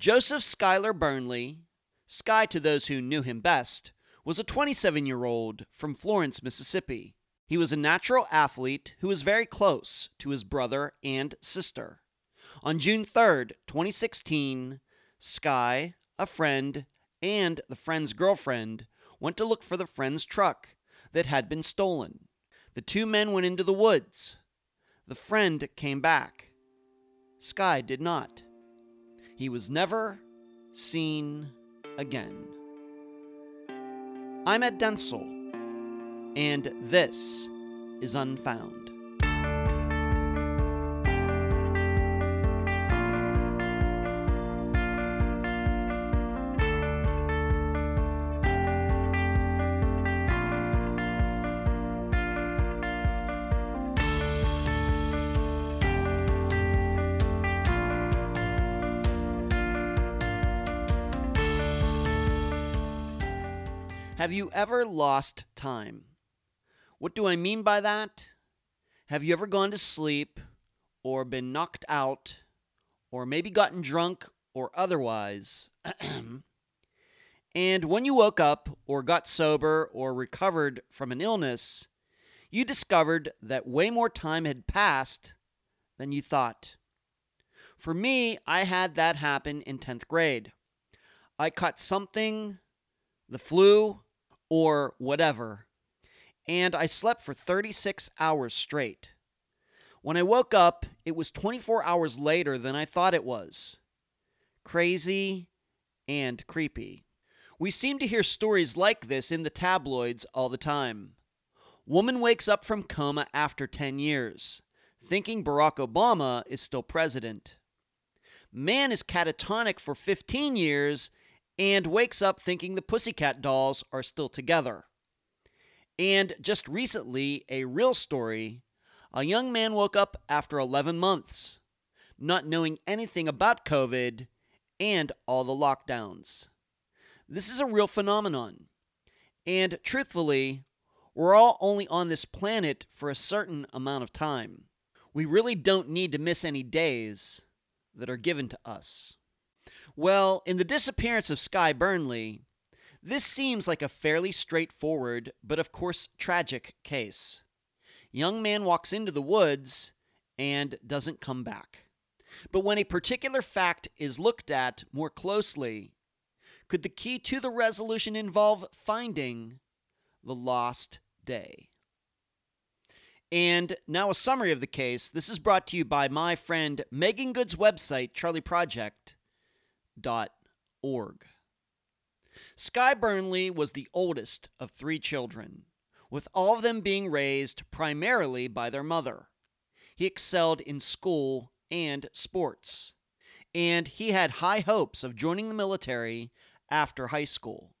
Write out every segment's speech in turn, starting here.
Joseph Schuyler Burnley, Sky to those who knew him best, was a 27 year old from Florence, Mississippi. He was a natural athlete who was very close to his brother and sister. On June 3rd, 2016, Sky, a friend, and the friend's girlfriend went to look for the friend's truck that had been stolen. The two men went into the woods. The friend came back. Sky did not. He was never seen again. I'm Ed Dentzel, and this is Unfound. Have you ever lost time? What do I mean by that? Have you ever gone to sleep or been knocked out or maybe gotten drunk or otherwise? and when you woke up or got sober or recovered from an illness, you discovered that way more time had passed than you thought. For me, I had that happen in 10th grade. I caught something, the flu, or whatever. And I slept for 36 hours straight. When I woke up, it was 24 hours later than I thought it was. Crazy and creepy. We seem to hear stories like this in the tabloids all the time. Woman wakes up from coma after 10 years, thinking Barack Obama is still president. Man is catatonic for 15 years and wakes up thinking the Pussycat dolls are still together. And just recently, a real story a young man woke up after 11 months, not knowing anything about COVID and all the lockdowns. This is a real phenomenon. And truthfully, we're all only on this planet for a certain amount of time. We really don't need to miss any days that are given to us. Well, in the disappearance of Sky Burnley, this seems like a fairly straightforward, but of course tragic case. Young man walks into the woods and doesn't come back. But when a particular fact is looked at more closely, could the key to the resolution involve finding the lost day? And now a summary of the case. This is brought to you by my friend Meaghan Good's website, Charley Project org. Sky Burnley was the oldest of three children, with all of them being raised primarily by their mother. He excelled in school and sports, and he had high hopes of joining the military after high school.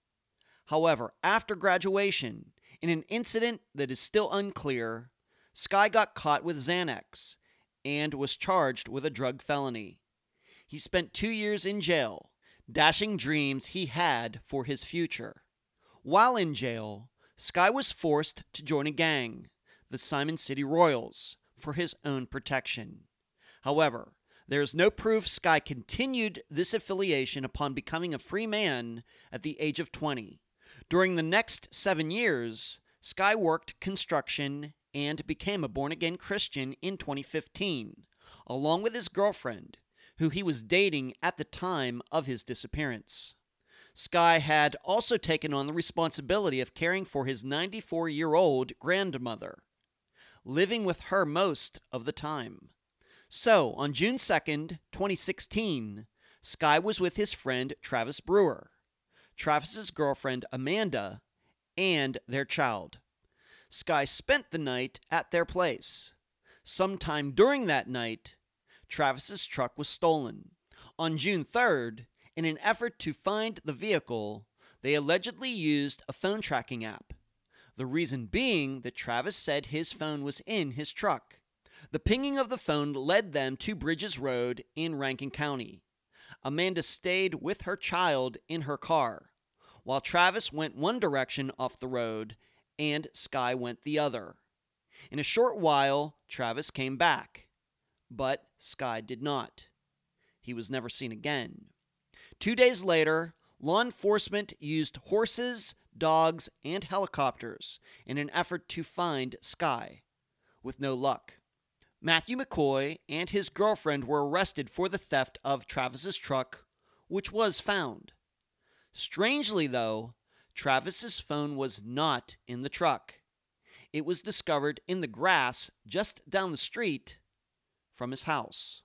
However, after graduation, in an incident that is still unclear, Sky got caught with Xanax and was charged with a drug felony. He spent two years in jail, dashing dreams he had for his future. While in jail, Sky was forced to join a gang, the Simon City Royals, for his own protection. However, there is no proof Sky continued this affiliation upon becoming a free man at the age of 20. During the next seven years, Sky worked construction and became a born again Christian in 2015, along with his girlfriend, who he was dating at the time of his disappearance. Sky had also taken on the responsibility of caring for his 94 year old grandmother, living with her most of the time. So, on June 2nd, 2016, Sky was with his friend Travis Brewer, Travis's girlfriend Amanda, and their child. Sky spent the night at their place. Sometime during that night, Travis's truck was stolen. On June 3rd, in an effort to find the vehicle, they allegedly used a phone tracking app. The reason being that Travis said his phone was in his truck. The pinging of the phone led them to Bridges Road in Rankin County. Amanda stayed with her child in her car, while Travis went one direction off the road and Sky went the other. In a short while, Travis came back but Sky did not. He was never seen again. Two days later, law enforcement used horses, dogs, and helicopters in an effort to find Sky, with no luck. Matthew McCoy and his girlfriend were arrested for the theft of Travis's truck, which was found. Strangely, though, Travis's phone was not in the truck. It was discovered in the grass just down the street from his house.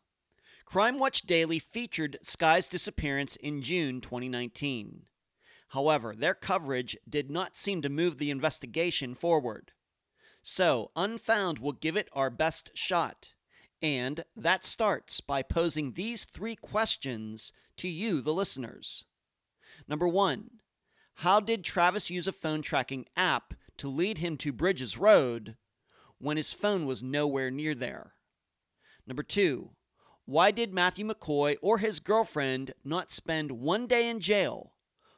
Crime Watch Daily featured Sky's disappearance in June 2019. However, their coverage did not seem to move the investigation forward. So, Unfound will give it our best shot. And that starts by posing these three questions to you, the listeners. Number one, how did Travis use a phone tracking app to lead him to Bridges Road when his phone was nowhere near there? Number two, why did Matthew McCoy or his girlfriend not spend one day in jail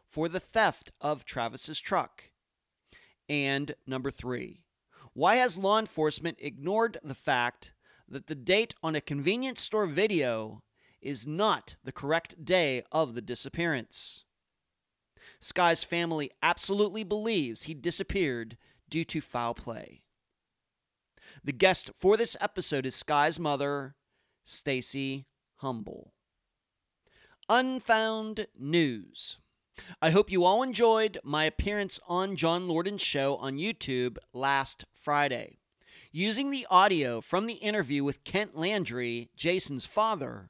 for the theft of Travis's truck? And number three, why has law enforcement ignored the fact that the date on a convenience store video is not the correct day of the disappearance? Sky's family absolutely believes he disappeared due to foul play. The guest for this episode is Sky's mother, Stacy Humble. Unfound News. I hope you all enjoyed my appearance on John Lordan's show on YouTube last Friday. Using the audio from the interview with Kent Landry, Jason's father,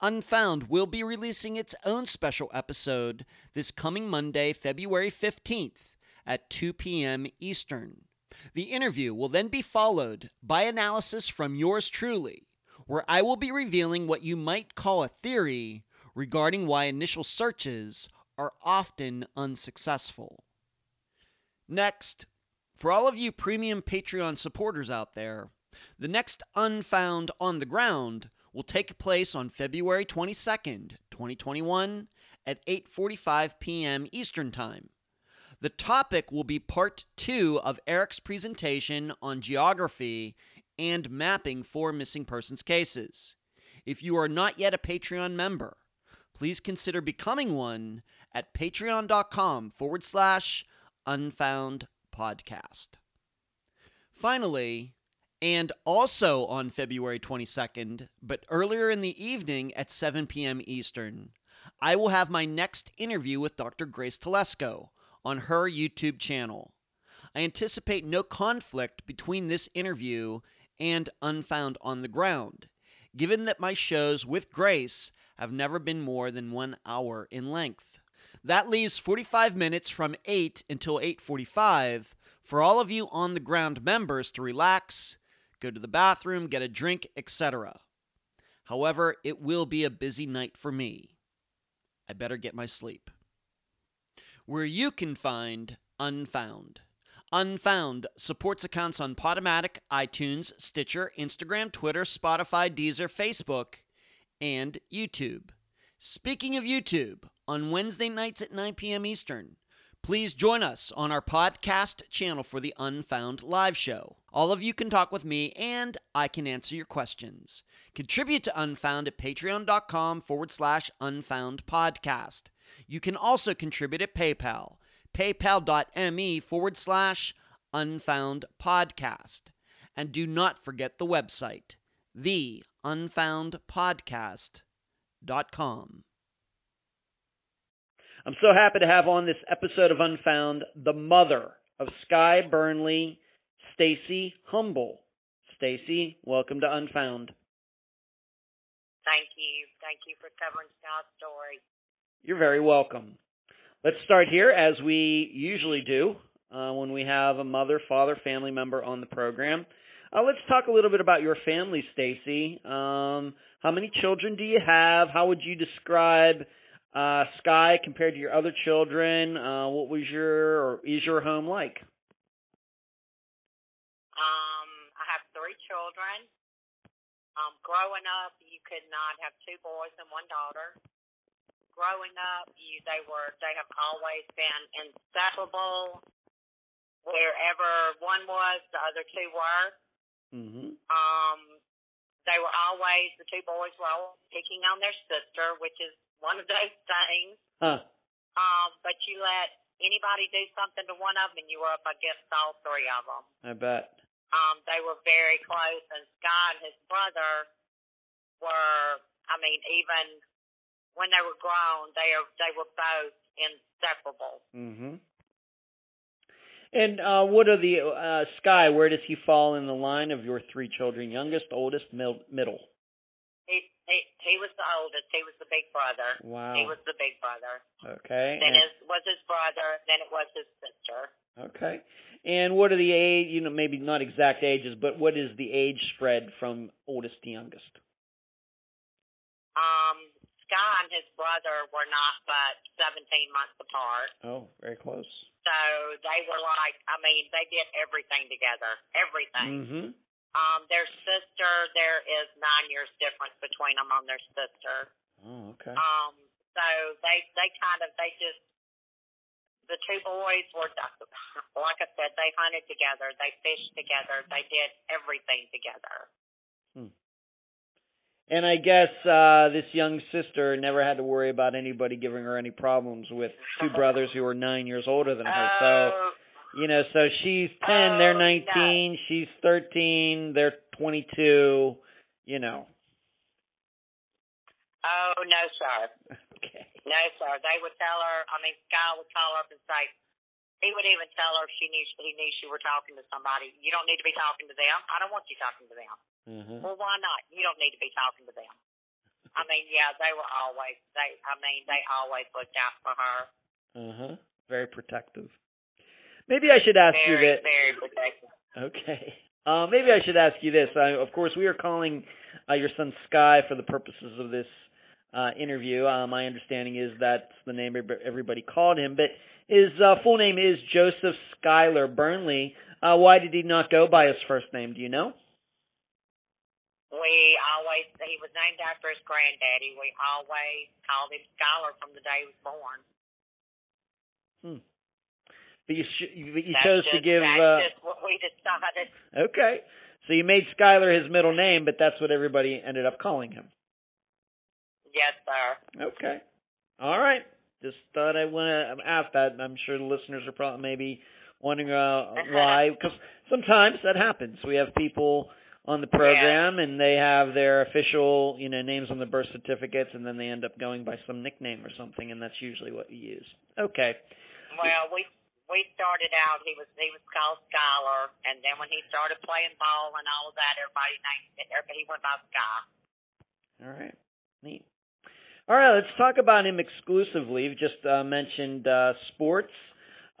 Unfound will be releasing its own special episode this coming Monday, February 15th at 2 p.m. Eastern. The interview will then be followed by analysis from yours truly, where I will be revealing what you might call a theory regarding why initial searches are often unsuccessful. Next, for all of you premium Patreon supporters out there, the next Unfound on the Ground will take place on February 22nd, 2021 at 8:45 p.m. Eastern Time. The topic will be part 2 of Eric's presentation on geography and mapping for missing persons cases. If you are not yet a Patreon member, please consider becoming one at patreon.com forward slash unfound podcast. Finally, and also on February 22nd, but earlier in the evening at 7 p.m. Eastern, I will have my next interview with Dr. Grace Telesco on her YouTube channel. I anticipate no conflict between this interview and Unfound on the Ground, given that my shows with Grace have never been more than one hour in length. That leaves 45 minutes from 8 until 8:45 for all of you on the ground members to relax, go to the bathroom, get a drink, etc. However, it will be a busy night for me. I better get my sleep. Where you can find Unfound. Unfound supports accounts on Podomatic, iTunes, Stitcher, Instagram, Twitter, Spotify, Deezer, Facebook, and YouTube. Speaking of YouTube, on Wednesday nights at 9 p.m. Eastern, Please join us on our podcast channel for the Unfound Live Show. All of you can talk with me and I can answer your questions. Contribute to Unfound at patreon.com forward slash unfound podcast. You can also contribute at PayPal, paypal.me forward slash unfound podcast. And do not forget the website, theunfoundpodcast.com. I'm so happy to have on this episode of Unfound the mother of Sky Burnley, Stacy Humble. Stacy, welcome to Unfound. Thank you. Thank you for covering Sky's story. You're very welcome. Let's start here as we usually do uh, when we have a mother, father, family member on the program. Uh, let's talk a little bit about your family, Stacy. Um, how many children do you have? How would you describe uh, Sky, compared to your other children, uh, what was your or is your home like? Um, I have three children. Um, growing up, you could not have two boys and one daughter. Growing up, you they were they have always been inseparable. Wherever one was, the other two were. Mm-hmm. Um, they were always the two boys were always picking on their sister, which is one of those things. Huh. Um, but you let anybody do something to one of them, and you were up against all three of them. I bet. Um, they were very close, and Scott and his brother were. I mean, even when they were grown, they are they were both inseparable. Mhm. And uh what are the uh Sky, where does he fall in the line of your three children? Youngest, oldest, mil- middle? He he he was the oldest. He was the big brother. Wow. He was the big brother. Okay. Then and- his was his brother. Then it was his sister. Okay. And what are the age, you know, maybe not exact ages, but what is the age spread from oldest to youngest? Um, Sky and his brother were not but 17 months apart. Oh, very close. So they were like, I mean, they did everything together. Everything. Mhm. Um, their sister, there is nine years difference between them on their sister. Oh, okay. Um, so they they kind of they just the two boys were like I said, they hunted together, they fished together, they did everything together. And I guess uh this young sister never had to worry about anybody giving her any problems with two brothers who were 9 years older than her. So, Oh, you know, so she's 10, they're Oh, 19, she's 13, they're 22, you know. oh no, sir. Okay. No, sir. They would tell her. I mean, Sky would call her up and say. He would even tell her if she knew he knew she were talking to somebody. You don't need to be talking to them. I don't want you talking to them. Uh-huh. Well, why not? You don't need to be talking to them. I mean, yeah, they were always they. I mean, they always looked out for her. Uh-huh. Very protective. Maybe I should ask you Very, that very protective. Okay. Uh, maybe I should ask you this. I, of course, we are calling uh, your son Sky for the purposes of this uh, interview. Uh, my understanding is that's the name everybody called him, but his uh, full name is Joseph Schuyler Burnley. Uh, why did he not go by his first name? Do you know? We always he was named after his granddaddy. We always called him Schuyler from the day he was born. Hmm. But you sh- you That's chose to give. That's Uh, just what we decided. okay. So you made Schuyler his middle name, but that's what everybody ended up calling him. Yes, sir. Okay. All right. Just thought I want to ask that. I'm sure the listeners are probably maybe wondering uh, why, because sometimes that happens. We have people on the program and they have their official, you know, names on the birth certificates, and then they end up going by some nickname or something, and that's usually what you use. Okay. Well, we we started out. He was he was called Scholar, and then when he started playing ball and all of that, everybody named everybody he went by Sky. All right. Neat. All right, let's talk about him exclusively. You've just uh, mentioned uh, sports.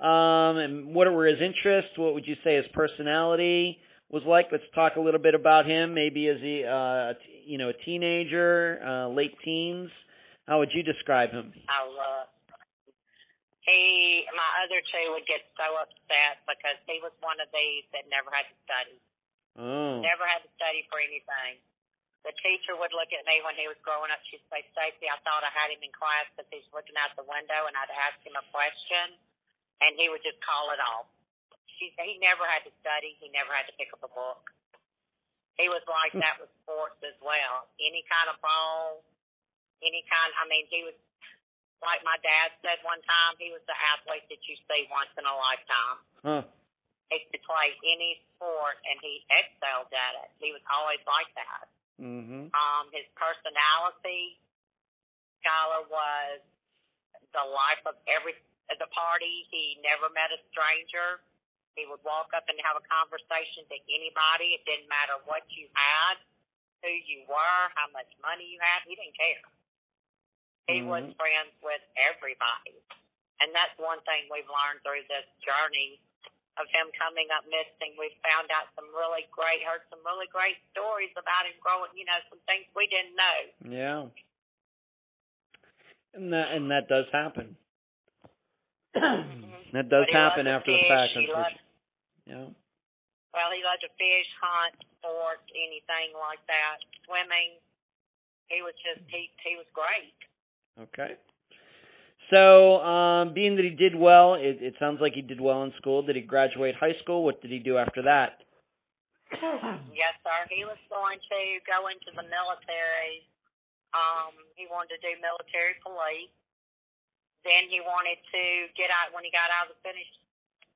Um, and what were his interests? What would you say his personality was like? Let's talk a little bit about him. Maybe as he, uh, you know, a teenager, uh, late teens. How would you describe him? I love. He, my other two would get so upset because he was one of these that never had to study. Oh. Never had to study for anything. The teacher would look at me when he was growing up. She'd say, Stacy, I thought I had him in class because he's looking out the window, and I'd ask him a question, and he would just call it off. She he never had to study. He never had to pick up a book. He was like that with sports as well. Any kind of ball, any kind. I mean, he was like my dad said one time. He was the athlete that you see once in a lifetime Huh. he could play any sport and he excelled at it. He was always like that. Mhm. Um, his personality, Schuyler was the life of every the party. He never met a stranger. He would walk up and have a conversation to anybody. It didn't matter what you had, who you were, how much money you had. He didn't care. He was Mhm. friends with everybody. And that's one thing we've learned through this journey of him coming up missing. We found out some really great, heard some really great stories about him growing, you know, some things we didn't know. Yeah. And that and that does happen. Mm-hmm. that does happen after the fact. Unfortunately. Yeah. well, he loved to fish, hunt, sports, anything like that, swimming. He was just, he, he was great. Okay. So, um, being that he did well, it, it sounds like he did well in school. Did he graduate high school? What did he do after that? Yes, sir. He was going to go into the military um, he wanted to do military police. Then he wanted to get out when he got out of the finish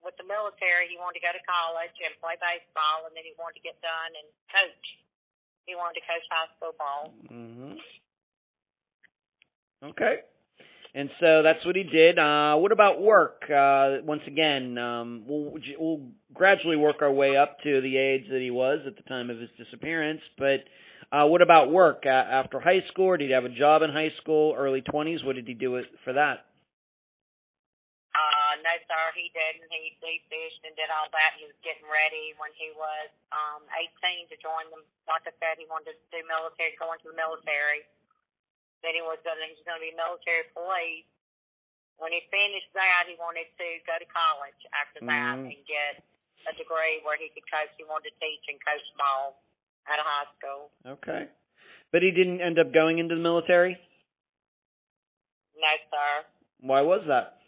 with the military. He wanted to go to college and play baseball, and then he wanted to get done and coach. He wanted to coach high school ball. Mhm. Okay. And so that's what he did. Uh, what about work? Uh, once again, um, we'll, we'll gradually work our way up to the age that he was at the time of his disappearance. But uh, what about work? Uh, after high school, did he have a job in high school, early 20s? What did he do for that? Uh, no, sir, he didn't. He he fished and did all that. He was getting ready when he was um 18 to join them. Like I said, he wanted to do military, go into the military. Then he was gonna he was gonna be military police. When he finished that, he wanted to go to college after that Mhm. and get a degree where he could coach. He wanted to teach and coach ball out of high school. Okay. But he didn't end up going into the military? No, sir. Why was that?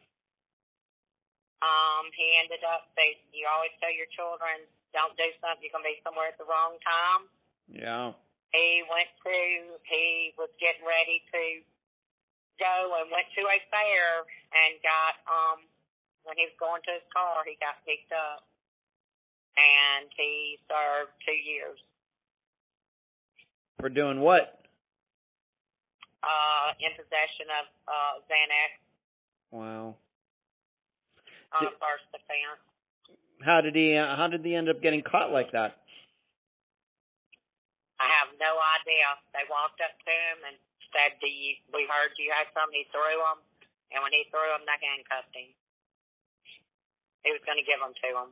Um, he ended up. They, you always tell your children, don't do something. You're gonna be somewhere at the wrong time. Yeah. He went to. He was getting ready to go and went to a fair and got. Um, when he was going to his car, he got picked up, and he served two years. For doing what? Uh, in possession of uh Xanax Wow. on Did- a first offense. How did he? Uh, how did he end up getting caught like that? I have no idea. They walked up to him and said, "Do you? We heard you had something." He threw them, and when he threw them, they handcuffed him. He was going to give them to him.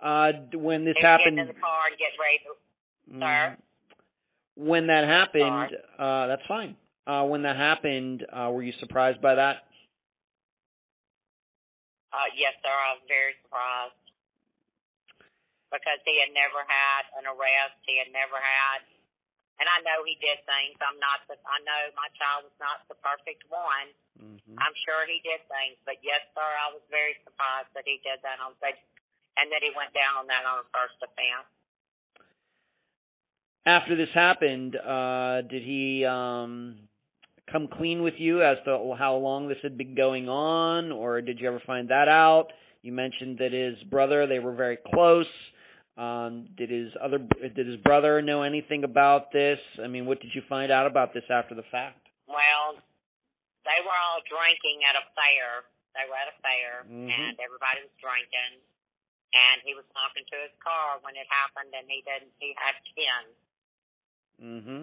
Uh, when this he was happened, getting in the car and get ready. To, Mm. Sir? when that happened, uh, that's fine. Uh, when that happened, uh, were you surprised by that? uh, yes, sir. I was very surprised because he had never had an arrest. He had never had, and I know he did things. I'm not. The, I know my child was not the perfect one. Mm-hmm. I'm sure he did things, but yes, sir, I was very surprised that he did that on that, and that he went down on that on first offense. After this happened, uh, did he um, come clean with you as to how long this had been going on, or did you ever find that out? You mentioned that his brother, they were very close. Um, did his other did his brother know anything about this? I mean, what did you find out about this after the fact? Well, they were all drinking at a fair. They were at a fair, Mhm. and everybody was drinking. And he was talking to his car when it happened, and he didn't. He had ten. Mm-hmm.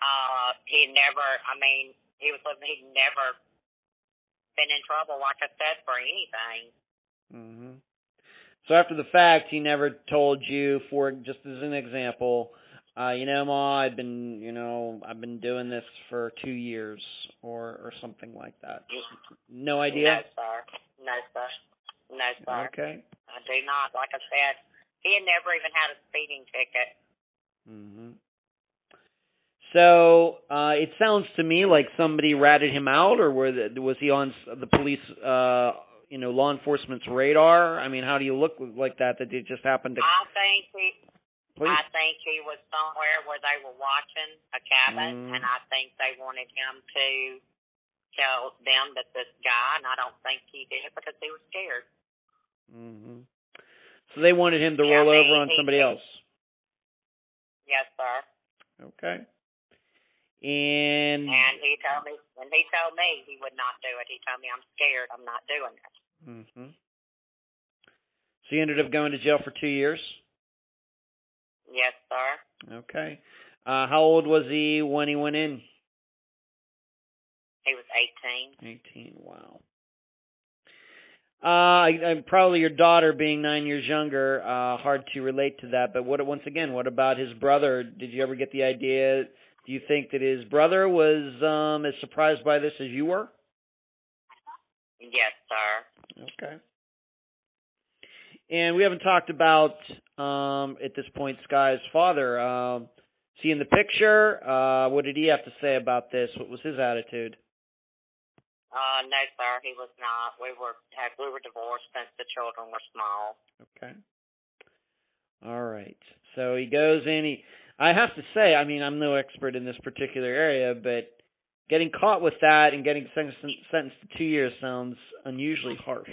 Uh, he never. I mean, he was. He'd never been in trouble, like I said, for anything. Mm-hmm. So after the fact, he never told you, for just as an example, uh, you know, Ma, I've been, you know, I've been doing this for two years, or or something like that. No idea. No, sir. No, sir. No, sir. Okay. I do not. Like I said, he had never even had a speeding ticket. hmm So uh, it sounds to me like somebody ratted him out, or were the, was he on s- the police, uh, you know, law enforcement's radar? I mean, how do you look like that? That it just happened to I think he. police? I think he was somewhere where they were watching a cabin, Mm. and I think they wanted him to tell them that this guy, and I don't think he did because he was scared. hmm So they wanted him to Yeah, roll they- over on he- somebody he- else. Yes, sir. Okay. And And he told me, and he told me he would not do it. He told me, "I'm scared. I'm not doing it." Hmm so you ended up going to jail for two years. Yes, sir. Okay. Uh, how old was he when he went in? He was 18. Eighteen. Wow. Uh, probably your daughter being nine years younger. Uh, hard to relate to that. But what? Once again, what about his brother? Did you ever get the idea? Do you think that his brother was um, as surprised by this as you were? Yes, sir. Okay. And we haven't talked about um, at this point Sky's father. Um, in the picture? Uh, what did he have to say about this? What was his attitude? Uh, no, sir. He was not. We were had, we were divorced since the children were small. Okay. All right. So he goes in. He I have to say, I mean, I'm no expert in this particular area, but getting caught with that and getting sentenced, to two years sounds unusually harsh.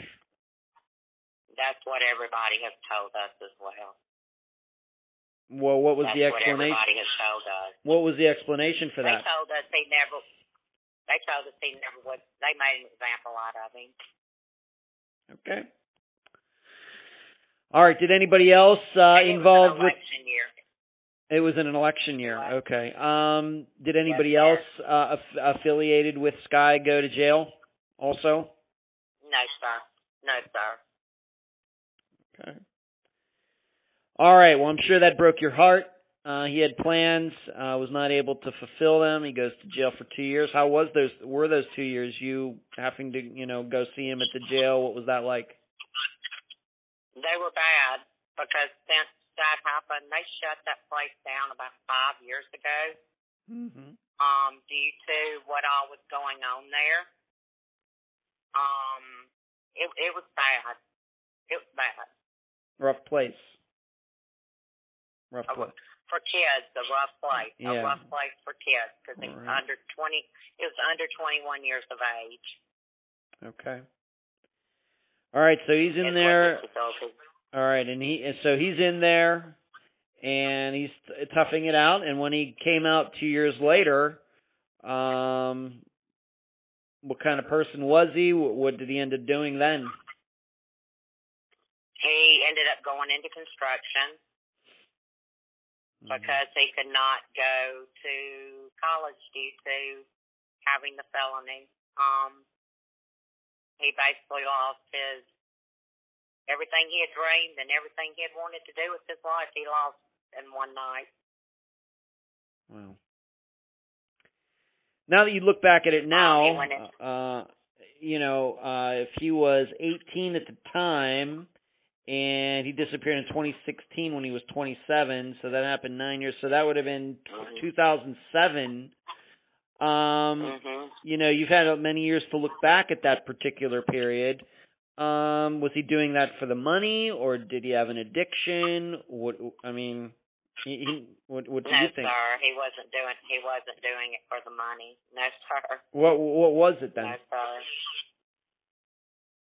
That's what everybody has told us as well. Well, what was That's the what explanation? everybody has told us. What was the explanation for They that? told us he never. They told us he never would. They made an example out of him. Okay. All right. Did anybody else uh, involved with? year. It was in an election year. Okay. Um, did anybody else uh, aff- affiliated with Sky go to jail? Also. No, sir. No, sir. Okay. All right. Well, I'm sure that broke your heart. Uh, he had plans, uh, was not able to fulfill them. He goes to jail for two years. How was those? Were those two years? You having to, you know, go see him at the jail? What was that like? They were bad because since that happened, they shut that place down about five years ago. Mm-hmm. Um, due to what all was going on there. Um, it it was bad. It was bad Rough place. Rough Oh, place. for kids. A rough place. Yeah. A rough place for kids because it was Alright. under twenty. It was under twenty one years of age. Okay. All right. So he's in is there. All right, and he and so he's in there, and he's t- toughing it out. And when he came out two years later, um, what kind of person was he? What, what did he end up doing then? He ended up going into construction Mm-hmm. because he could not go to college due to having the felony. Um, he basically lost his everything he had dreamed and everything he had wanted to do with his life. He lost in one night. Wow. Now that you look back at it now, he went in- uh, you know, uh, if he was 18 at the time and he disappeared in 2016 when he was 27, so that happened nine years. So that would have been Mhm. 2007. Um, Mhm. you know, you've had many years to look back at that particular period. Um, was he doing that for the money, or did he have an addiction? What I mean, he, he, what what do No, you think? No, sir. He wasn't doing. He wasn't doing it for the money. No, sir. What what was it No, then? sir.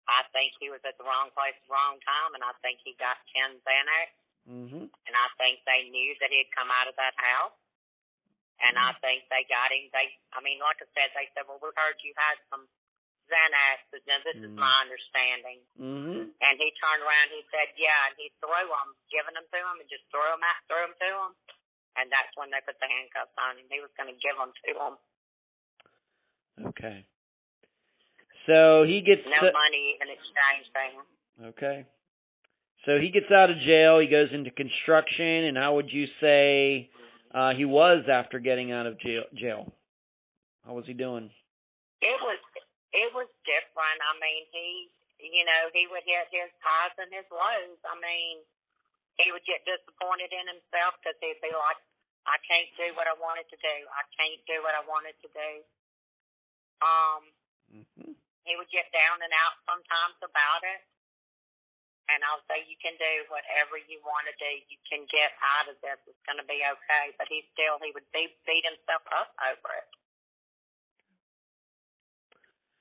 I think he was at the wrong place, the wrong time, and I think he got ten Xanax. Mhm. and I think they knew that he had come out of that house. And I think they got him. They, I mean, like I said, they said, "Well, we heard you had some Xanax." But now this is Mhm. my understanding. Mhm. And he turned around. He said, "Yeah," and he threw them, giving them to him, and just threw them out, threw them to him. And that's when they put the handcuffs on him. He was going to give them to him. Okay. So he gets No to- money in exchange for him. okay. So he gets out of jail. He goes into construction, and how would you say uh, he was after getting out of jail? Jail. How was he doing? It was it was different. I mean, he you know, he would hit his highs and his lows. I mean, he would get disappointed in himself because he'd be like, I can't do what I wanted to do. I can't do what I wanted to do. Um, Mhm. he would get down and out sometimes about it. And I'll say, you can do whatever you want to do. You can get out of this. It's going to be okay. But he still, he would beat, beat himself up over it.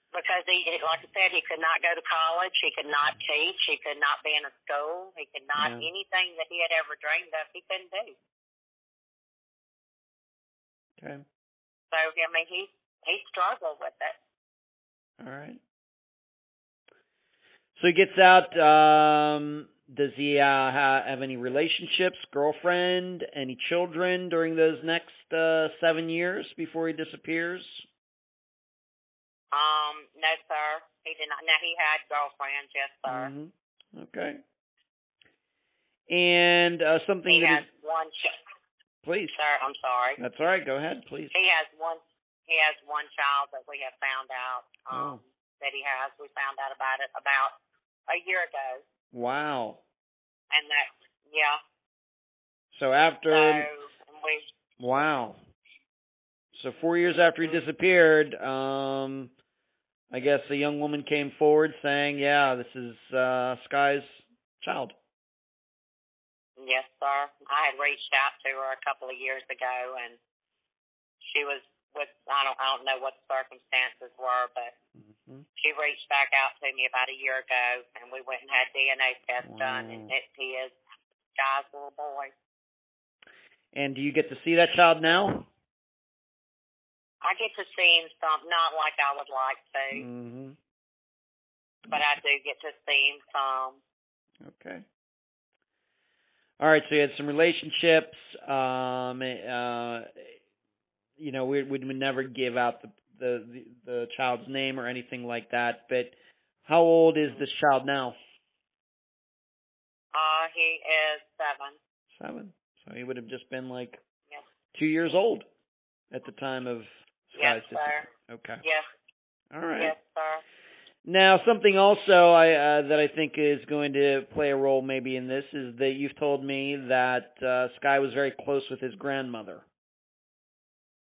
Because he, like I said, he could not go to college. He could not teach. He could not be in a school. He could not, Yeah. anything that he had ever dreamed of, he couldn't do. Okay. So, I mean, he, he struggled with it. All right. So he gets out. Um, does he uh, ha- have any relationships, girlfriend, any children during those next uh, seven years before he disappears? Um, no, sir. He did not. Now, he had girlfriends, yes, sir. hmm Okay. And uh, something He that has is, one child. please. Sir, I'm sorry. That's all right. Go ahead, please. He has one. He has one child that we have found out Oh. um, that he has. We found out about it about a year ago, Wow. and that yeah. So So after and we wow. So four years after he disappeared, um, I guess a young woman came forward saying, "Yeah, this is uh, Sky's child." Yes, sir. I had reached out to her a couple of years ago, and she was with I don't I don't know what the circumstances were, but hmm she reached back out to me about a year ago, and we went and had DNA tests done, and Wow. it, is Guy's little boy. And do you get to see that child now? I get to see him some, not like I would like to, Mm-hmm. but I do get to see him some. Okay. All right. So you had some relationships. Um. Uh. You know, we would never give out the, the the the child's name or anything like that. But how old is this child now? Uh, he is seven. Seven. So he would have just been like Yes, two years old at the time of yes, sir. Okay. Yes, All right. yes, sir. Now, something also I uh, that I think is going to play a role maybe in this is that you've told me that uh, Sky was very close with his grandmother.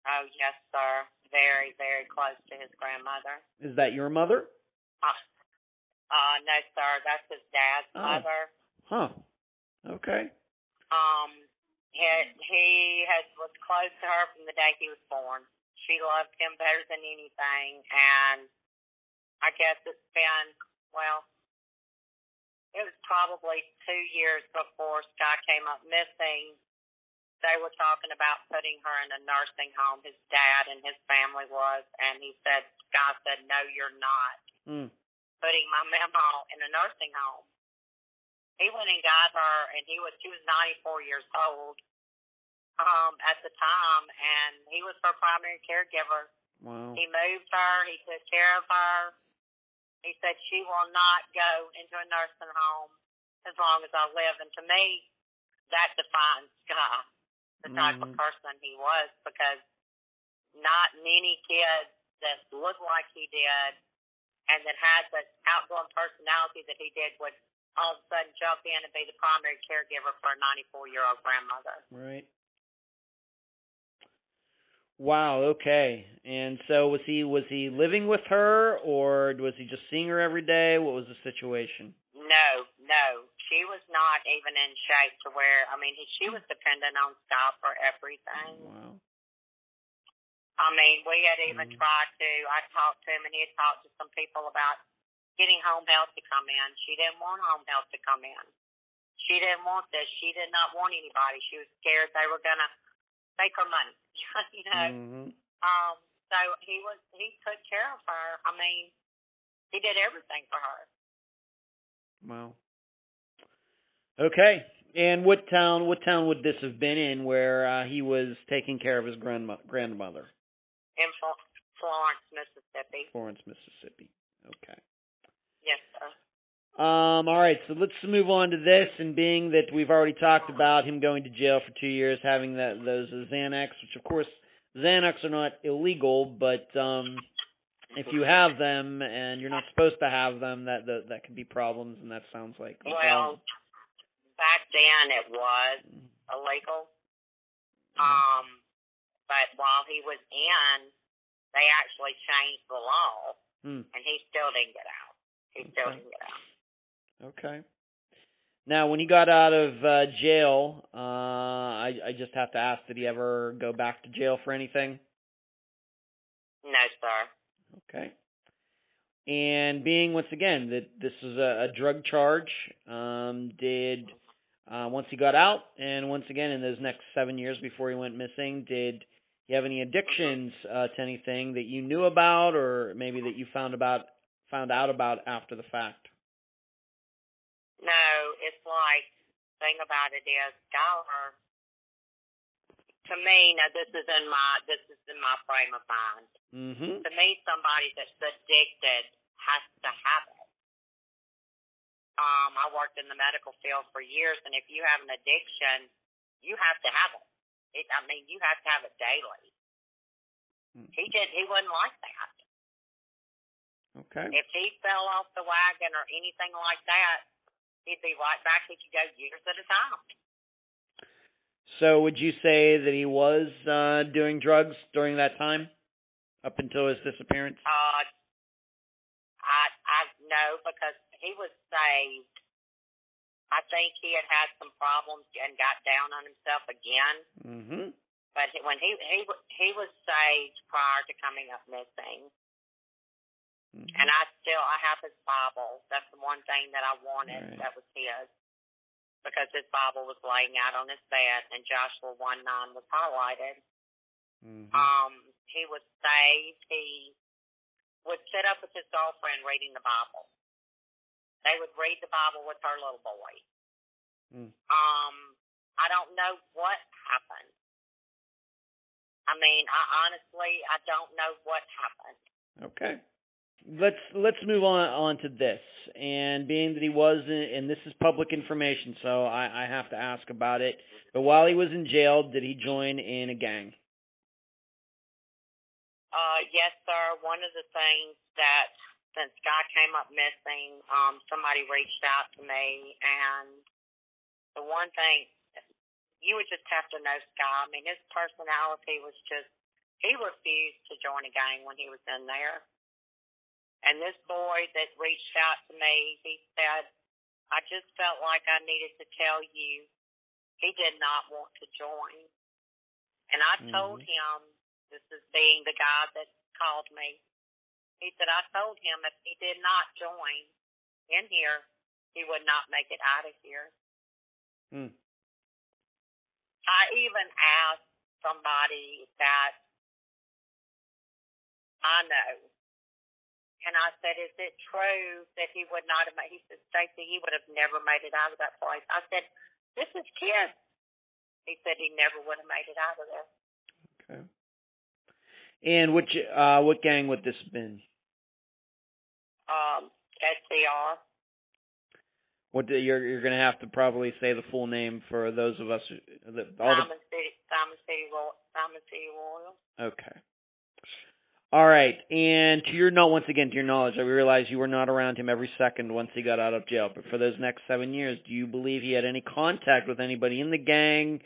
Oh, yes, sir. Very, very close to his grandmother. Is that your mother? Uh, uh no, sir. That's his dad's Oh. mother. Huh. Okay. Um, he he has was close to her from the day he was born. She loved him better than anything, and I guess it's been well. It was probably two years before Sky came up missing. They were talking about putting her in a nursing home. His dad and his family was, and he said, Sky said, "No, you're not Hmm. putting my memo in a nursing home." He went and got her, and he was she was 94 years old um, at the time, and he was her primary caregiver. Wow. He moved her, he took care of her. He said she will not go into a nursing home as long as I live, and to me, that defines Scott, the type of Mhm. person he was, because not many kids that looked like he did and that had the outgoing personality that he did would all of a sudden jump in and be the primary caregiver for a 94 year old grandmother. Right. Wow. Okay. And so was he was he living with her or was he just seeing her every day? What was the situation? No, no, she was not even in shape to where I mean, she was dependent on Scott for everything. Wow. I mean, we had even Mhm. tried to. I talked to him, and he had talked to some people about getting home health to come in. She didn't want home health to come in. She didn't want this. She did not want anybody. She was scared they were gonna take her money. you know. hmm Um. So he was. He took care of her. I mean, he did everything for her. Wow. Okay. And what town? What town would this have been in, where uh, he was taking care of his grandma, grandmother? In Florence, Mississippi. Florence, Mississippi. Okay. Yes, sir. Um, all right, so let's move on to this. And being that we've already talked about him going to jail for two years, having that those Xanax, which of course Xanax are not illegal, but um, if you have them and you're not supposed to have them, that that, that could be problems. And that sounds like Well, problem. back then it was illegal. Um, but while he was in, they actually changed the law, Hmm. and he still didn't get out. He still Okay. didn't get out. Okay. Now, when he got out of uh, jail, uh, I, I just have to ask: Did he ever go back to jail for anything? No, sir. Okay. And being once again that this is a, a drug charge, um, did uh, once he got out, and once again in those next seven years before he went missing, did he have any addictions uh, to anything that you knew about, or maybe that you found about found out about after the fact? No, it's like thing about it is Schuyler. To me, now this is in my this is in my frame of mind. Mm-hmm. To me, somebody that's addicted has to have it. Um, I worked in the medical field for years, and if you have an addiction, you have to have it. it I mean, you have to have it daily. He did. He wasn't like that. Okay. If he fell off the wagon or anything like that, he'd be right back. He could go years at a time. So would you say that he was uh doing drugs during that time up until his disappearance? Uh, I I know because he was saved. I think he had had some problems and got down on himself again. Mhm. But when he he he was saved prior to coming up missing, Mhm. and I still I have his Bible. That's the one thing that I wanted. Right. That was his because his Bible was laying out on his bed, and Joshua one nine was highlighted. Mhm. Um, he was saved. He would sit up with his girlfriend reading the Bible. They would read the Bible with her little boy. Mm. Um, I don't know what happened. I mean, I honestly, I don't know what happened. Okay. Let's let's move on on to this. And being that he was in, and this is public information, so I, I have to ask about it. But while he was in jail, did he join in a gang? Uh, yes, sir. One of the things that since Guy came up missing, um, somebody reached out to me, and the one thing you would just have to know Sky. I mean, his personality was just he refused to join a gang when he was in there. And this boy that reached out to me, he said, I just felt like I needed to tell you he did not want to join. And I told Mhm. him, this is being the guy that called me, he said, I told him if he did not join in here, he would not make it out of here. Hmm. I even asked somebody that I know, and I said, "Is it true that he would not have made?" He said, "Stacy, he would have never made it out of that place." I said, "This is kids." He said he never would have made it out of there. Okay. And which uh what gang would this have been? Um, SCR. What do, you're you're gonna have to probably say the full name for those of us the, all the Simon City, Simon City, Royal, Simon City Royal. Okay. All right. And to your note, once again, to your knowledge, I realize you were not around him every second once he got out of jail. But for those next seven years, do you believe he had any contact with anybody in the gang?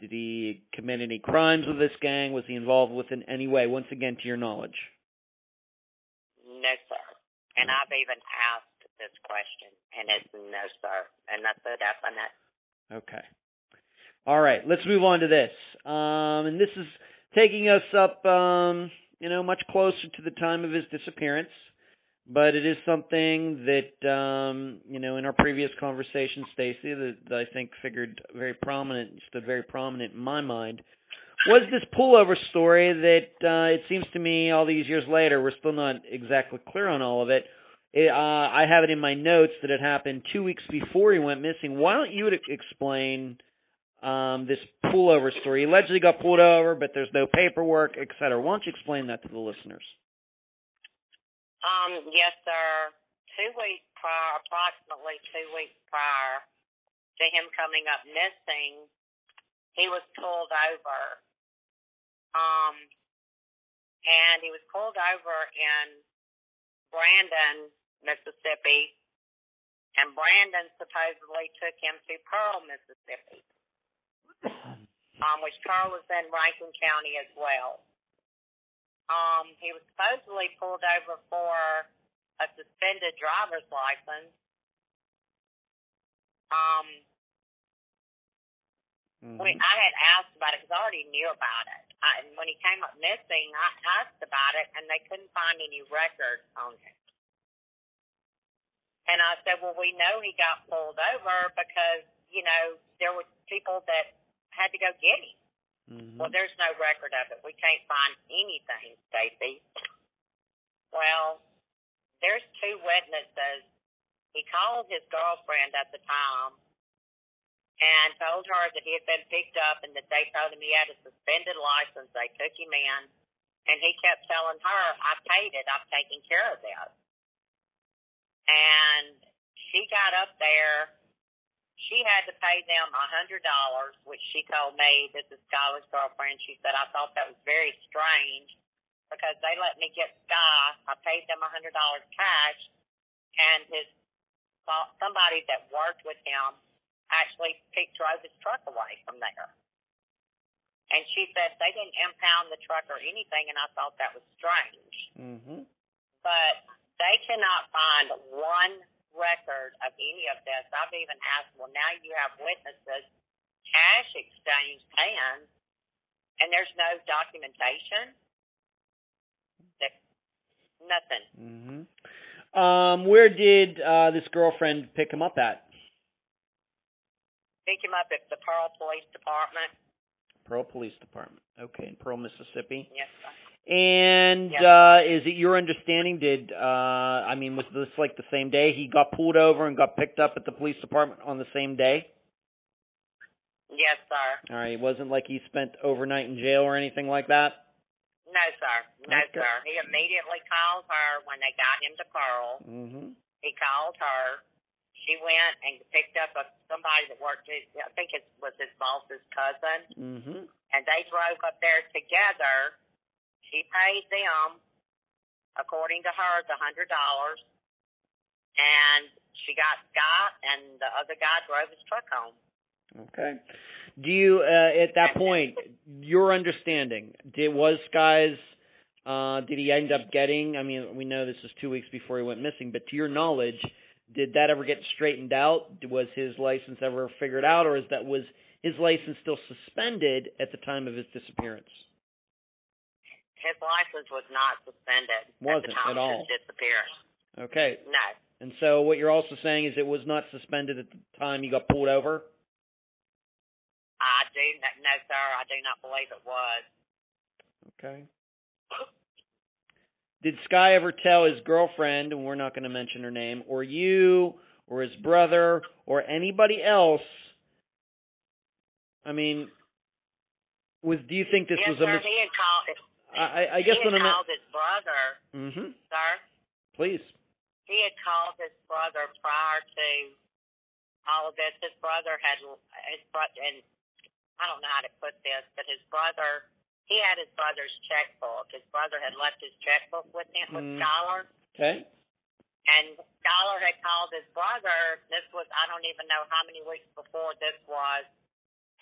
Did he commit any crimes with this gang? Was he involved with in any way? Once again, to your knowledge. No, sir. And I've even asked this question, and it's no, sir. And that's a definite. Okay. All right. Let's move on to this. Um, and this is taking us up, um, you know, much closer to the time of his disappearance. But it is something that, um, you know, in our previous conversation, Stacy, that, that I think figured very prominent, stood very prominent in my mind, was this pullover story that uh, it seems to me all these years later, we're still not exactly clear on all of it. It, uh, I have it in my notes that it happened two weeks before he went missing. Why don't you explain um, this pullover story? He allegedly got pulled over, but there's no paperwork, et cetera. Why don't you explain that to the listeners? Um, yes, sir. Two weeks prior, approximately two weeks prior to him coming up missing, he was pulled over. Um, and he was pulled over in Brandon, Mississippi, and Brandon supposedly took him to Pearl, Mississippi, um, which Pearl was in Rankin County as well. Um, he was supposedly pulled over for a suspended driver's license. Um, Mm-hmm. we, I had asked about it because I already knew about it. I, and when he came up missing, I asked about it, and they couldn't find any records on it. And I said, well, we know he got pulled over because, you know, there were people that had to go get him. Mm-hmm. Well, there's no record of it. We can't find anything, Stacy. Well, there's two witnesses. He called his girlfriend at the time and told her that he had been picked up and that they told him he had a suspended license. They took him in, and he kept telling her, I paid it. I'm taking care of this. And she got up there. She had to pay them a hundred dollars, which she told me, this is Schuyler's girlfriend. She said, I thought that was very strange because they let me get Sky. I paid them a hundred dollars cash, and his somebody that worked with him actually picked drove his truck away from there. And she said they didn't impound the truck or anything, and I thought that was strange. Mm-hmm. But they cannot find one record of any of this. I've even asked, well, now you have witnesses, cash exchange hands, and there's no documentation. Nothing. Mhm. Um where did uh this girlfriend pick him up at? Pick him up at the Pearl Police Department. Pearl Police Department. Okay, in Pearl, Mississippi. Yes, sir. And Yep. uh is it your understanding did uh I mean was this like the same day he got pulled over and got picked up at the police department on the same day? Yes, sir. All right, it wasn't like he spent overnight in jail or anything like that. No, sir. No, Okay. sir. He immediately called her when they got him to Pearl. Mhm. He called her. She went and picked up a, somebody that worked. His, I think it was his boss's cousin, Mhm. and they drove up there together. She paid them, according to her, the hundred dollars, and she got Scott, and the other guy drove his truck home. Okay. Do you uh at that point your understanding did was Sky's uh did he end up getting I mean we know this is 2 weeks before he went missing but to your knowledge did that ever get straightened out was his license ever figured out or is that was his license still suspended at the time of his disappearance His license was not suspended Wasn't the time at all. disappearance. okay No. and so what you're also saying is it was not suspended at the time you got pulled over I do not, no, sir. I do not believe it was. Okay. Did Sky ever tell his girlfriend, and we're not going to mention her name, or you, or his brother, or anybody else? I mean, was do you think this yes, was sir. a mis- he had called. I, I- guess he what had I'm. called his brother, Mm-hmm. sir. Please. He had called his brother prior to all of this. His brother had his brother, and I don't know how to put this, but his brother. He had his brother's checkbook. His brother had left his checkbook with him with Mm. Schuyler, Okay. and Schuyler had called his brother. This was I don't even know how many weeks before this was,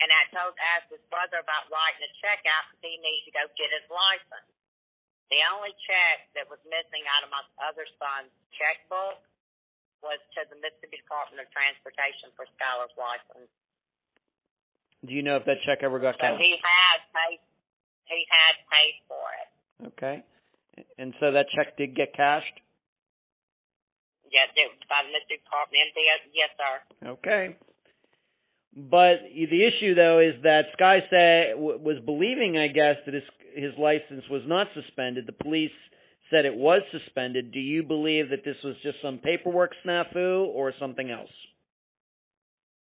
and I told asked his brother about writing a check out because he needed to go get his license. The only check that was missing out of my other son's checkbook was to the Mississippi Department of Transportation for Schuyler's license. Do you know if that check ever got So cashed? he had paid. He had paid for it. Okay. And so that check did get cashed. Yes, it was by the Mississippi Department. Yes, sir. Okay. But the issue though is that Sky say, w- was believing, I guess, that his his license was not suspended. The police said it was suspended. Do you believe that this was just some paperwork snafu or something else?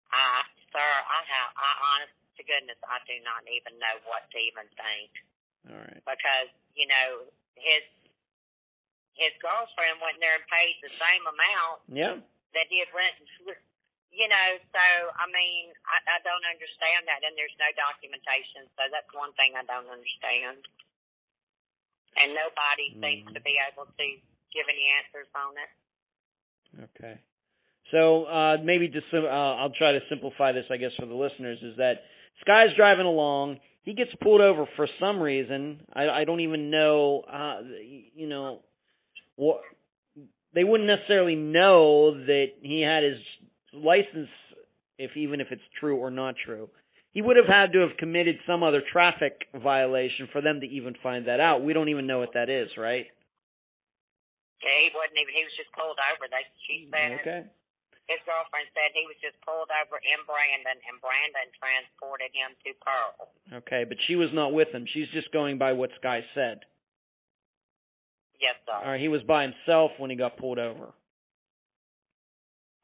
Uh, sir, I have. I honest to goodness, I do not even know what to even think All right. because you know his his girlfriend went there and paid the same amount Yeah. that he had rented. You know, so I mean, I, I don't understand that, and there's no documentation. So that's one thing I don't understand. And nobody seems Mhm. to be able to give any answers on it. Okay. So uh, maybe just uh, I'll try to simplify this, I guess, for the listeners. Is that Sky's driving along. He gets pulled over for some reason. I, I don't even know. Uh, you know, what they wouldn't necessarily know that he had his license, if even if it's true or not true. He would have had to have committed some other traffic violation for them to even find that out. We don't even know what that is, right? Yeah, he wasn't even. He was just pulled over. They she said Okay. his girlfriend said he was just pulled over in Brandon, and Brandon transported him to Pearl. Okay, but she was not with him. She's just going by what Sky said. Yes, sir. All right, he was by himself when he got pulled over.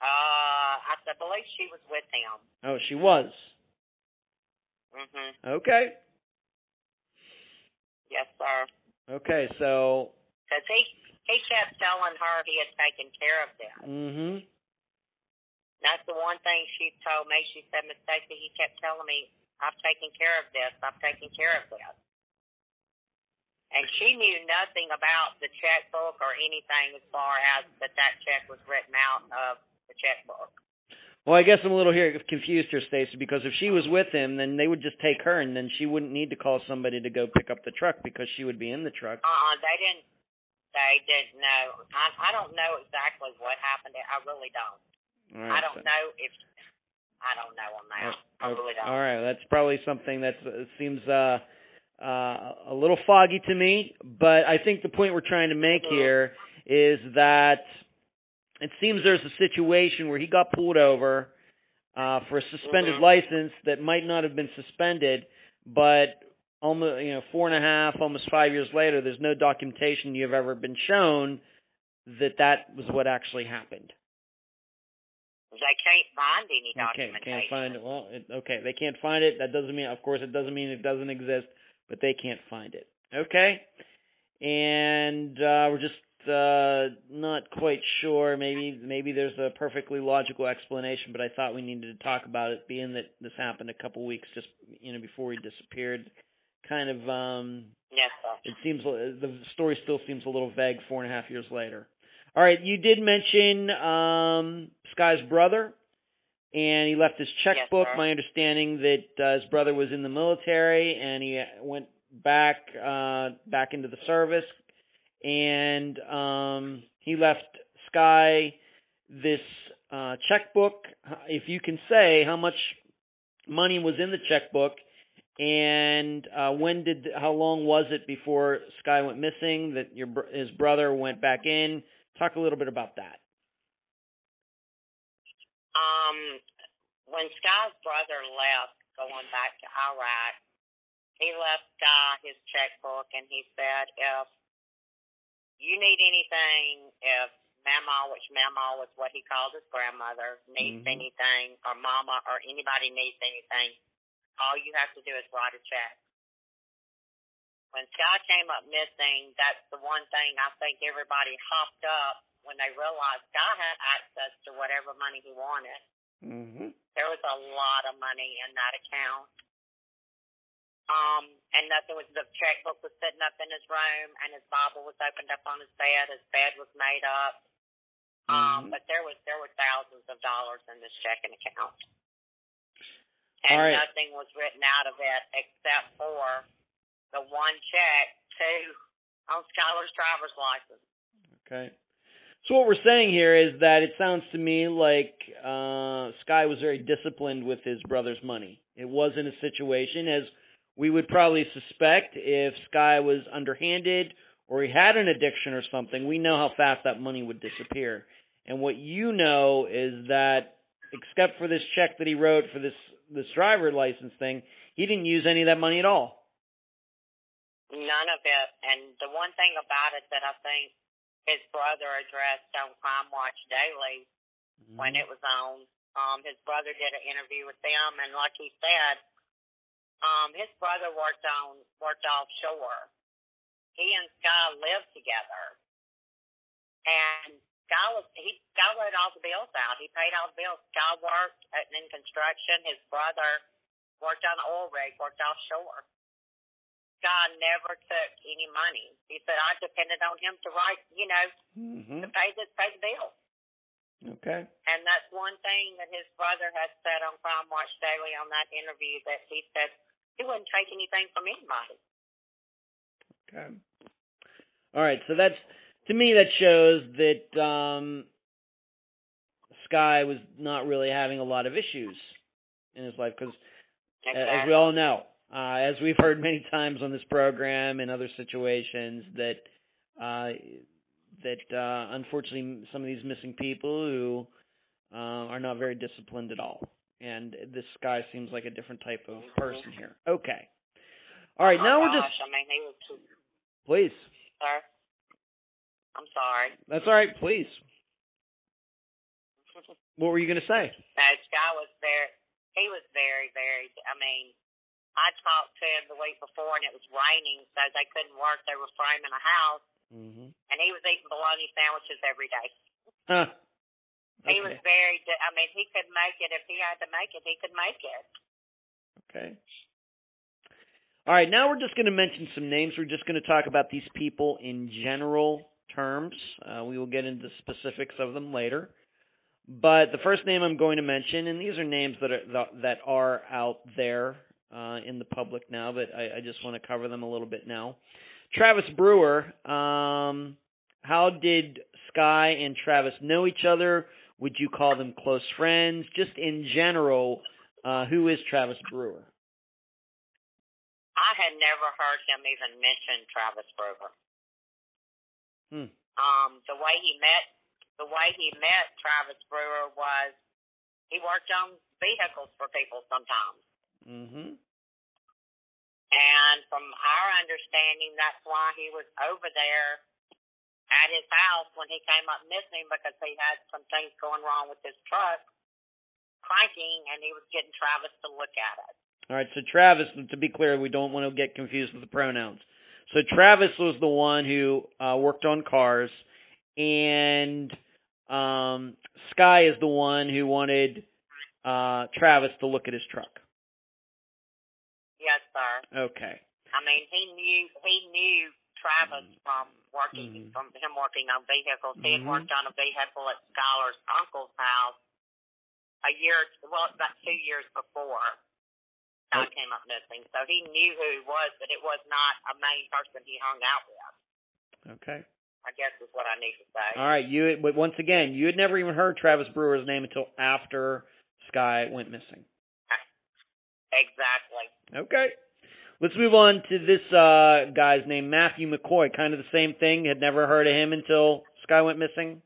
Uh, I believe she was with him. Oh, she was. Mhm. Okay. Yes, sir. Okay, so. Because he he kept telling her he had taken care of them. Mhm. That's the one thing she told me. She said, Miss Stacy, he kept telling me, I've taken care of this. I've taken care of this. And she knew nothing about the checkbook or anything as far as that that check was written out of the checkbook. Well, I guess I'm a little here confused here, Stacy, because if she was with him, then they would just take her, and then she wouldn't need to call somebody to go pick up the truck because she would be in the truck. Uh-uh, they didn't. They didn't know. I I don't know exactly what happened. I really don't. Right, I don't so- know if I don't know on that. I really don't. All right, that's probably something that uh, seems uh, uh, a little foggy to me. But I think the point we're trying to make Mhm. here is that it seems there's a situation where he got pulled over uh, for a suspended Mhm. license that might not have been suspended, but almost you know four and a half, almost five years later, there's no documentation you've ever been shown that that was what actually happened. They can't find any Okay, documentation. can't find it. Well, it, okay, they can't find it. That doesn't mean, of course, it doesn't mean it doesn't exist, but they can't find it. Okay, and uh, we're just uh, not quite sure. Maybe maybe there's a perfectly logical explanation, but I thought we needed to talk about it, being that this happened a couple weeks just you know before he disappeared. Kind of, um, Yes, sir. it seems the story still seems a little vague four and a half years later. All right, you did mention um, Sky's brother, and he left his checkbook. sir. My understanding that uh, his brother was in the military, and he went back uh, back into the service, and um, he left Sky this uh, checkbook. If you can say how much money was in the checkbook, and uh, when did how long was it before Sky went missing? That your his brother went back in. Talk a little bit about that. Um, when Sky's brother left, going back to Iraq, he left Sky his checkbook, and he said, "If you need anything, if Mama, which Mama was what he called his grandmother, needs Mhm. anything, or Mama, or anybody needs anything, all you have to do is write a check." When Sky came up missing, that's the one thing I think everybody hopped up when they realized Sky had access to whatever money he wanted. Mm-hmm. There was a lot of money in that account. Um, and nothing was the checkbook was sitting up in his room and his Bible was opened up on his bed. His bed was made up. Um, Mhm. but there was there were thousands of dollars in this checking account. And All right. nothing was written out of it except for the one check to on Schuyler's driver's license. Okay. So what we're saying here is that it sounds to me like uh, Sky was very disciplined with his brother's money. It wasn't a situation as we would probably suspect if Sky was underhanded or he had an addiction or something. We know how fast that money would disappear. And what you know is that except for this check that he wrote for this this driver license thing, he didn't use any of that money at all. None of it. And the one thing about it that I think his brother addressed on Crime Watch Daily when it was on, um, his brother did an interview with them, and like he said, um, his brother worked on worked offshore. He and Sky lived together, and Sky was he Sky wrote all the bills out. He paid all the bills. Sky worked at, in construction. His brother worked on oil rig, worked offshore. Sky never took any money. He said I depended on him to write, you know, hmm to pay the pay the bill. Okay. And that's one thing that his brother had said on Crime Watch Daily on that interview that he said he wouldn't take anything from anybody. Okay. All right, so that's to me that shows that um Sky was not really having a lot of issues in his life because as we all know, uh as we've heard many times on this program and other situations that uh that uh unfortunately some of these missing people who uh are not very disciplined at all. And this guy seems like a different type of person here. Okay. All right, oh now my we're just I mean, he was please. sir. I'm sorry. That's all right, please. What were you going to say? That guy was very. He was very, very. I mean, I talked to him the week before, and it was raining, so they couldn't work. They were framing a house, Mm-hmm. and he was eating bologna sandwiches every day. Huh. He was very. I mean, he could make it if he had to make it. He could make it. Okay. All right, now we're just going to mention some names. We're just going to talk about these people in general terms. Uh, we will get into specifics of them later. But the first name I'm going to mention, and these are names that are that are out there uh, in the public now, but I, I just want to cover them a little bit now. Travis Brewer. Um, how did Sky and Travis know each other? Would you call them close friends? Just in general, uh, who is Travis Brewer? I had never heard him even mention Travis Brewer. Hmm. Um, the way he met, the way he met Travis Brewer was he worked on vehicles for people sometimes. Mm-hmm. And from our understanding, that's why he was over there at his house when he came up missing because he had some things going wrong with his truck, cranking, and he was getting Travis to look at it. All right, so Travis, to be clear, we don't want to get confused with the pronouns. So Travis was the one who uh, worked on cars, and um, Sky is the one who wanted uh, Travis to look at his truck. Yes, sir. Okay. I mean, he knew he knew Travis from working Mhm. from him working on vehicles. He had worked on a vehicle at Schuyler's uncle's house a year, well, about two years before Sky Okay. came up missing. So he knew who he was, but it was not a main person he hung out with. Okay. I guess is what I need to say. All right. You, but once again, you had never even heard Travis Brewer's name until after Sky went missing. Exactly. Okay. Let's move on to this uh, guy's name, Matthew McCoy. Kind of the same thing. Had never heard of him until Sky went missing.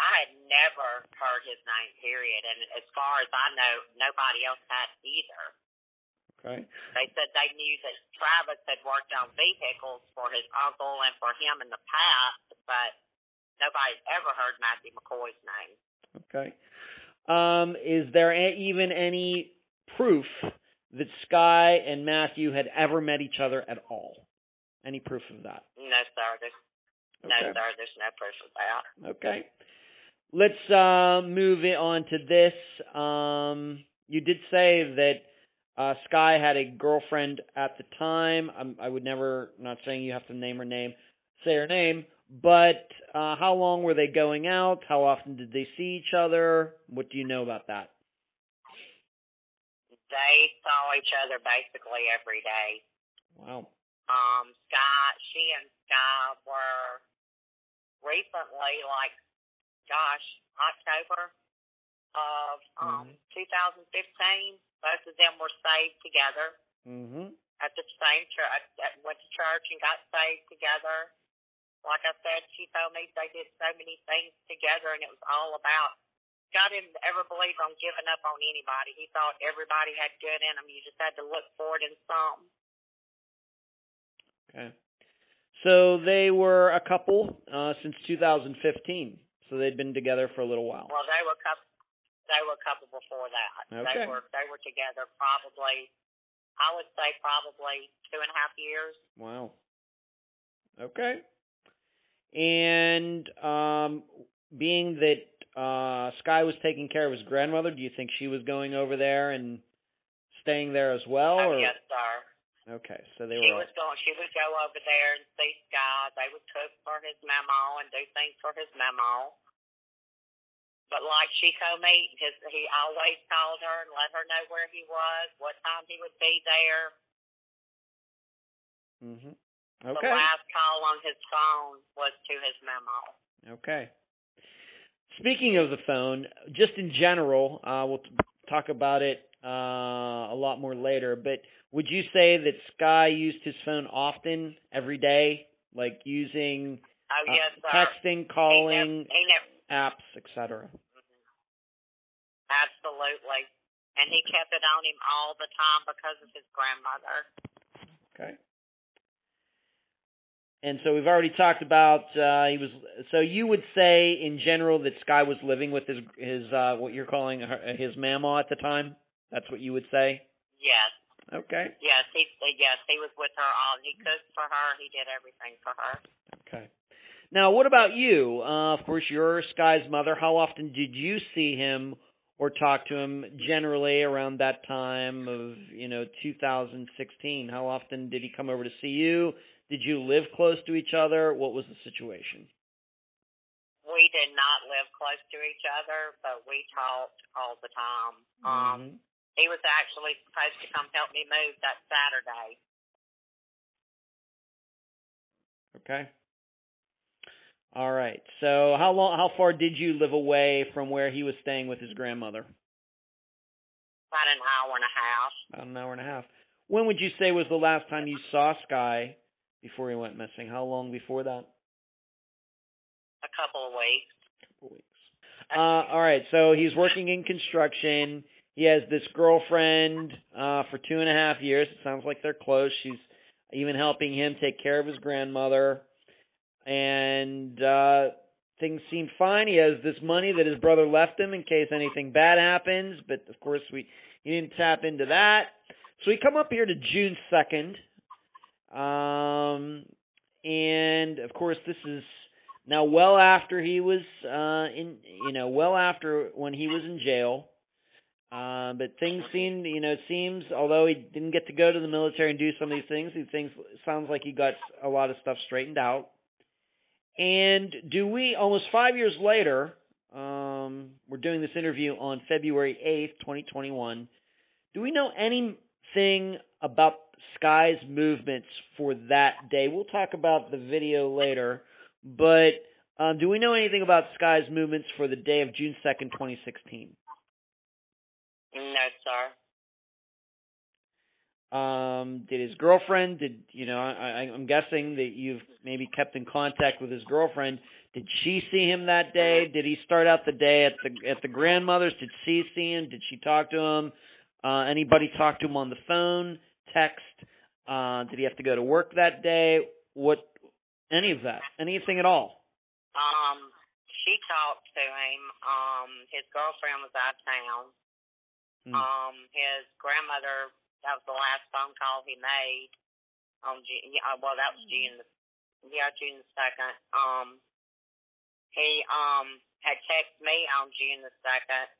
I had never heard his name, period. And as far as I know, nobody else had either. Okay. They said they knew that Travis had worked on vehicles for his uncle and for him in the past, but nobody's ever heard Matthew McCoy's name. Okay. Um, is there a- even any proof that Sky and Matthew had ever met each other at all? Any proof of that? No, sir. There's, No, sir. There's no proof of that. Okay. Let's uh, move it on to this. Um, you did say that uh, Sky had a girlfriend at the time. I'm, I would never, not saying you have to name her name, say her name, but uh, how long were they going out? How often did they see each other? What do you know about that? They saw each other basically every day. Wow. Um, Sky, she and Sky were recently, like, gosh, October of um, Mhm. 2015. Both of them were saved together Mm-hmm. at the same church. Went to church and got saved together. Like I said, she told me they did so many things together, and it was all about. God didn't ever believe on giving up on anybody. He thought everybody had good in them. You just had to look for it in some. Okay. So they were a couple uh, since 2015. So they'd been together for a little while. Well, they were a couple. They were a couple before that. Okay. They were they were together probably. I would say probably two and a half years. Wow. Okay. And um being that uh Sky was taking care of his grandmother, do you think she was going over there and staying there as well oh or yes, sir. Okay, so they She were was going. She would go over there and see Sky. They would cook for his memo and do things for his memo. But like she told me, his he always called her and let her know where he was, what time he would be there. Mhm. Okay. The last call on his phone was to his memo. Okay. Speaking of the phone, just in general, uh, we'll t- talk about it uh, a lot more later. But would you say that Sky used his phone often, every day, like using Oh uh, yes, sir. texting, He calling, never, he never, apps, etc.? absolutely. And he kept it on him all the time because of his grandmother. Okay. And so we've already talked about uh, he was. So you would say in general that Sky was living with his his uh, what you're calling her, his mama at the time. That's what you would say. Yes, Okay. yes, he yes he was with her all. He cooked for her. He did everything for her. Okay. Now, what about you? Uh, of course, you're Sky's mother. How often did you see him or talk to him? Generally, around that time of you know 2016. How often did he come over to see you? Did you live close to each other? What was the situation? We did not live close to each other, but we talked all the time. Um, Mhm. he was actually supposed to come help me move that Saturday. Okay. All right. So how long? How far did you live away from where he was staying with his grandmother? About an hour and a half. About an hour and a half. When would you say was the last time you saw Sky before he went missing? How long before that? A couple of weeks. A couple of weeks. Uh, all right. So he's working in construction. He has this girlfriend uh, for two and a half years. It sounds like they're close. She's even helping him take care of his grandmother. And uh, things seem fine. He has this money that his brother left him in case anything bad happens. But of course, we he didn't tap into that. So we come up here to June second. Um, and of course, this is now well after he was uh, in, you know, well after when he was in jail. Uh, but things seem, you know, it seems although he didn't get to go to the military and do some of these things, he thinks sounds like he got a lot of stuff straightened out. And do we almost five years later? Um, we're doing this interview on February eighth, twenty twenty one. Do we know anything about Sky's movements for that day? We'll talk about the video later, but um, do we know anything about Sky's movements for the day of June second, twenty sixteen? No, sir. Um, did his girlfriend? Did you know? I, I, I'm guessing that you've maybe kept in contact with his girlfriend. Did she see him that day? Did he start out the day at the at the grandmother's? Did she see him? Did she talk to him? Uh, anybody talk to him on the phone, text? Uh, did he have to go to work that day? What? Any of that? Anything at all? Um, she talked to him. Um, his girlfriend was out of town. Hmm. Um, his grandmother. That was the last phone call he made. On June, yeah, well, that was June. The, yeah, June the second. Um, he um had texted me on June the 2nd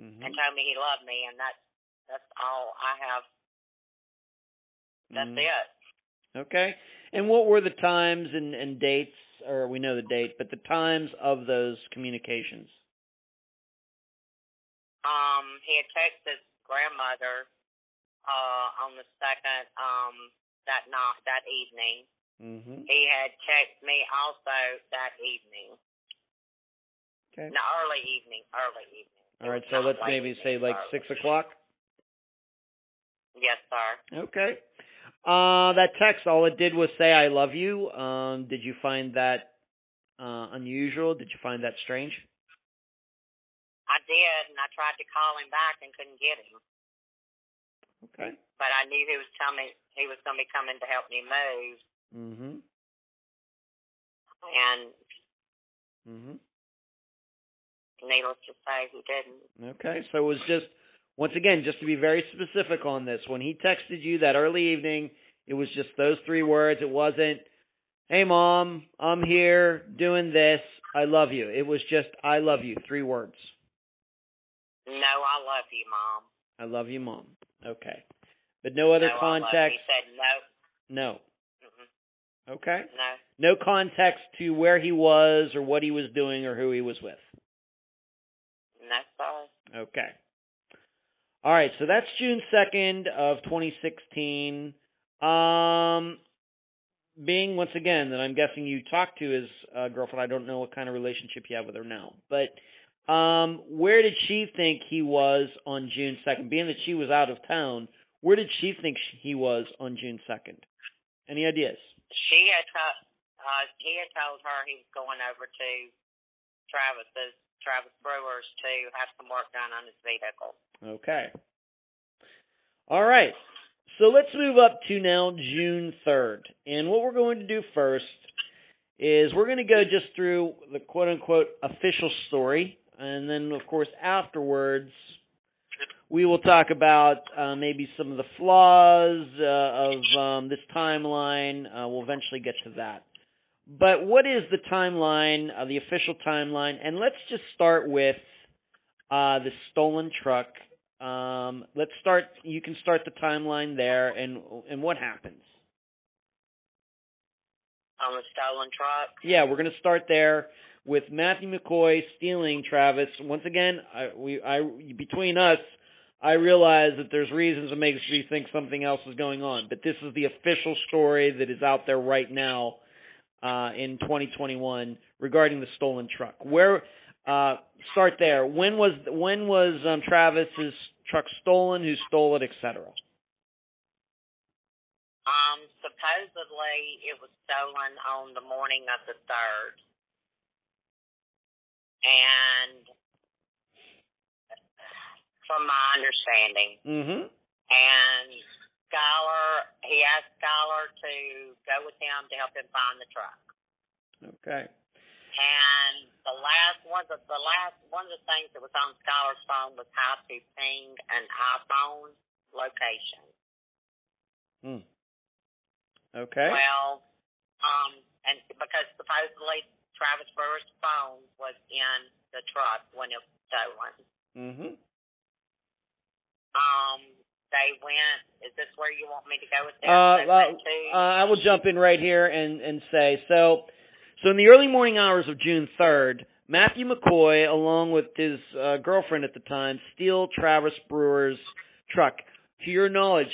Mhm. and told me he loved me, and that's that's all I have. That's Mhm. it. Okay. And what were the times and, and dates, or we know the date, but the times of those communications? Um, he had texted his grandmother uh on the second um that night that evening. Mm-hmm. He had texted me also that evening. Okay. No, early evening. Early evening. All right. So let's maybe evening, say like early. six o'clock. Yes, sir. Okay. Uh, that text, all it did was say "I love you." Um, did you find that uh, unusual? Did you find that strange? I did, and I tried to call him back and couldn't get him. Okay. But I knew he was coming. He was going to be coming to help me move, Mm-hmm. and Mm-hmm. needless to say, he didn't. Okay. So it was just once again, just to be very specific on this, when he texted you that early evening, it was just those three words. It wasn't, "Hey mom, I'm here doing this. I love you." It was just, "I love you." Three words. No, I love you, mom. I love you, mom. Okay. But no other no, I love you. context. He said no. No. Mm-mm, Okay. no. No context to where he was or what he was doing or who he was with. No, sir. Okay. All right, so that's June 2nd of 2016. Um being once again that I'm guessing you talked to his uh, girlfriend. I don't know what kind of relationship you have with her now. But um where did she think he was on June 2nd? Being that she was out of town, where did she think he was on June 2nd? Any ideas? She had told uh, he had told her he was going over to Travis's Travis Brewers to have some work done on his vehicle. Okay. All right. So let's move up to now June 3rd. And what we're going to do first is we're going to go just through the quote unquote official story. And then, of course, afterwards, we will talk about uh, maybe some of the flaws uh, of um, this timeline. Uh, we'll eventually get to that. But what is the timeline, uh, the official timeline? And let's just start with uh, the stolen truck. Um, let's start. You can start the timeline there, and and what happens? On the stolen truck. Yeah, we're going to start there with Matthew McCoy stealing Travis. Once again, I, we, I, between us, I realize that there's reasons that makes me think something else is going on, but this is the official story that is out there right now. Uh, in 2021 regarding the stolen truck. Where uh, start there? When was when was um, Travis's truck stolen? Who stole it, etc. Um, supposedly it was stolen on the morning of the third, and from my understanding, Mm-hmm. and Schuyler, he asked Schuyler to go with him to help him find the truck. Okay. And the last one, the, the last one of the things that was on Schuyler's phone was how to ping an iPhone location. Hmm. Okay. Well, um, and because supposedly Travis Brewer's phone was in the truck when it was stolen. Mm-hmm. Um, they went. Is this where you want me to go with? Uh, went to- uh, I will jump in right here and, and say so. So in the early morning hours of June 3rd, Matthew McCoy, along with his uh, girlfriend at the time, steal Travis Brewer's truck. To your knowledge,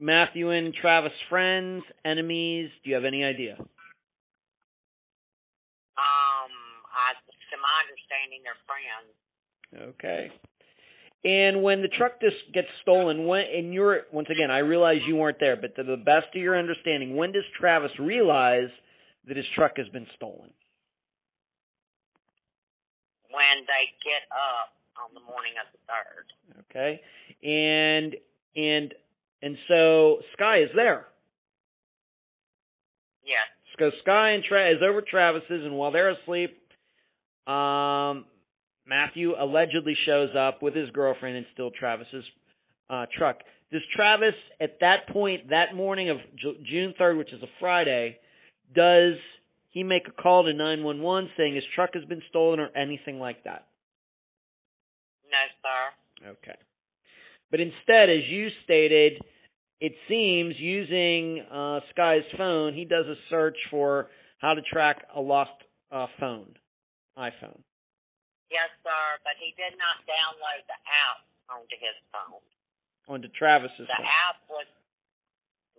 Matthew and Travis friends, enemies? Do you have any idea? um, I, to my understanding, they're friends. Okay. And when the truck just gets stolen, when and you're once again, I realize you weren't there, but to the best of your understanding, when does Travis realize that his truck has been stolen? When they get up on the morning of the third. Okay, and and and so Sky is there. Yeah. So Sky and Tra- is over Travis's, and while they're asleep, um, Matthew allegedly shows up with his girlfriend and steals Travis's uh, truck. Does Travis, at that point, that morning of Ju- June 3rd, which is a Friday, does he make a call to 911 saying his truck has been stolen or anything like that? No, sir. Okay. But instead, as you stated, it seems using uh, Sky's phone, he does a search for how to track a lost uh, phone, iPhone. Yes, sir. But he did not download the app onto his phone. onto Travis's The phone. app was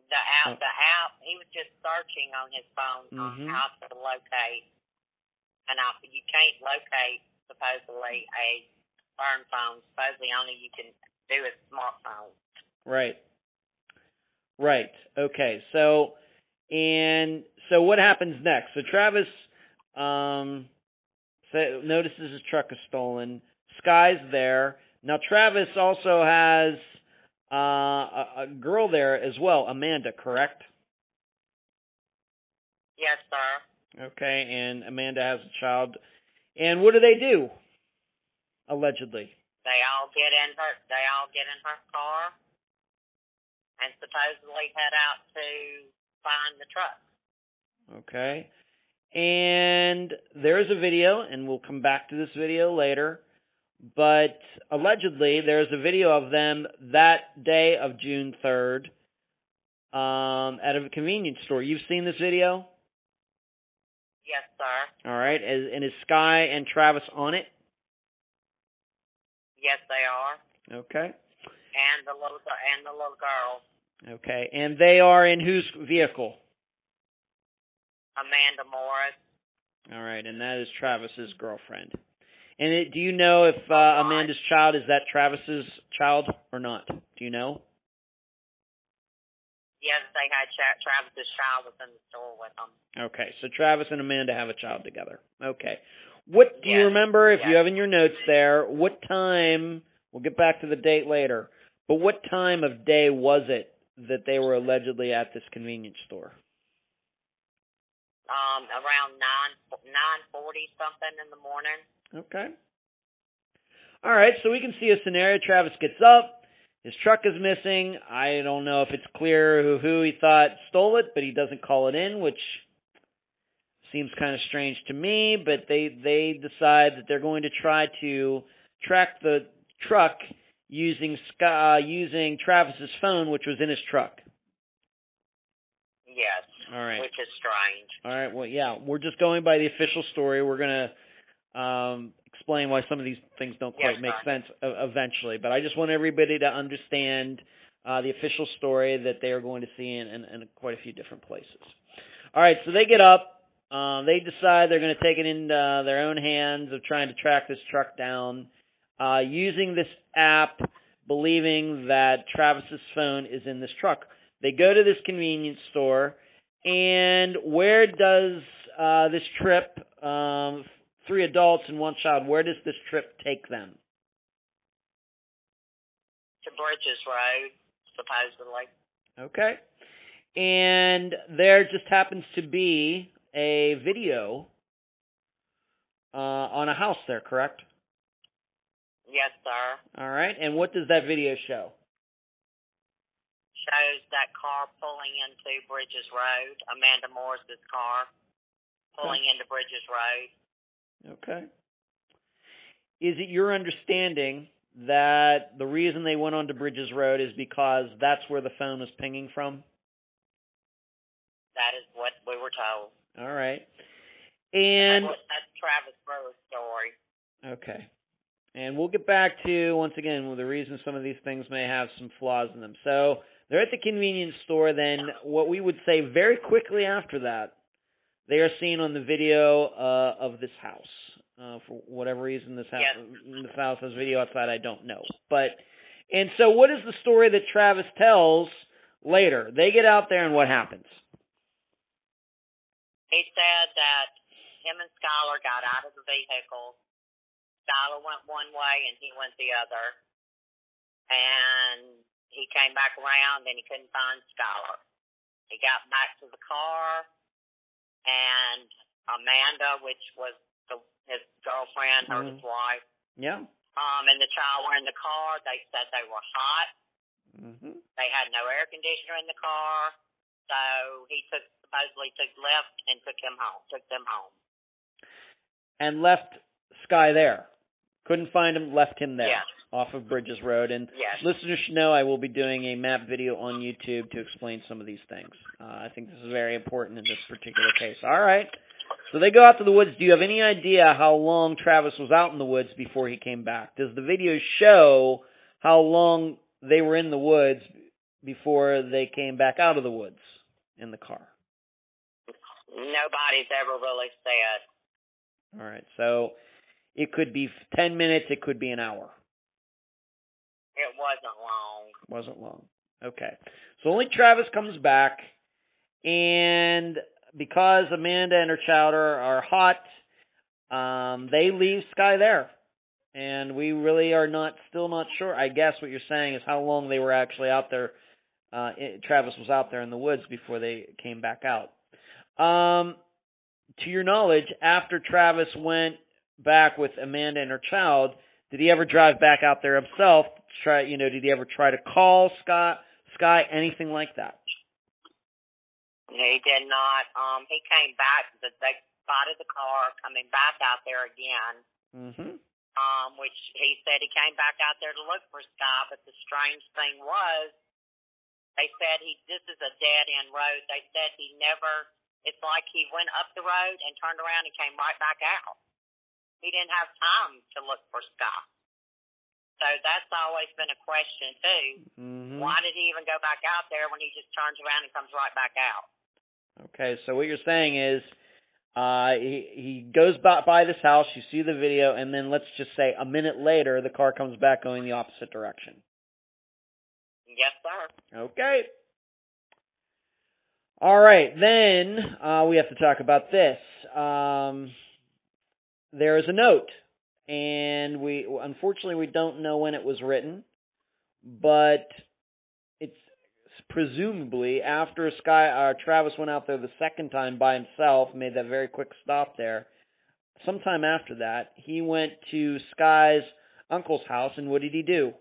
the app. Oh. The app. He was just searching on his phone Mhm. on how to locate and app. You can't locate supposedly a burn phone. Supposedly only you can do a smartphone. Right. Right. Okay. So, and so what happens next? So Travis um, notices his truck is stolen. Sky's there. Now Travis also has uh, a, a girl there as well, Amanda. Correct? Yes, sir. Okay. And Amanda has a child. And what do they do? Allegedly. They all get in her. They all get in her car, and supposedly head out to find the truck. Okay. And there's a video, and we'll come back to this video later. But allegedly, there's a video of them that day of June 3rd um, at a convenience store. You've seen this video? Yes, sir. All right. Is- And is Sky and Travis on it? Yes, they are. Okay. And the little and the little girl, Okay. And they are in whose vehicle? Amanda Morris. All right. And that is Travis's girlfriend. And it, do you know if uh, Amanda's child is that Travis's child or not? Do you know? Yes, they had Tra- Travis's child was in the store with them. Okay, so Travis and Amanda have a child together. Okay. What do you remember if you have in your notes there? What time? We'll get back to the date later. But what time of day was it that they were allegedly at this convenience store? Um, around nine nine forty something in the morning. Okay. All right, so we can see a scenario. Travis gets up. His truck is missing. I don't know if it's clear who, who he thought stole it, but he doesn't call it in, which seems kind of strange to me. But they they decide that they're going to try to track the truck using uh, using Travis's phone, which was in his truck. Yes. All right. Which is strange. All right. Well, yeah, we're just going by the official story. We're gonna um, explain why some of these things don't quite Yes, make sense eventually. But I just want everybody to understand uh, the official story that they are going to see in, in, in quite a few different places. All right. So they get up. Uh, they decide they're going to take it into uh, their own hands of trying to track this truck down uh, using this app, believing that Travis's phone is in this truck. They go to this convenience store, and where does uh, this trip, um, three adults and one child, where does this trip take them? To Bridges Road, supposedly. Okay. And there just happens to be a video uh, on a house there, correct? Yes, sir. All right. And what does that video show? Shows that car pulling into Bridges Road, Amanda Morris's car pulling into Bridges Road. Okay. Is it your understanding that the reason they went onto Bridges Road is because that's where the phone was pinging from? That is what we were told. All right. And that's, that's Travis Brewer's story. Okay. And we'll get back to once again the reason some of these things may have some flaws in them. So they're at the convenience store. Then what we would say very quickly after that, they are seen on the video uh, of this house. Uh, for whatever reason, this house Yes. this house has video outside. I don't know. But and so what is the story that Travis tells later? They get out there and what happens? He said that him and Schuyler got out of the vehicle. Schuyler went one way and he went the other. And he came back around and he couldn't find Schuyler. He got back to the car and Amanda, which was the, his girlfriend or his wife, Yeah. um, and the child were in the car. They said they were hot. Mhm. They had no air conditioner in the car. So he took supposedly took left and took him home. Took them home. And left Sky there. Couldn't find him, left him there. Yes. Off of Bridges Road. And Yes. listeners should know I will be doing a map video on YouTube to explain some of these things. Uh, I think this is very important in this particular case. All right. So they go out to the woods. Do you have any idea how long Travis was out in the woods before he came back? Does the video show how long they were in the woods before they came back out of the woods in the car? Nobody's ever really said. All right. So it could be 10 minutes, it could be an hour. It wasn't long. Wasn't long. Okay. So only Travis comes back, and because Amanda and her child are, are hot, um, they leave Sky there. And we really are not, still not sure. I guess what you're saying is how long they were actually out there. Uh, it, Travis was out there in the woods before they came back out. Um, to your knowledge, after Travis went back with Amanda and her child, did he ever drive back out there himself? Try, you know, did he ever try to call Scott, Sky, anything like that? He did not. Um, he came back. The, they spotted the car coming back out there again. Mm-hmm. Um, which he said he came back out there to look for Sky. But the strange thing was, they said he. This is a dead end road. They said he never. It's like he went up the road and turned around and came right back out. He didn't have time to look for Sky. So that's always been a question too. Mm-hmm. Why did he even go back out there when he just turns around and comes right back out? Okay, so what you're saying is, uh, he he goes by, by this house. You see the video, and then let's just say a minute later, the car comes back going the opposite direction. Yes, sir. Okay. All right, then uh, we have to talk about this. Um, there is a note, and we unfortunately we don't know when it was written, but it's presumably after Sky uh, Travis went out there the second time by himself, made that very quick stop there. Sometime after that, he went to Sky's uncle's house, and what did he do?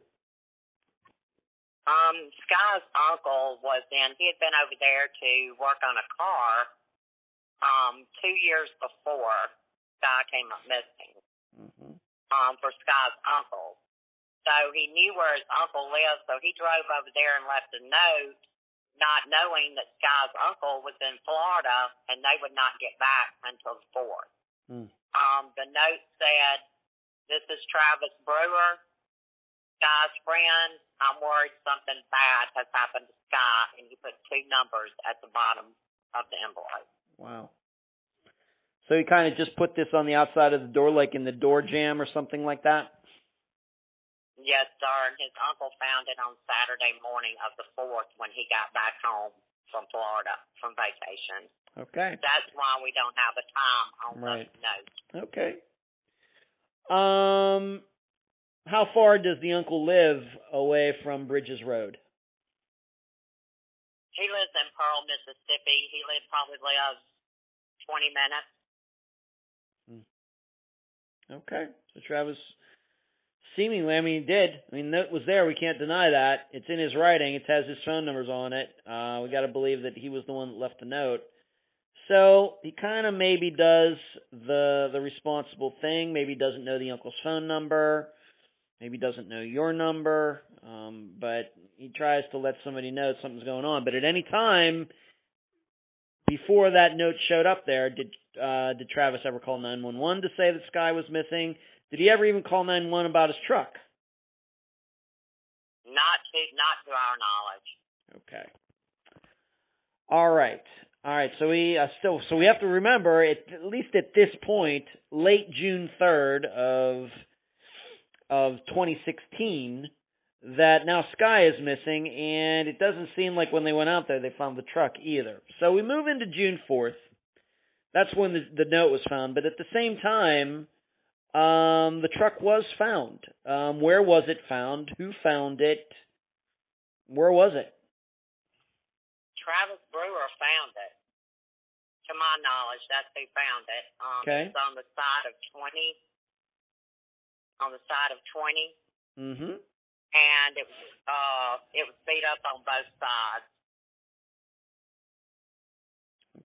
Um, Sky's uncle was in. He had been over there to work on a car. Um, two years before Sky came up missing. Mm-hmm. Um, for Sky's uncle. So he knew where his uncle lived, so he drove over there and left a note, not knowing that Sky's uncle was in Florida and they would not get back until the fourth. Hmm. Um, the note said, "This is Travis Brewer, Sky's friend. I'm worried something bad has happened to Sky," and he put two numbers at the bottom of the envelope. Wow. So he kind of just put this on the outside of the door, like in the door jamb or something like that. Yes, sir. And his uncle found it on Saturday morning of the fourth when he got back home from Florida from vacation. Okay. That's why we don't have a time on Right. the note. Okay. Um, how far does the uncle live away from Bridges Road? He lives in Pearl, Mississippi. He lives probably lives twenty minutes. Okay. So Travis seemingly, I mean, did. I mean, that was there. We can't deny that. It's in his writing. It has his phone numbers on it. Uh, we got to believe that he was the one that left the note. So he kind of maybe does the the responsible thing. Maybe doesn't know the uncle's phone number. Maybe doesn't know your number. Um, but he tries to let somebody know something's going on. But at any time before that note showed up there, did uh, did Travis ever call 911 to say that Sky was missing? Did he ever even call 911 about his truck? Not to not to our knowledge. Okay. All right. All right. So we uh, still so we have to remember at, at least at this point, late June 3rd of of 2016 that now Sky is missing and it doesn't seem like when they went out there they found the truck either. So we move into June 4th. That's when the, the note was found, but at the same time um the truck was found. Um where was it found? Who found it? Where was it? Travis Brewer found it. To my knowledge, that's who found it. Um, Okay. It's on the side of 20. On the side of 20. Mm-hmm. And it was, uh, it was beat up on both sides.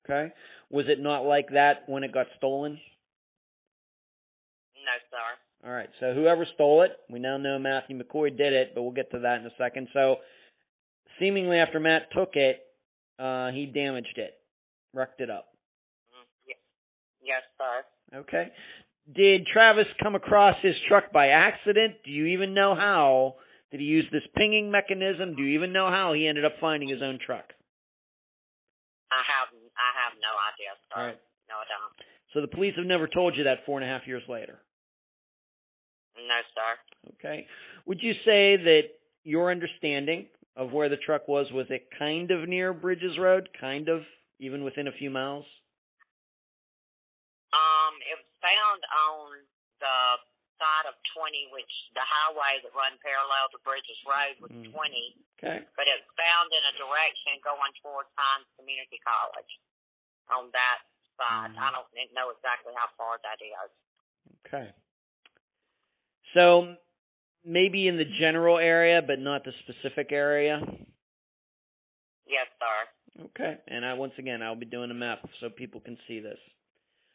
Okay. Was it not like that when it got stolen? No, sir. All right. So whoever stole it, we now know Matthew McCoy did it, but we'll get to that in a second. So seemingly after Matt took it, uh, he damaged it, wrecked it up. Mm, Yes, yes, sir. Okay. Did Travis come across his truck by accident? Do you even know how? Did he use this pinging mechanism? Do you even know how he ended up finding his own truck? I have, I have no idea, sir. All right. No, I don't. So the police have never told you that four and a half years later. No, sir. Okay. Would you say that your understanding of where the truck was was it kind of near Bridges Road, kind of even within a few miles? Um, it was found on the side of 20, which the highway that runs parallel to Bridges Road was Mm. 20, Okay. but it was found in a direction going towards Hinds Community College on that side. Mhm. I don't know exactly how far that is. Okay. So maybe in the general area, but not the specific area. Yes, sir. Okay. And I once again I'll be doing a map so people can see this.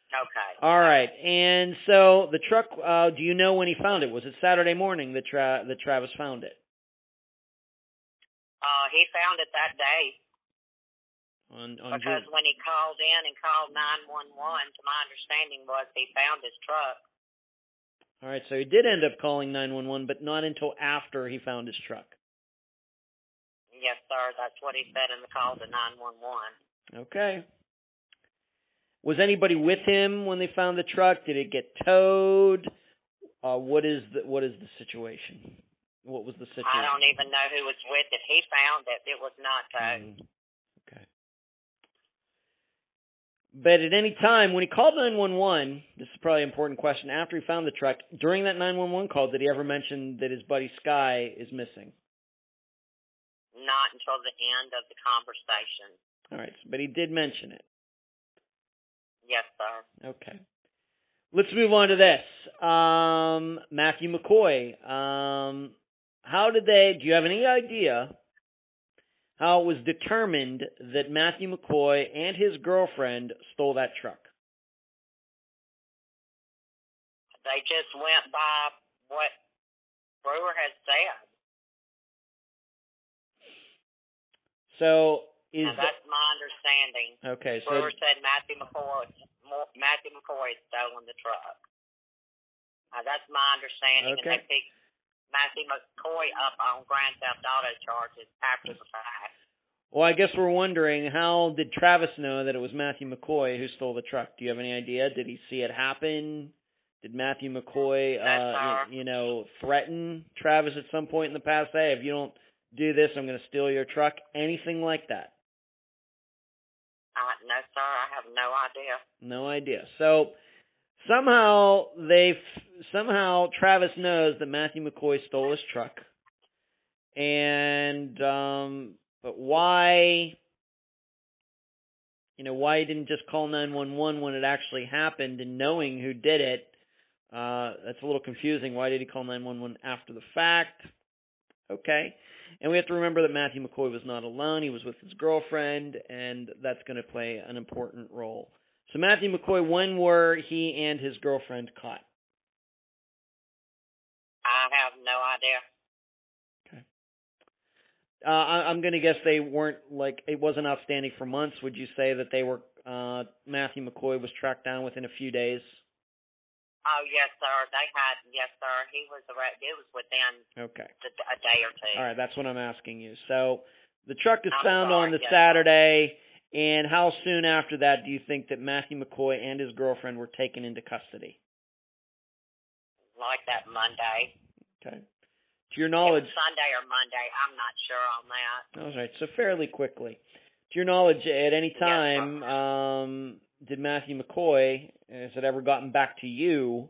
Okay. All right. And so the truck. Uh, do you know when he found it? Was it Saturday morning that Tra- that Travis found it? Uh, he found it that day On on because June. when he called in and called 911, to my understanding was he found his truck. All right. So he did end up calling nine one one, but not until after he found his truck. Yes, sir. That's what he said in the call to 911. Okay. Was anybody with him when they found the truck? Did it get towed? Uh, what is the what is the situation? What was the situation? I don't even know who was with it. He found it. It was not towed. Mm, Okay. But at any time when he called 911, this is probably an important question. After he found the truck, during that 911 call, did he ever mention that his buddy Sky is missing? Not until the end of the conversation. All right, but he did mention it. Yes, sir. Okay. Let's move on to this. Um, Matthew McCoy. Um, how did they? Do you have any idea how it was determined that Matthew McCoy and his girlfriend stole that truck? They just went by what Brewer had said. So is and that's my understanding. the, okay. So Brewer said Matthew McCoy, Matthew McCoy had stolen the truck. Uh, that's my understanding. Okay. And they picked Matthew McCoy up on Grand Theft Auto charges after the fact. Well, I guess we're wondering how did Travis know that it was Matthew McCoy who stole the truck? Do you have any idea? Did he see it happen? Did Matthew McCoy, uh, you, you know, threaten Travis at some point in the past? Hey, if you don't do this, I'm going to steal your truck. Anything like that? Uh, no, sir. I have no idea. No idea. So somehow they somehow Travis knows that Matthew McCoy stole his truck, and um, but why? You know why he didn't just call 911 when it actually happened and knowing who did it. Uh, that's a little confusing. Why did he call 911 after the fact? Okay. And we have to remember that Matthew McCoy was not alone. He was with his girlfriend, and that's going to play an important role. So, Matthew McCoy, when were he and his girlfriend caught? No idea. Okay. Uh, I, I'm going to guess they weren't like it wasn't outstanding for months. Would you say that they were? Uh, Matthew McCoy was tracked down within a few days. Oh yes, sir. They had yes, sir. He was arrested. It was within Okay. the, a day or two. All right, that's what I'm asking you. So the truck is I'm found sorry, on the yes. Saturday, and how soon after that do you think that Matthew McCoy and his girlfriend were taken into custody? Like that Monday. Okay. To your knowledge, Sunday or Monday. I'm not sure on that. all right. So fairly quickly. To your knowledge, at any time, um, did Matthew McCoy has it ever gotten back to you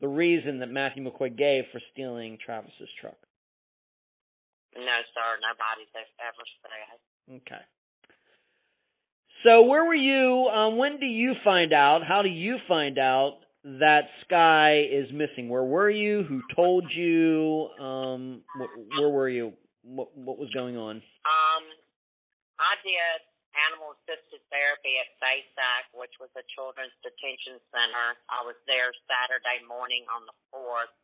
the reason that Matthew McCoy gave for stealing Travis's truck? No, sir. Nobody's ever said. Okay. So where were you? Um, when do you find out? How do you find out that Sky is missing? Where were you? Who told you? Um, wh- where were you? What what was going on? Um, I did animal assisted therapy at FASAC, which was a children's detention center. I was there Saturday morning on the 4th.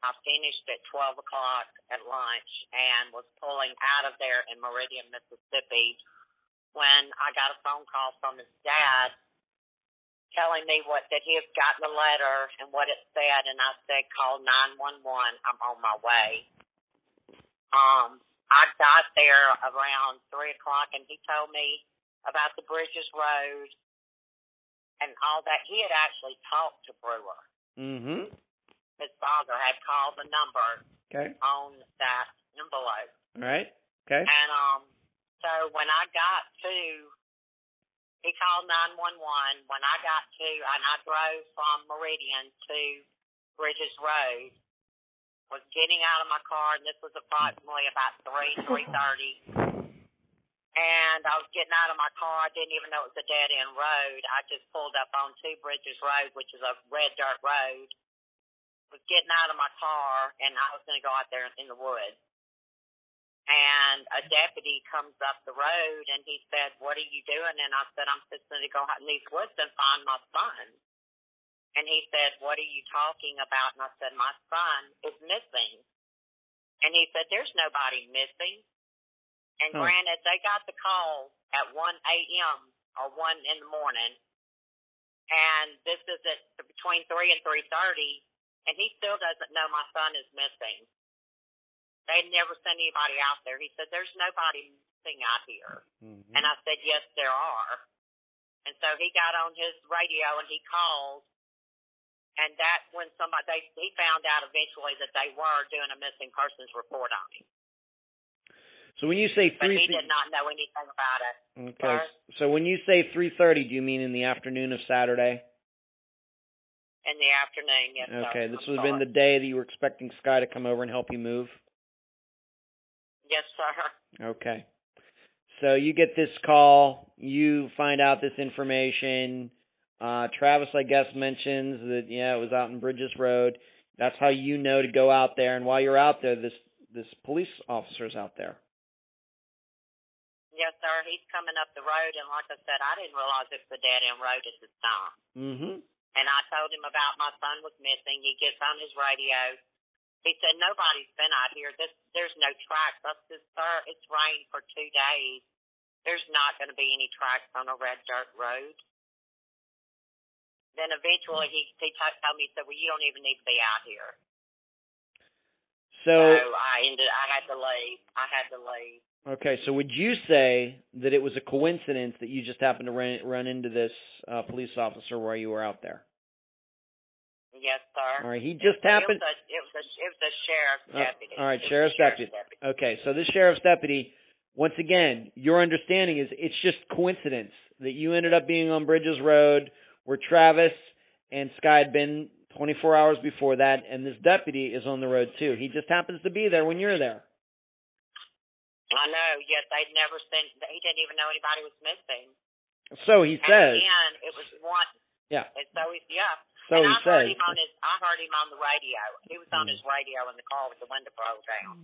I finished at 12 o'clock at lunch and was pulling out of there in Meridian, Mississippi when I got a phone call from his dad telling me what that he had gotten a letter and what it said and I said call 911 I'm on my way um I got there around three o'clock and he told me about the Bridges Road and all that. He had actually talked to Brewer. Mm-hmm. His father had called the number Okay. on that envelope. All right. Okay. And um so when I got to he called nine one one. When I got to and I drove from Meridian to Bridges Road, was getting out of my car and this was approximately about three, three thirty. And I was getting out of my car. I didn't even know it was a dead end road. I just pulled up on Two Bridges Road, which is a red dirt road. Was getting out of my car and I was going to go out there in the woods. And a deputy comes up the road and he said, What are you doing? And I said, I'm fixing to go out in these woods and find my son. And he said, What are you talking about? And I said, My son is missing. And he said, There's nobody missing. And Huh. granted, they got the call at 1 a.m. or 1 in the morning. And this is at between 3 and 3.30. And he still doesn't know my son is missing. They never sent anybody out there. He said, There's nobody missing out here. Mm-hmm. And I said, Yes, there are. And so he got on his radio and he called. And that's when somebody, they, he found out eventually that they were doing a missing persons report on him. So when you say But three, he did not know anything about it. okay. Sir? So when you say three thirty, do you mean in the afternoon of Saturday? In the afternoon, yes, sir. Okay. This I'm would have been the day that you were expecting Sky to come over and help you move. Yes, sir. Okay. So you get this call, you find out this information. Uh, Travis, I guess, mentions that yeah, it was out in Bridges Road. That's how you know to go out there. And while you're out there, this this police officer's out there. Yes, sir. He's coming up the road, and like I said, I didn't realize it was a dead end road at this time. Mm-hmm. And I told him about my son was missing. He gets on his radio. He said, "Nobody's been out here. This, there's no tracks." I said, "Sir, it's rained for two days. There's not going to be any tracks on a red dirt road." Then eventually he he t- told me, he said, "Well, you don't even need to be out here." So So I ended. I had to leave. I had to leave. Okay, so would you say that it was a coincidence that you just happened to run run into this uh, police officer while you were out there? Yes, sir. All right, he just happened. it was a, it was a sheriff's Uh, deputy. all right, a sheriff's deputy. deputy. Okay, so this sheriff's deputy, once again, your understanding is it's just coincidence that you ended up being on Bridges Road where Travis and Sky had been 24 hours before that, and this deputy is on the road too. He just happens to be there when you're there. I know. Yet they'd never sent. He didn't even know anybody was missing. So he And says. again, it was one. Yeah. And so he, yeah. So and he I heard says. him on his. I heard him on the radio. He was on Mm. his radio in the car with the window rolled down.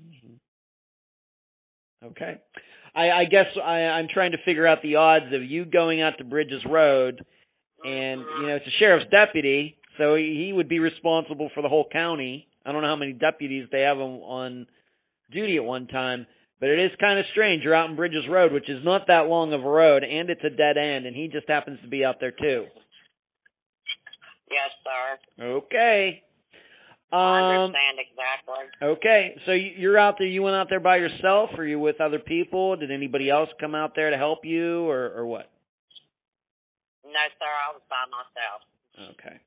Okay. I, I guess I, I'm trying to figure out the odds of you going out to Bridges Road, and Mhm. you know it's a sheriff's deputy, so he, he would be responsible for the whole county. I don't know how many deputies they have on, on duty at one time, but it is kind of strange. You're out in Bridges Road, which is not that long of a road, and it's a dead end, and he just happens to be out there too. Yes, sir. Okay. I Um. understand exactly. Okay, so you- you're out there. You went out there by yourself, or you with other people? Did anybody else come out there to help you, or or what? No, sir. I was by myself. Okay.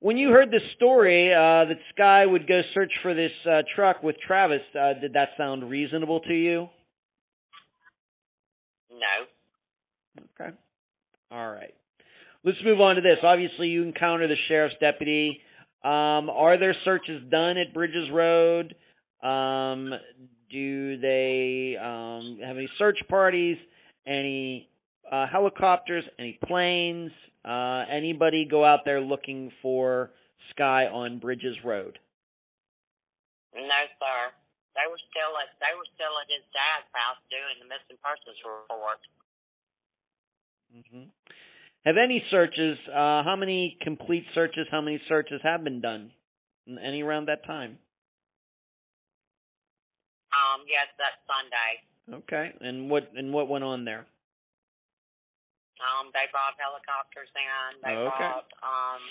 When you heard the story uh, that Sky would go search for this uh, truck with Travis, uh, did that sound reasonable to you? No. Okay. All right. Let's move on to this. Obviously, you encounter the sheriff's deputy. Um, are there searches done at Bridges Road? Um, do they um, have any search parties? Any uh, helicopters? Any planes? Uh, anybody go out there looking for Sky on Bridges Road? No, sir. They were still at. They were still at his dad's house doing the missing persons report. hmm Have any searches? Uh, how many complete searches? How many searches have been done? Any around that time? Um. Yes, that Sunday. Okay. And what and what went on there? Um. They brought helicopters in. They Oh, okay. brought um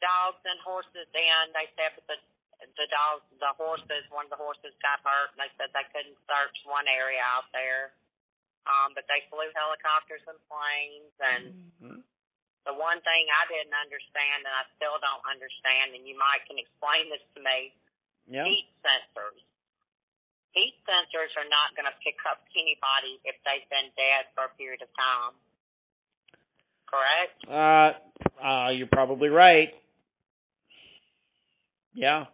dogs and horses in. They said that the the dogs, the horses, one of the horses got hurt, and they said they couldn't search one area out there. Um, but they flew helicopters and planes, and Mhm. the one thing I didn't understand, and I still don't understand, and you might can explain this to me, Yeah. heat sensors. Heat sensors are not going to pick up anybody if they've been dead for a period of time. Correct? Uh, uh, you're probably right. Yeah.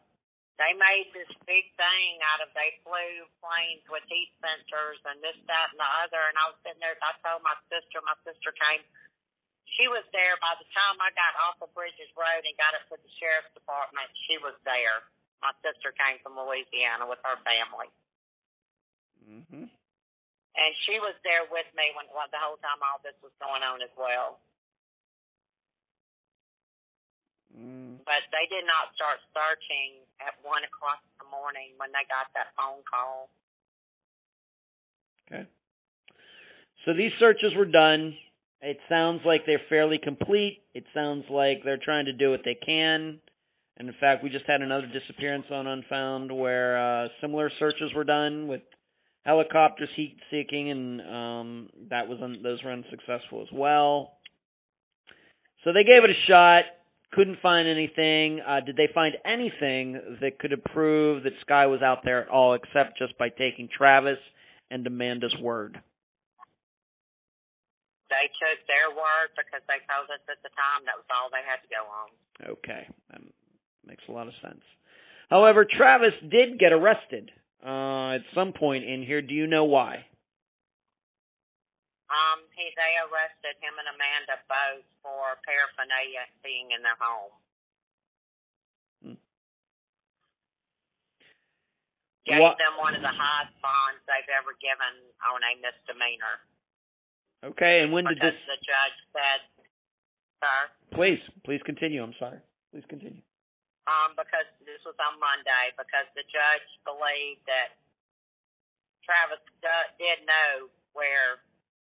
They made this big thing out of they flew planes with heat sensors and this, that, and the other. And I was sitting there. I told my sister. My sister came. She was there by the time I got off of Bridges Road and got up to the sheriff's department. She was there. My sister came from Louisiana with her family. Mhm. And she was there with me when well, the whole time all this was going on as well. Mm. But they did not start searching at one o'clock in the morning when they got that phone call. Okay. So these searches were done. It sounds like they're fairly complete. It sounds like they're trying to do what they can. And in fact, we just had another disappearance on Unfound where uh, similar searches were done with helicopters heat seeking, and um, that was un- those were unsuccessful as well. So they gave it a shot. Couldn't find anything. Uh, did they find anything that could have proved that Sky was out there at all, except just by taking Travis and Amanda's word? They took their word because they told us at the time that was all they had to go on. Okay, that makes a lot of sense. However, Travis did get arrested uh, at some point in here. Do you know why? Um, he they arrested him and Amanda both for paraphernalia being in their home. Hmm. Gave What- them one of the highest bonds they've ever given on a misdemeanor. Okay, and when did this? the judge said, sir, Please, please continue. I'm sorry. Please continue. um, because this was on Monday, because the judge believed that Travis d- did know where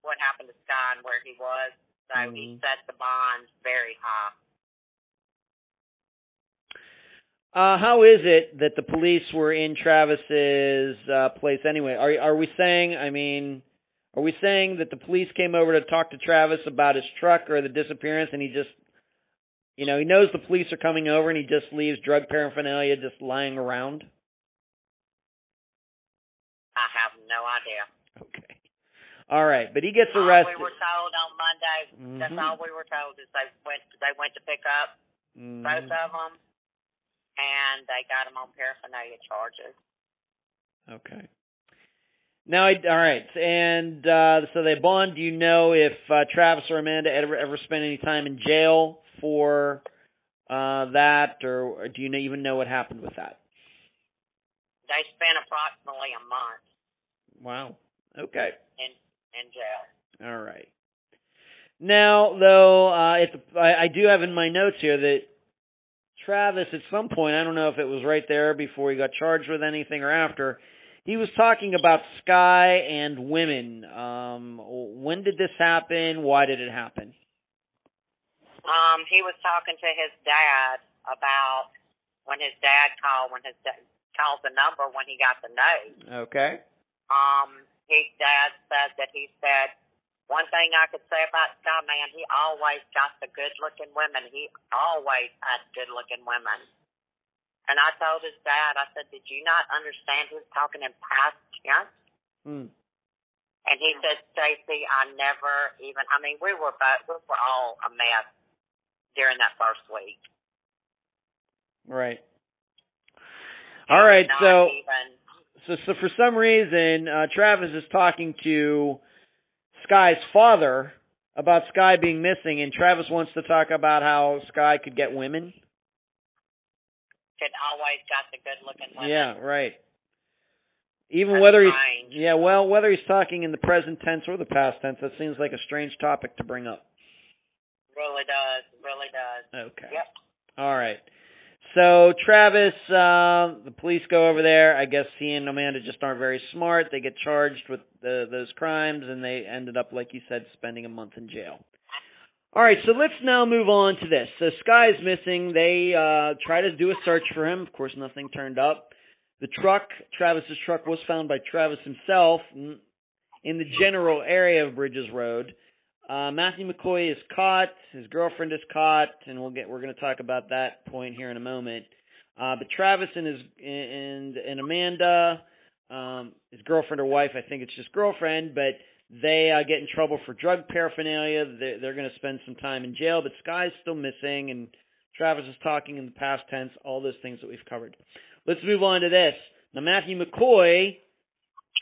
what happened to and where he was, so he Mhm. set the bond very high. Uh, how is it that the police were in Travis's uh, place anyway? Are are we saying? I mean, are we saying that the police came over to talk to Travis about his truck or the disappearance, and he just, you know, he knows the police are coming over, and he just leaves drug paraphernalia just lying around? I have no idea. Okay. All right, but he gets All arrested. we were told on Monday. That's Mhm. all we were told is they went. They went to pick up Mhm. both of them, and they got them on paraphernalia charges. Okay. Now, I, all right, and uh, so they bond. Do you know if uh, Travis or Amanda ever ever spent any time in jail for uh, that, or, or do you know, even know what happened with that? They spent approximately a month Wow. Okay. in in jail. All right. Now, though, uh, the, I, I do have in my notes here that Travis, at some point, I don't know if it was right there before he got charged with anything or after, he was talking about Sky and women. Um, when did this happen? Why did it happen? Um, he was talking to his dad about when his dad called when his dad called the number when he got the note. Okay. Um, his dad said that he said one thing I could say about Scott, man, he always got the good looking women. He always had good looking women. And I told his dad, I said, Did you not understand he was talking in past tense? Hmm. And he said, Stacy, I never even I mean, we were both we were all a mess during that first week. Right. All right. So, even so, so for some reason, uh, Travis is talking to Sky's father about Sky being missing, and Travis wants to talk about how Sky could get women. could always got the good looking women. Yeah, right. Even That's whether he's yeah, well, whether he's talking in the present tense or the past tense, that seems like a strange topic to bring up. Really does, really does. Okay. Yep. All right. So Travis, uh, the police go over there. I guess he and Amanda just aren't very smart. They get charged with the, those crimes, and they ended up, like you said, spending a month in jail. All right, so let's now move on to this. So Sky is missing. They uh, try to do a search for him. Of course, nothing turned up. The truck, Travis's truck, was found by Travis himself in the general area of Bridges Road. Uh, Matthew McCoy is caught. His girlfriend is caught, and we'll get we're going to talk about that point here in a moment. Uh, but Travis and his and and Amanda, um, his girlfriend or wife, I think it's just girlfriend, but they uh, get in trouble for drug paraphernalia. They're, they're going to spend some time in jail, but Sky's still missing, and Travis is talking in the past tense. All those things that we've covered. Let's move on to this. Now, Matthew McCoy,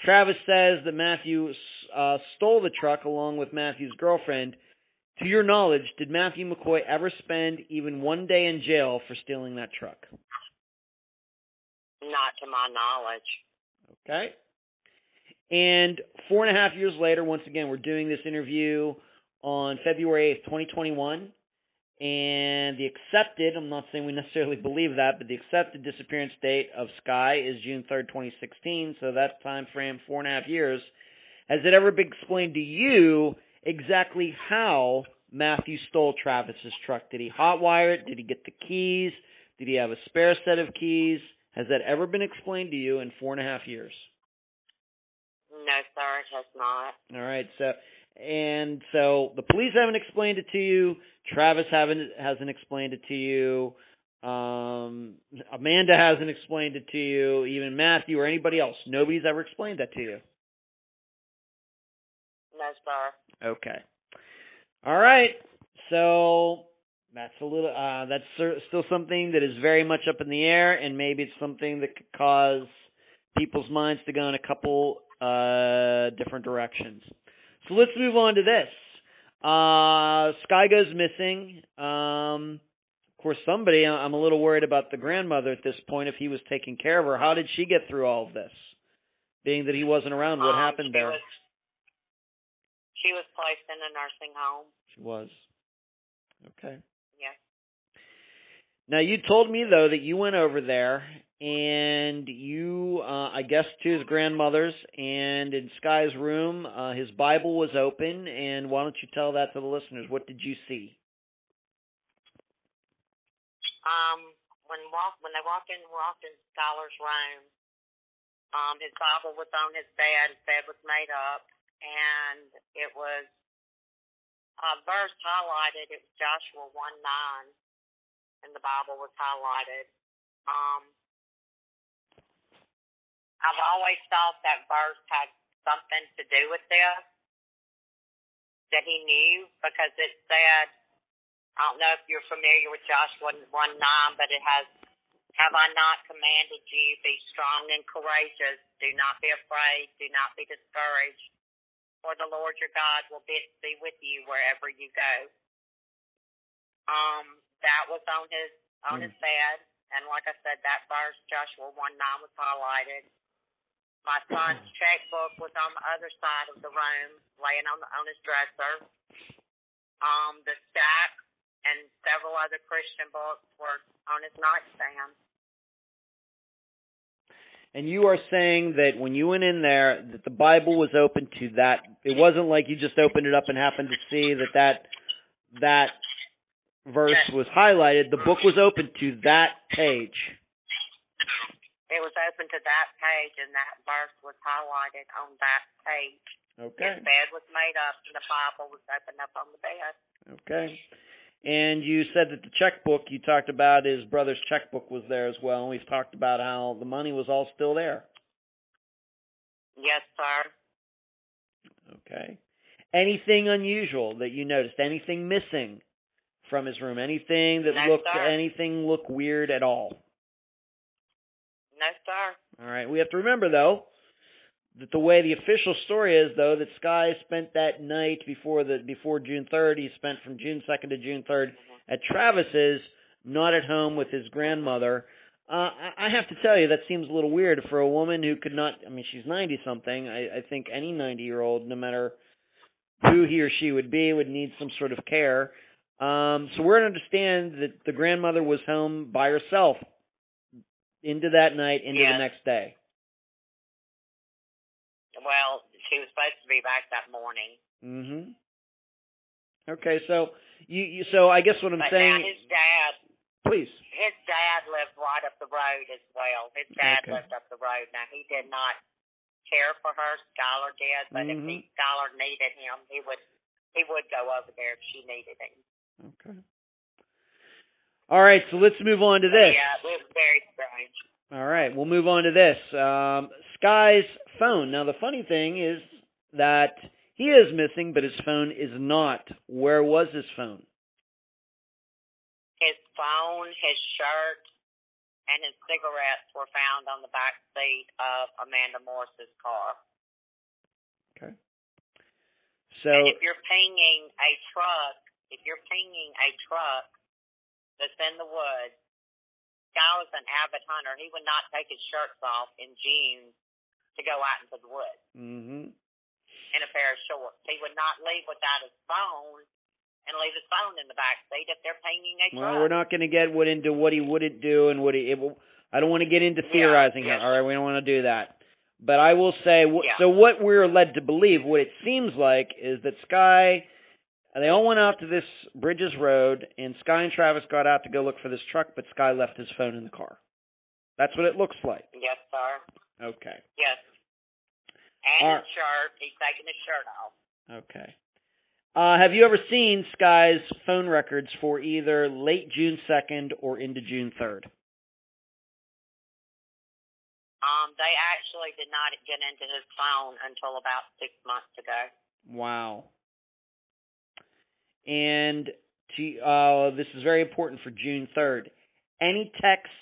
Travis says that Matthew uh, stole the truck along with Matthew's girlfriend. To your knowledge, did Matthew McCoy ever spend even one day in jail for stealing that truck? Not to my knowledge. Okay. And four and a half years later, once again, we're doing this interview on February 8th, 2021. And the accepted, I'm not saying we necessarily believe that, but the accepted disappearance date of Sky is June 3rd, 2016. So that time frame, four and a half years. Has it ever been explained to you exactly how Matthew stole Travis's truck? Did he hotwire it? Did he get the keys? Did he have a spare set of keys? Has that ever been explained to you in four and a half years? No, sir, it has not. All right, so and so the police haven't explained it to you. Travis haven't hasn't explained it to you. Um, Amanda hasn't explained it to you. Even Matthew or anybody else, nobody's ever explained that to you. Sir. Okay. All right. So that's a little. Uh, that's cer- still something that is very much up in the air, and maybe it's something that could cause people's minds to go in a couple uh, different directions. So let's move on to this. Uh, Sky goes missing. Um, of course, somebody. I'm a little worried about the grandmother at this point. If he was taking care of her, how did she get through all of this? Being that he wasn't around, what Um, happened there? Was, she was placed in a nursing home. She was. Okay. Yes. Now you told me though that you went over there and you, uh, I guess, to his grandmother's and in Sky's room, uh, his Bible was open. And why don't you tell that to the listeners? What did you see? Um, when walk when they walked in walked in Schuyler's room, um, his Bible was on his bed. His bed was made up, and it was a verse highlighted. It was Joshua one nine, and the Bible was highlighted. Um, I've always thought that verse had something to do with this that he knew because it said, I don't know if you're familiar with Joshua 1 9, but it has, Have I not commanded you, be strong and courageous, do not be afraid, do not be discouraged, for the Lord your God will be, be with you wherever you go. Um, that was on his on Mm. his bed, and like I said, that verse Joshua 1 9 was highlighted. My son's checkbook was on the other side of the room, laying on the, on his dresser. Um, the stack and several other Christian books were on his nightstand. And you are saying that when you went in there, that the Bible was open to that. It wasn't like you just opened it up and happened to see that that that verse was highlighted. The book was open to that page. It was open to that page, and that verse was highlighted on that page. Okay. His bed was made up, and the Bible was opened up on the bed. Okay. And you said that the checkbook you talked about his brother's checkbook was there as well, and we've talked about how the money was all still there. Yes, sir. Okay. Anything unusual that you noticed? Anything missing from his room? Anything that No, looked sir. anything look weird at all? No, sir. All right. We have to remember though the way the official story is though that Sky spent that night before the before June 3rd, he spent from June 2nd to June 3rd at Travis's, not at home with his grandmother. Uh, I have to tell you that seems a little weird for a woman who could not. I mean, she's 90 something. I, I think any 90 year old, no matter who he or she would be, would need some sort of care. Um, so we're to understand that the grandmother was home by herself into that night, into Yes. the next day. Well, she was supposed to be back that morning. Mhm. Okay, so you, you so I guess what I'm but saying now his dad, please. his dad lived right up the road as well. His dad Okay. lived up the road. Now he did not care for her. Schuyler did, but if he, Mhm. Schuyler needed him, he would he would go over there if she needed him. Okay. All right, so let's move on to But this. Yeah, it was very strange. All right, we'll move on to this. Um, Sky's phone. Now, the funny thing is that he is missing, but his phone is not. Where was his phone? His phone, his shirt, and his cigarettes were found on the back seat of Amanda Morris's car. Okay. So, And if you're pinging a truck, if you're pinging a truck that's in the woods, Guy was an avid hunter. He would not take his shirts off in June to go out into the woods hmm in a pair of shorts. He would not leave without his phone and leave his phone in the back seat if they're pinging a truck. well, we're not going to get what into what he wouldn't do and what he. It will, I don't want to get into theorizing yeah. here. All right, we don't want to do that. But I will say, wh- Yeah. so what we're led to believe, what it seems like, is that Sky, they all went out to this Bridges Road, and Sky and Travis got out to go look for this truck, but Sky left his phone in the car. That's what it looks like. Yes, sir. Okay. Yes. And All his shirt. He's taking his shirt off. Okay. Uh, have you ever seen Sky's phone records for either late June 2nd or into June 3rd? Um, they actually did not get into his phone until about six months ago. Wow. And to, uh, this is very important for June 3rd. Any texts,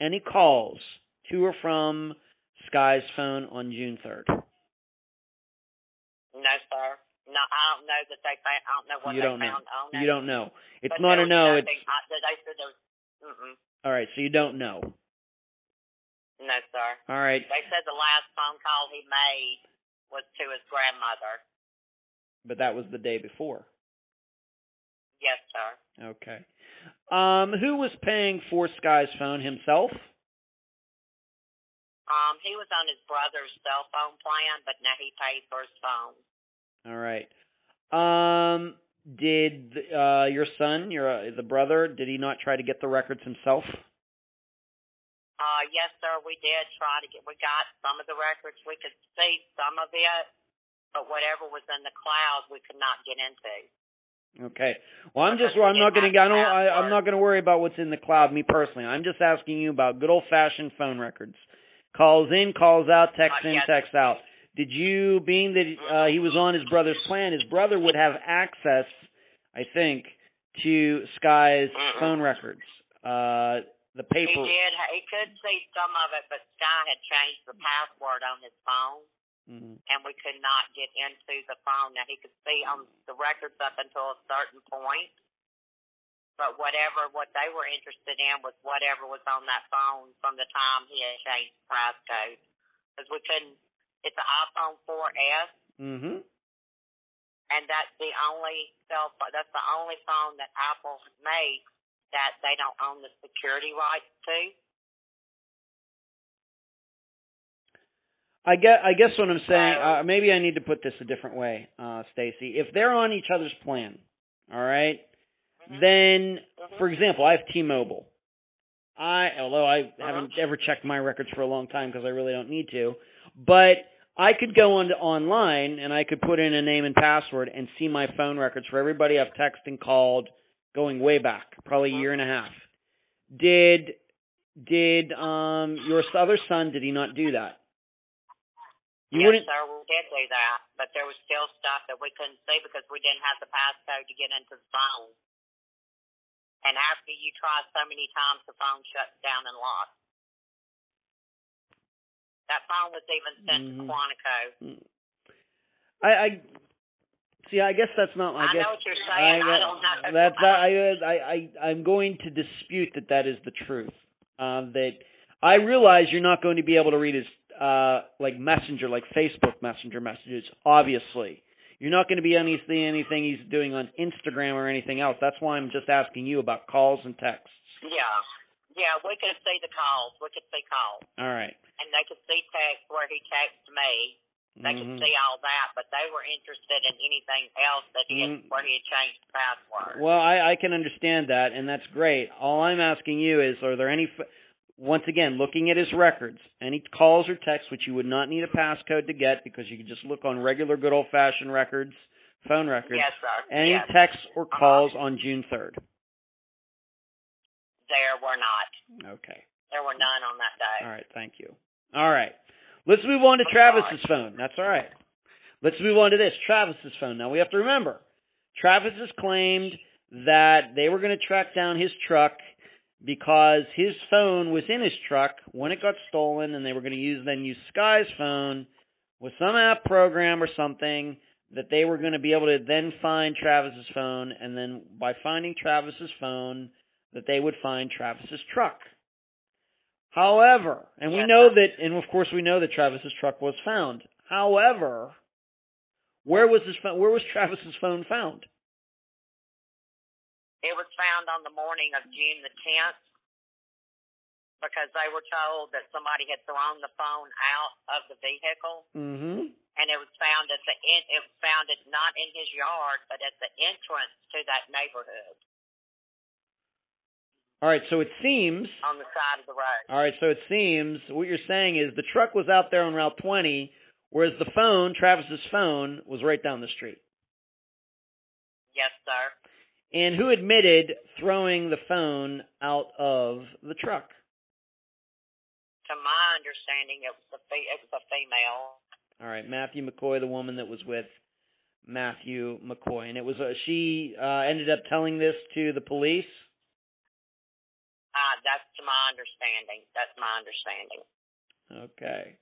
any calls to or from Sky's phone on June 3rd? No, sir. No, I don't know that they. found- I don't know what You they don't know. on it. You don't know. It's But not a no. It's nothing- I, they said there was. Mm-mm. all right. So you don't know. No, sir. All right. They said the last phone call he made was to his grandmother. But that was the day before. Yes, sir. Okay. Um, who was paying for Sky's phone himself? Um, he was on his brother's cell phone plan, but now he paid for his phone. All right. Um, did uh your son, your uh, the brother, did he not try to get the records himself? Uh, yes, sir. We did try to get. We got some of the records. We could see some of it, but whatever was in the cloud, we could not get into. Okay. Well, I'm just. I'm not going to. I don't. I, I'm not going to worry about what's in the cloud. Me personally, I'm just asking you about good old fashioned phone records. Calls in, calls out, text Uh, in, texts out. Did you, being that uh, he was on his brother's plan, his brother would have access, I think, to Sky's Mhm. phone records. Uh, the paper. He did. He could see some of it, but Sky had changed the password on his phone, Mhm. and we could not get into the phone. Now he could see on the records up until a certain point, but whatever what they were interested in was whatever was on that phone from the time he had changed the passcode, because we couldn't. It's an iPhone 4S, Mhm. and that's the only cell phone. That's the only phone that Apple makes that they don't own the security rights to. I guess, I guess what I'm saying, uh, maybe I need to put this a different way, uh, Stacy. If they're on each other's plan, all right, Mhm. then, for example, I have T-Mobile. I, although I Uh-huh. haven't ever checked my records for a long time because I really don't need to, but I could go on online and I could put in a name and password and see my phone records for everybody I've texted and called going way back, probably a year and a half. Did did um your other son did he not do that? You yes, wouldn't sir, we did do that, but there was still stuff that we couldn't see because we didn't have the passcode to get into the phone. And after you try so many times, the phone shuts down and lost. That phone was even sent Mhm. to Quantico. I, I see. I guess that's not. I, I guess know what you're saying. I, don't know. That's I, I I I'm going to dispute that that is the truth. Uh, that I realize you're not going to be able to read his uh like messenger, like Facebook Messenger messages. Obviously, you're not going to be anything anything he's doing on Instagram or anything else. That's why I'm just asking you about calls and texts. Yeah. Yeah, we could see the calls. We could see calls. All right. And they could see text where he texted me. They Mhm. could see all that, but they were interested in anything else that he had, Mm. where he had changed the password. Well, I, I can understand that, and that's great. All I'm asking you is, are there any, f- once again, looking at his records, any calls or texts which you would not need a passcode to get because you could just look on regular good old fashioned records, phone records, Yes, sir. any yes. texts or uh-huh. calls on June 3rd? There were not. Okay. There were none on that day. All right. Thank you. All right. Let's move on to I'm Travis's phone. That's all right. Let's move on to this. Travis's phone. Now we have to remember, Travis has claimed that they were going to track down his truck because his phone was in his truck when it got stolen, and they were going to use then use Sky's phone with some app program or something that they were going to be able to then find Travis's phone, and then by finding Travis's phone, that they would find Travis's truck. However, and we know that, and of course we know that Travis's truck was found. However, where was his phone? Where was Travis's phone found? It was found on the morning of June the 10th because they were told that somebody had thrown the phone out of the vehicle, Mm-hmm. and it was found at the in, it was found it not in his yard, but at the entrance to that neighborhood All right, so it seems. on the side of the road. All right, so it seems what you're saying is the truck was out there on Route 20, whereas the phone, Travis's phone, was right down the street. Yes, sir. And who admitted throwing the phone out of the truck? To my understanding, it was a fe- it was a female. All right, Matthew McCoy, the woman that was with Matthew McCoy, and it was uh, she uh, ended up telling this to the police. Uh, that's to my understanding. That's my understanding. Okay.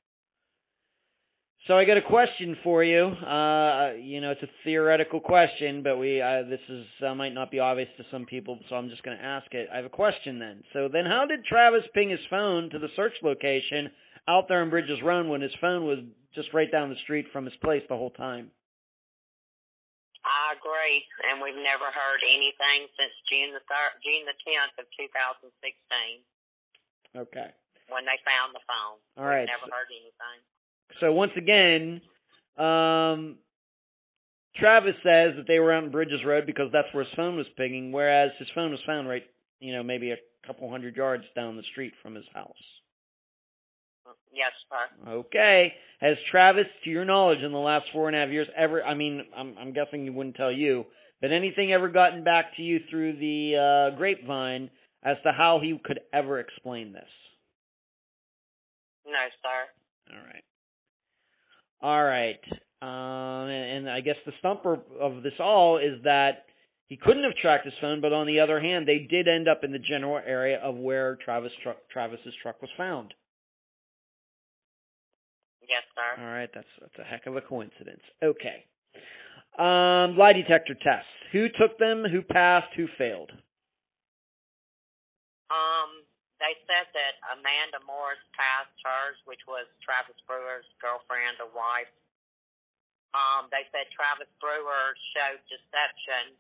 So I got a question for you. Uh, you know, it's a theoretical question, but we uh, this is uh, might not be obvious to some people, so I'm just going to ask it. I have a question then. So then, how did Travis ping his phone to the search location out there in Bridges Run when his phone was just right down the street from his place the whole time? I agree, and we've never heard anything since June the third, June the tenth of two thousand sixteen, Okay. when they found the phone. All right. Never heard anything. So once again, um, Travis says that they were out in Bridges Road because that's where his phone was pinging, whereas his phone was found right, you know, maybe a couple hundred yards down the street from his house. Yes, sir. Okay. Has Travis, to your knowledge, in the last four and a half years, ever? I mean, I'm, I'm guessing he wouldn't tell you, but anything ever gotten back to you through the uh, grapevine as to how he could ever explain this? No, sir. All right. All right. Um, and, and I guess the stumper of this all is that he couldn't have tracked his phone, but on the other hand, they did end up in the general area of where Travis truck, Travis's truck was found. Yes, sir. All right, that's that's a heck of a coincidence. Okay. Um, lie detector tests. Who took them? Who passed? Who failed? They said that Amanda Moore's passed hers, which was Travis Brewer's girlfriend or wife. Um, they said Travis Brewer showed deception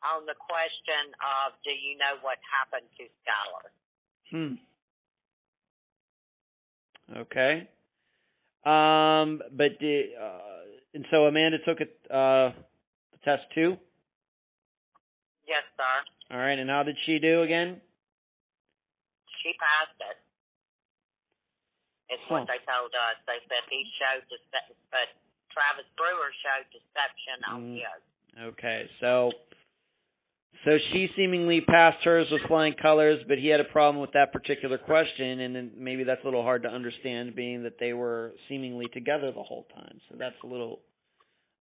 on the question of, do you know what happened to Schuyler? Hmm. Okay. Um, but the, uh, and so Amanda took it, uh, the test too. Yes, sir. All right, and how did she do again? She passed it. It's what they told us. They said he showed deception, but Travis Brewer showed deception on Mm. his. Okay, so so she seemingly passed hers with flying colors, but he had a problem with that particular question, and then maybe that's a little hard to understand, being that they were seemingly together the whole time. So that's a little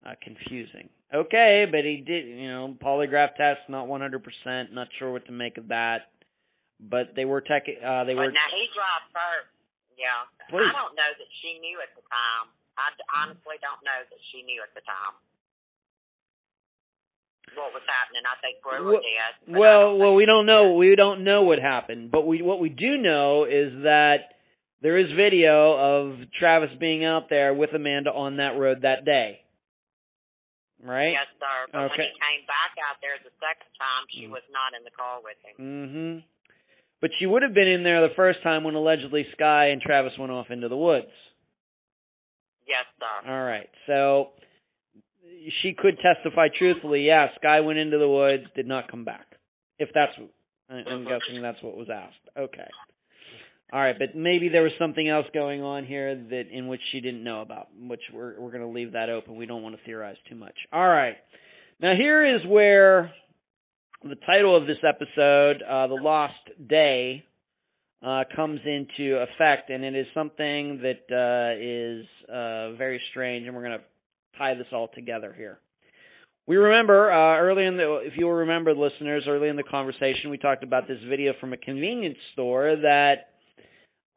uh, confusing. Okay, but he did, you know, polygraph test, not 100%. Not sure what to make of that, but they were tech. Uh, they were. Now he dropped her. Yeah. Please. I don't know that she knew at the time. I d- honestly don't know that she knew at the time what was happening. I think Brewer Well- did. Well, well, we don't know. We don't know what happened, but we what we do know is that there is video of Travis being out there with Amanda on that road that day. Right? Yes, sir. But when Okay. he came back out there the second time, she Mm. was not in the car with him. Mhm. But she would have been in there the first time when allegedly Sky and Travis went off into the woods. Yes, sir. All right. So she could testify truthfully. Yeah, Sky went into the woods, did not come back. If that's, I'm guessing that's what was asked. Okay. All right, but maybe there was something else going on here that in which she didn't know about, which we're we're going to leave that open. We don't want to theorize too much. All right. Now here is where the title of this episode, uh, "The Lost Day," uh, comes into effect, and it is something that uh, is uh, very strange, and we're going to tie this all together here. We remember uh, early in the, if you remember, listeners, early in the conversation, we talked about this video from a convenience store that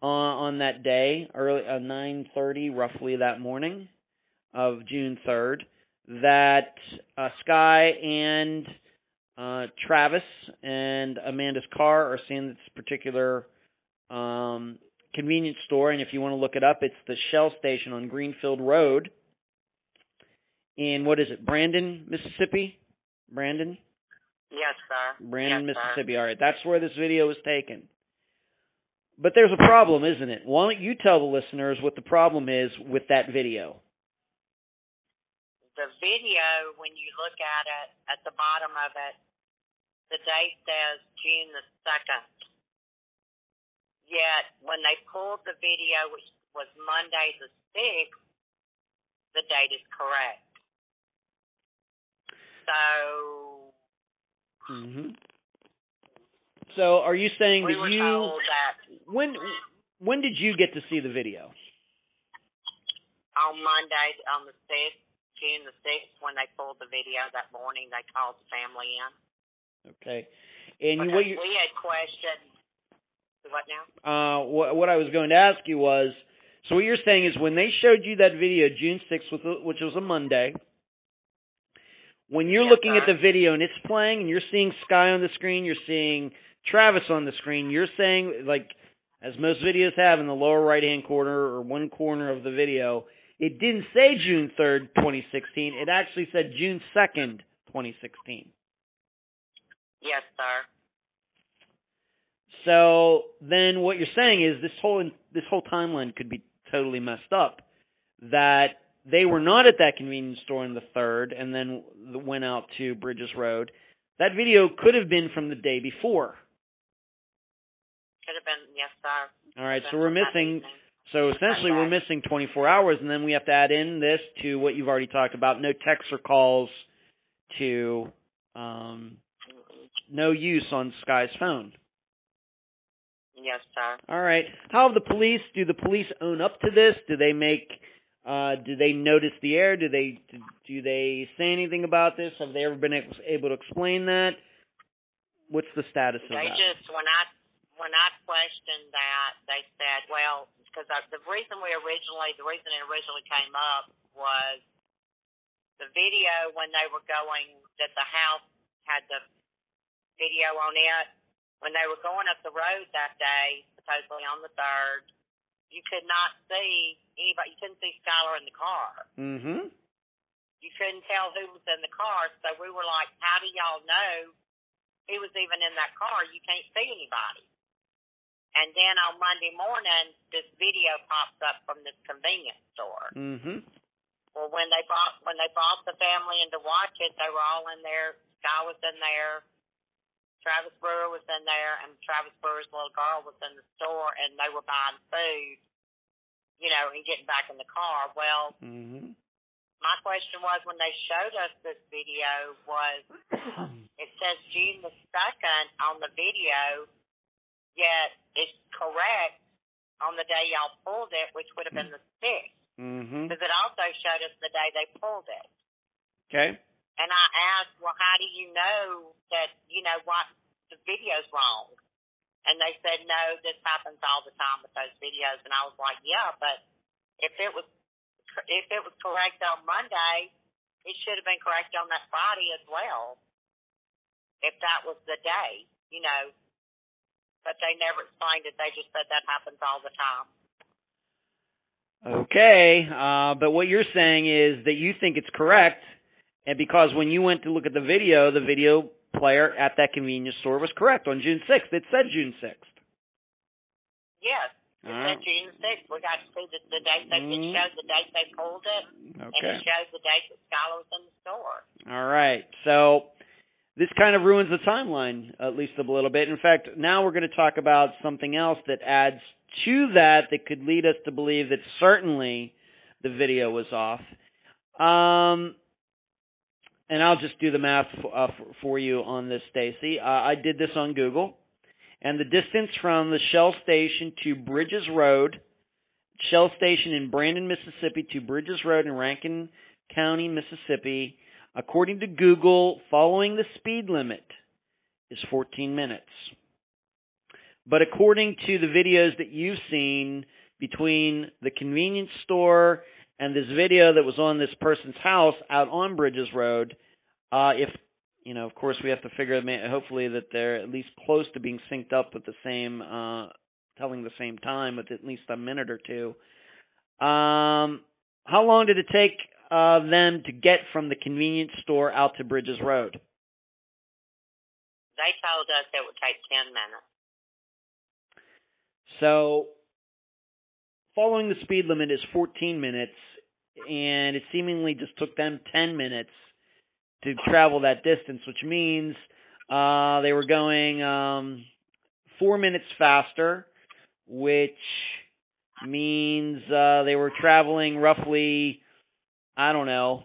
uh, on that day, early uh, 9:30, roughly that morning of June 3rd, that Sky and uh, Travis and Amanda's car are seeing this particular um, convenience store, and if you want to look it up, it's the Shell station on Greenfield Road in what is it, Brandon, Mississippi? Brandon, Yes, sir. Brandon, yes, sir. Mississippi. All right, that's where this video was taken. But there's a problem, isn't it? Why don't you tell the listeners what the problem is with that video? The video, when you look at it, at the bottom of it, the date says June the 2nd. Yet, when they pulled the video, which was Monday the 6th, the date is correct. So, hmm So, are you saying we that you that when when did you get to see the video? on Monday, on the 6th, June the 6th, when they pulled the video that morning, they called the family in. Okay, and you, Because what you we had questions. What now? uh what what I was going to ask you was so what you're saying is when they showed you that video June 6th which was- a Monday when you're Yes, looking at the video and it's playing and you're seeing Sky on the screen you're seeing Travis on the screen you're saying like as most videos have in the lower right hand corner or one corner of the video it didn't say June 3rd 2016 it actually said June 2nd 2016 Yes, sir. So then what you're saying is this whole this whole timeline could be totally messed up. That they were not at that convenience store on the third, and then went out to Bridges Road. That video could have been from the day before. Could have been, yes, sir. All right, so we're missing. So essentially, we're missing 24 hours, and then we have to add in this to what you've already talked about: no texts or calls to um, no use on Sky's phone. Yes, sir. All right. How have the police? Do the police own up to this? Do they make? Uh, do they notice the error? Do they do they say anything about this? Have they ever been able to explain that? What's the status of They that? They just when I when I questioned that, they said, well, because the reason we originally the reason it originally came up was the video when they were going that the house had the video on it when they were going up the road that day, supposedly on the third. You could not see anybody. You couldn't see Schuyler in the car. mm-hmm. You couldn't tell who was in the car. So we were like, how do y'all know he was even in that car? You can't see anybody. And then on Monday morning, this video pops up from this convenience store. Mm-hmm. Well, when they brought when they brought the family in to watch it, they were all in there. Sky was in there. Travis Brewer was in there, and Travis Brewer's little girl was in the store, and they were buying food. You know, and getting back in the car. Well, Mm-hmm. my question was when they showed us this video was it says June the second on the video, yet it's correct on the day y'all pulled it, which would have been the sixth, Mm-hmm. because it also showed us the day they pulled it. Okay. And I asked, well, how do you know that you know what the video's wrong? And they said, no, this happens all the time with those videos. And I was like, yeah, but if it was if it was correct on Monday, it should have been correct on that Friday as well. If that was the day, you know. But they never explained it. They just said that happens all the time. Okay. Uh, but what you're saying is that you think it's correct, and because when you went to look at the video, the video player at that convenience store was correct on June 6th. It said June 6th. Yes. It said. June sixth. We got to see the, the date they Mhm. it showed the date they pulled it. and Okay. it shows the date that Schuyler was in the store. All right. So this kind of ruins the timeline at least a little bit. In fact, now we're going to talk about something else that adds to that that could lead us to believe that certainly the video was off. Um, and I'll just do the math uh, for, you on this, Stacy. Uh, I did this on Google, and the distance from the Shell station to Bridges Road, Shell station in Brandon, Mississippi, to Bridges Road in Rankin County, Mississippi, according to Google, following the speed limit is 14 minutes. But according to the videos that you've seen between the convenience store and this video that was on this person's house out on Bridges Road, uh, if you know, of course, we have to figure hopefully that they're at least close to being synced up with the same, uh, telling the same time with at least a minute or two. Um, how long did it take uh, them to get from the convenience store out to Bridges Road? They told us it would take ten minutes. So, following the speed limit is 14 minutes, and it seemingly just took them 10 minutes to travel that distance, which means uh, they were going um, four minutes faster, which means uh, they were traveling roughly, I don't know,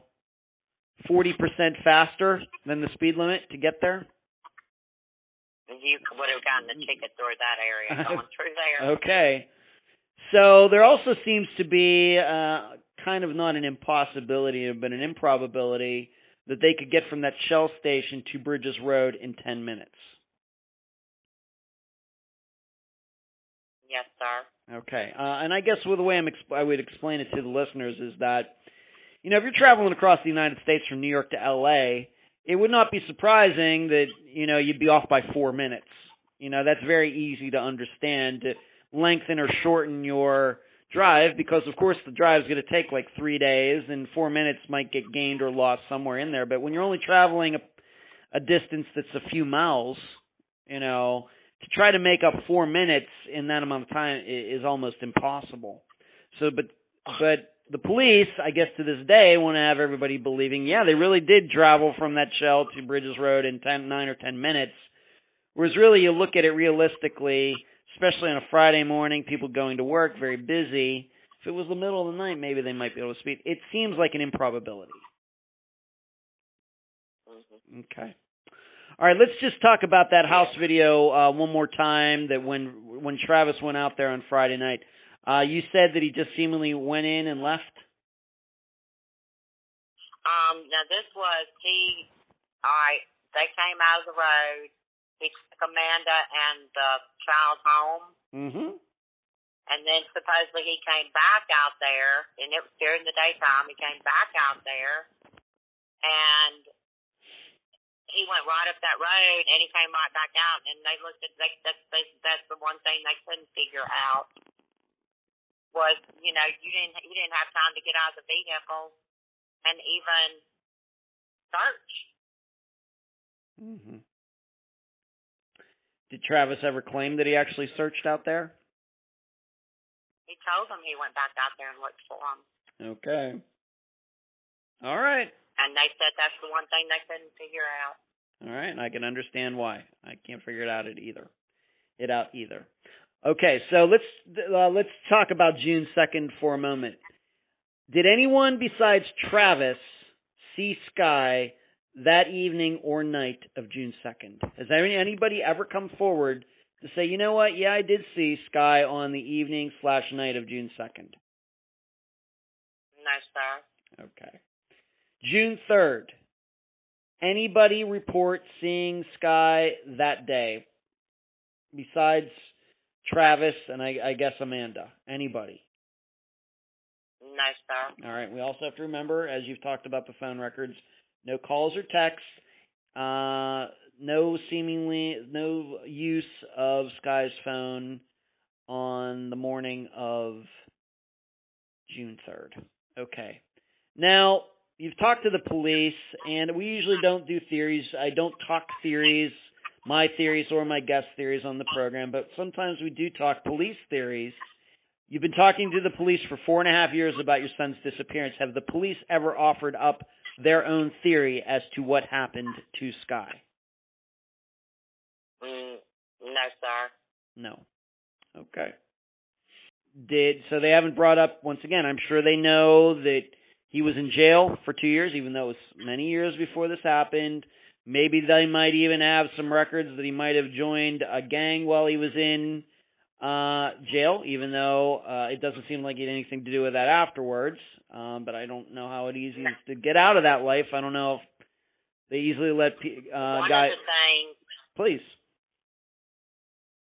40% faster than the speed limit to get there. You would have gotten a ticket through that area going through there. Okay. So there also seems to be uh, kind of not an impossibility, but an improbability that they could get from that Shell station to Bridges Road in 10 minutes. Yes, sir. Okay. Uh, and I guess with the way I'm exp- I would explain it to the listeners is that, you know, if you're traveling across the United States from New York to L.A., it would not be surprising that, you know, you'd be off by four minutes. You know, that's very easy to understand to lengthen or shorten your drive because, of course, the drive's going to take like three days and four minutes might get gained or lost somewhere in there. But when you're only traveling a, a distance that's a few miles, you know, to try to make up four minutes in that amount of time is almost impossible. So, but but the police, I guess to this day, want to have everybody believing, yeah, they really did travel from that shell to Bridges Road in ten, nine or ten minutes. Whereas really, you look at it realistically, especially on a Friday morning, people going to work, very busy. If it was the middle of the night, maybe they might be able to speak. It seems like an improbability. hmm Okay. All right, let's just talk about that house video uh, one more time. That when when Travis went out there on Friday night, uh, you said that he just seemingly went in and left. Um, now this was he. All right, they came out of the road. He took Amanda and the child home, Mm-hmm. and then supposedly he came back out there, and it was during the daytime. He came back out there, and he went right up that road, and he came right back out, and they looked at they, that's they, that's the one thing they couldn't figure out was you know you didn't you didn't have time to get out of the vehicle and even search. Mm-hmm. Did Travis ever claim that he actually searched out there? He told them he went back out there and looked for him, Okay. All right. and they said that's the one thing they couldn't figure out. All right, and I can understand why. I can't figure it out it either. It out either. Okay, so let's uh, let's talk about June second for a moment. Did anyone besides Travis see Sky that evening or night of June second? Has any, anybody ever come forward to say, you know what? Yeah, I did see Sky on the evening slash night of June second. No, sir. Okay. June 3rd. Anybody report seeing Sky that day besides Travis and I, I guess Amanda? Anybody? Nice, sir. All right. We also have to remember, as you've talked about the phone records, no calls or texts, uh, no seemingly no use of Sky's phone on the morning of June 3rd. Okay. Now, you've talked to the police, and we usually don't do theories. I don't talk theories, my theories or my guest theories on the program, but sometimes we do talk police theories. You've been talking to the police for four and a half years about your son's disappearance. Have the police ever offered up their own theory as to what happened to Sky? Mm, no, sir. No. Okay. Did so they haven't brought up once again, I'm sure they know that he was in jail for 2 years even though it was many years before this happened. Maybe they might even have some records that he might have joined a gang while he was in uh jail even though uh it doesn't seem like he had anything to do with that afterwards. Um but I don't know how it easy is to get out of that life. I don't know if they easily let pe- uh one guys of the things, please.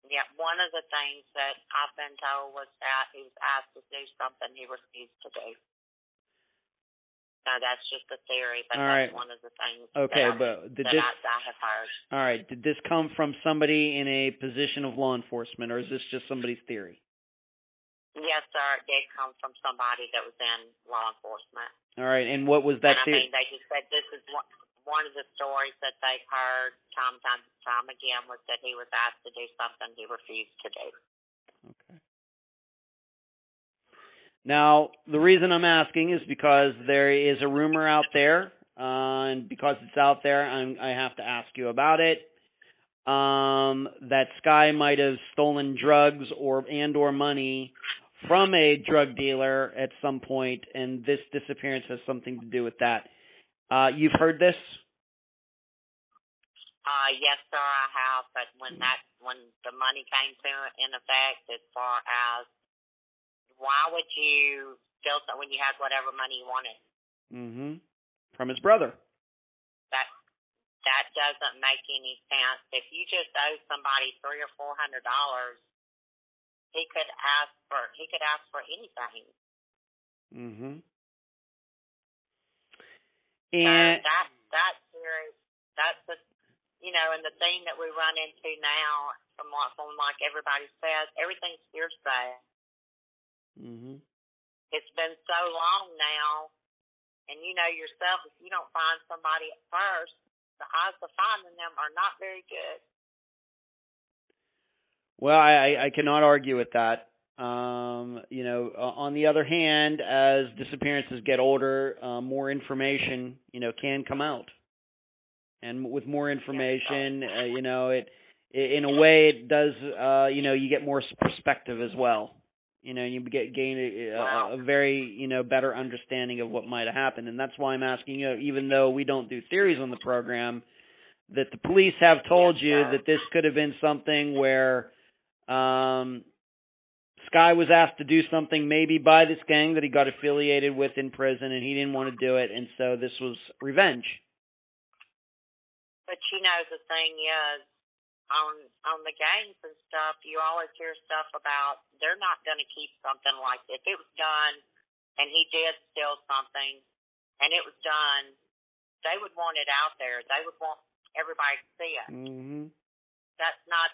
yeah, one of the things that I've been told was that he was asked to do something he refused to do. Now that's just a theory, but All that's right. one of the things Okay, that, I, but did that this I, I have heard. All right. Did this come from somebody in a position of law enforcement, or is this just somebody's theory? Yes, sir. It did come from somebody that was in law enforcement. All right. And what was that and I theory? mean, they just said this is one, one of the stories that they've heard time, time, time again was that he was asked to do something he refused to do. Okay. Now, the reason I'm asking is because there is a rumor out there, uh, and because it's out there, I'm, I have to ask you about it. Um, that Sky might have stolen drugs or and or money from a drug dealer at some point, and this disappearance has something to do with that. Uh, you've heard this? Uh, yes, sir, I have. But when that, when the money came to in effect, as far as why would you steal some when you had whatever money you wanted? Mm-hmm. From his brother. That that doesn't make any sense. If you just owe somebody three or four hundred dollars, he could ask for he could ask for anything. Mm-hmm. So And that that theory, that's the you know, and the thing that we run into now, from what from like everybody says, everything's hearsay. Mm-hmm. It's been so long now, and you know yourself, if you don't find somebody at first, the odds of finding them are not very good. Well, I, I cannot argue with that. Um, you know, on the other hand, as disappearances get older, uh, more information, you know, can come out. And with more information, uh, you know, it in a way it does uh you know you get more perspective as well you know you get gain a, a, a very you know better understanding of what might have happened and that's why i'm asking you even though we don't do theories on the program that the police have told Yes, you sir. that this could have been something where um Sky was asked to do something maybe by this gang that he got affiliated with in prison and he didn't want to do it and so this was revenge. But you know the thing is, on on the gangs and stuff, you always hear stuff about they're not going to keep something like this. If it was done, and he did steal something, and it was done, they would want it out there. They would want everybody to see it. Mhm. That's not.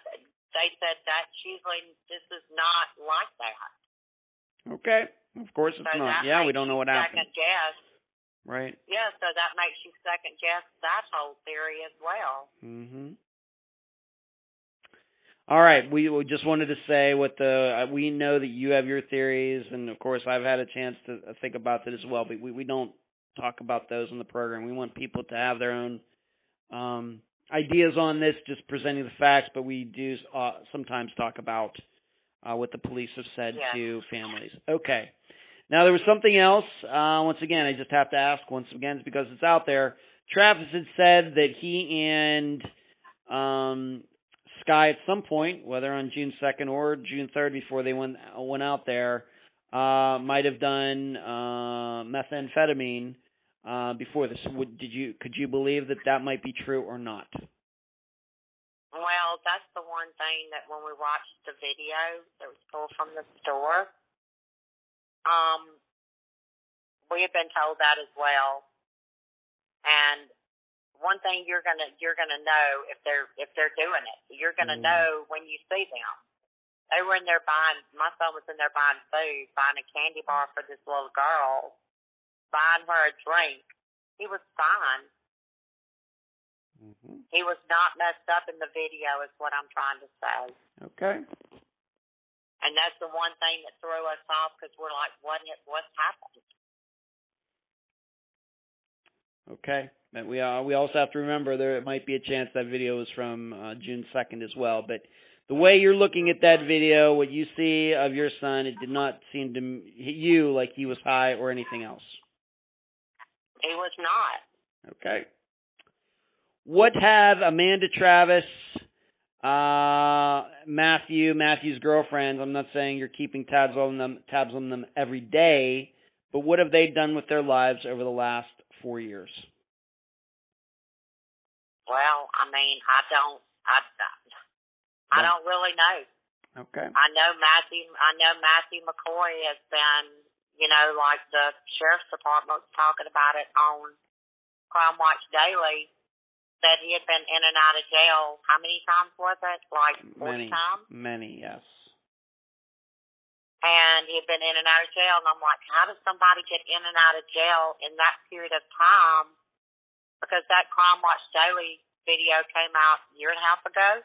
They said that's usually this is not like that. Okay. Of course it's So not. Yeah, we don't know what happened. Second guess. Right. Yeah, so that makes you second guess that whole theory as well. Mhm. All right, we, we just wanted to say what the uh, we know that you have your theories, and of course I've had a chance to uh, think about that as well. But we we don't talk about those in the program. We want people to have their own um, ideas on this, just presenting the facts. But we do uh, sometimes talk about uh, what the police have said Yeah. to families. Okay. Now there was something else. Uh, once again, I just have to ask once again because it's out there. Travis had said that he and um, Sky at some point, whether on June second or June third, before they went went out there, uh, might have done uh, methamphetamine uh, before this. Would, did you could you believe that that might be true or not? Well, that's the one thing that when we watched the video that was pulled from the store, um, we had been told that as well. And one thing you're gonna you're gonna know if they're if they're doing it. You're gonna Mm. know when you see them. They were in there buying. My son was in there buying food, buying a candy bar for this little girl, buying her a drink. He was fine. Mm-hmm. He was not messed up in the video, is what I'm trying to say. Okay. And that's the one thing that threw us off because we're like, what? What's happened? Okay. But we uh, we also have to remember there it might be a chance that video is from uh, June second as well. But the way you're looking at that video, what you see of your son, it did not seem to hit you like he was high or anything else. He was not. Okay. What have Amanda Travis, uh, Matthew, Matthew's girlfriends? I'm not saying you're keeping tabs on them, tabs on them every day, but what have they done with their lives over the last four years? Well, I mean, I don't. I, I don't really know. Okay. I know Matthew. I know Matthew McCoy has been. You know, like the sheriff's department was talking about it on Crime Watch Daily. Said he had been in and out of jail. How many times was it? Like Many, times. many, yes. and he had been in and out of jail. And I'm like, how does somebody get in and out of jail in that period of time? Because that Crime Watch Daily video came out a year and a half ago.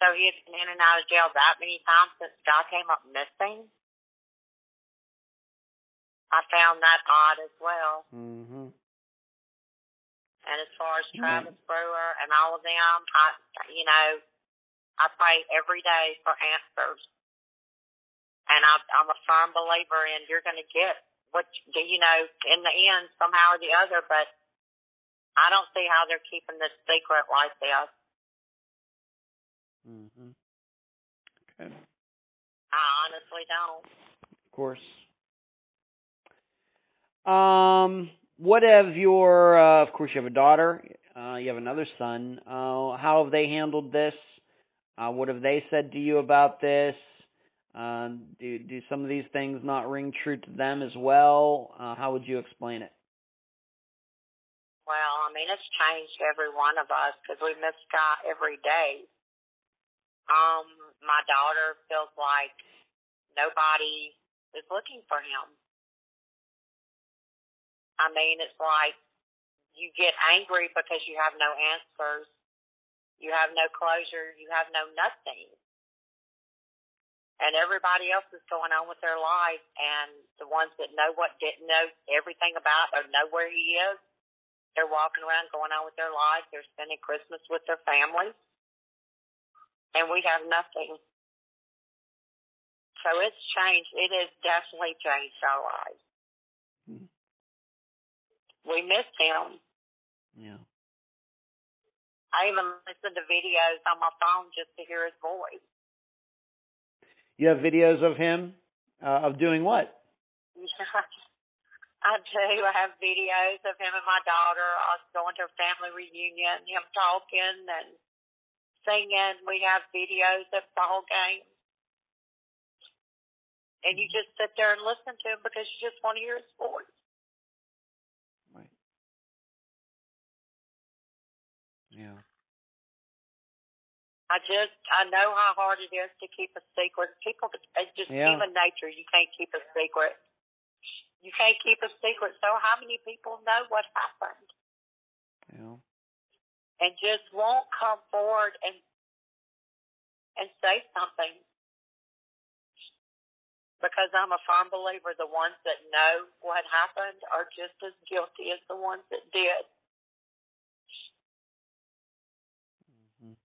So he had been in and out of jail that many times since Scott came up missing. I found that odd as well. Mm-hmm. And as far as Yeah. Travis Brewer and all of them, I, you know, I pray every day for answers. And I, I'm a firm believer in you're going to get what, you know, in the end, somehow or the other, but I don't see how they're keeping this secret like this. Mm-hmm. Okay. I honestly don't. Of course. Um, what have your? Uh, of course, you have a daughter. Uh, you have another son. Uh, how have they handled this? Uh, what have they said to you about this? Uh, do do some of these things not ring true to them as well? Uh, how would you explain it? Well, I mean, it's changed every one of us because we miss Scott every day. Um, my daughter feels like nobody is looking for him. I mean, it's like you get angry because you have no answers. You have no closure. You have no nothing. And everybody else is going on with their life, and the ones that know what didn't know everything about or know where he is, they're walking around going on with their lives. They're spending Christmas with their families. and we have nothing. So it's changed. It has definitely changed our lives. Hmm. We miss him. Yeah. I even listen to videos on my phone just to hear his voice. You have videos of him uh, of doing what? I do. I have videos of him and my daughter us going to a family reunion, him talking and singing. We have videos of ball games. And you just sit there and listen to him because you just want to hear his voice. Right. Yeah. I just I know how hard it is to keep a secret. People, it's just Yeah. human nature. You can't keep a secret. You can't keep a secret. So how many people know what happened Yeah. and just won't come forward and and say something? Because I'm a firm believer, the ones that know what happened are just as guilty as the ones that did. Mhm.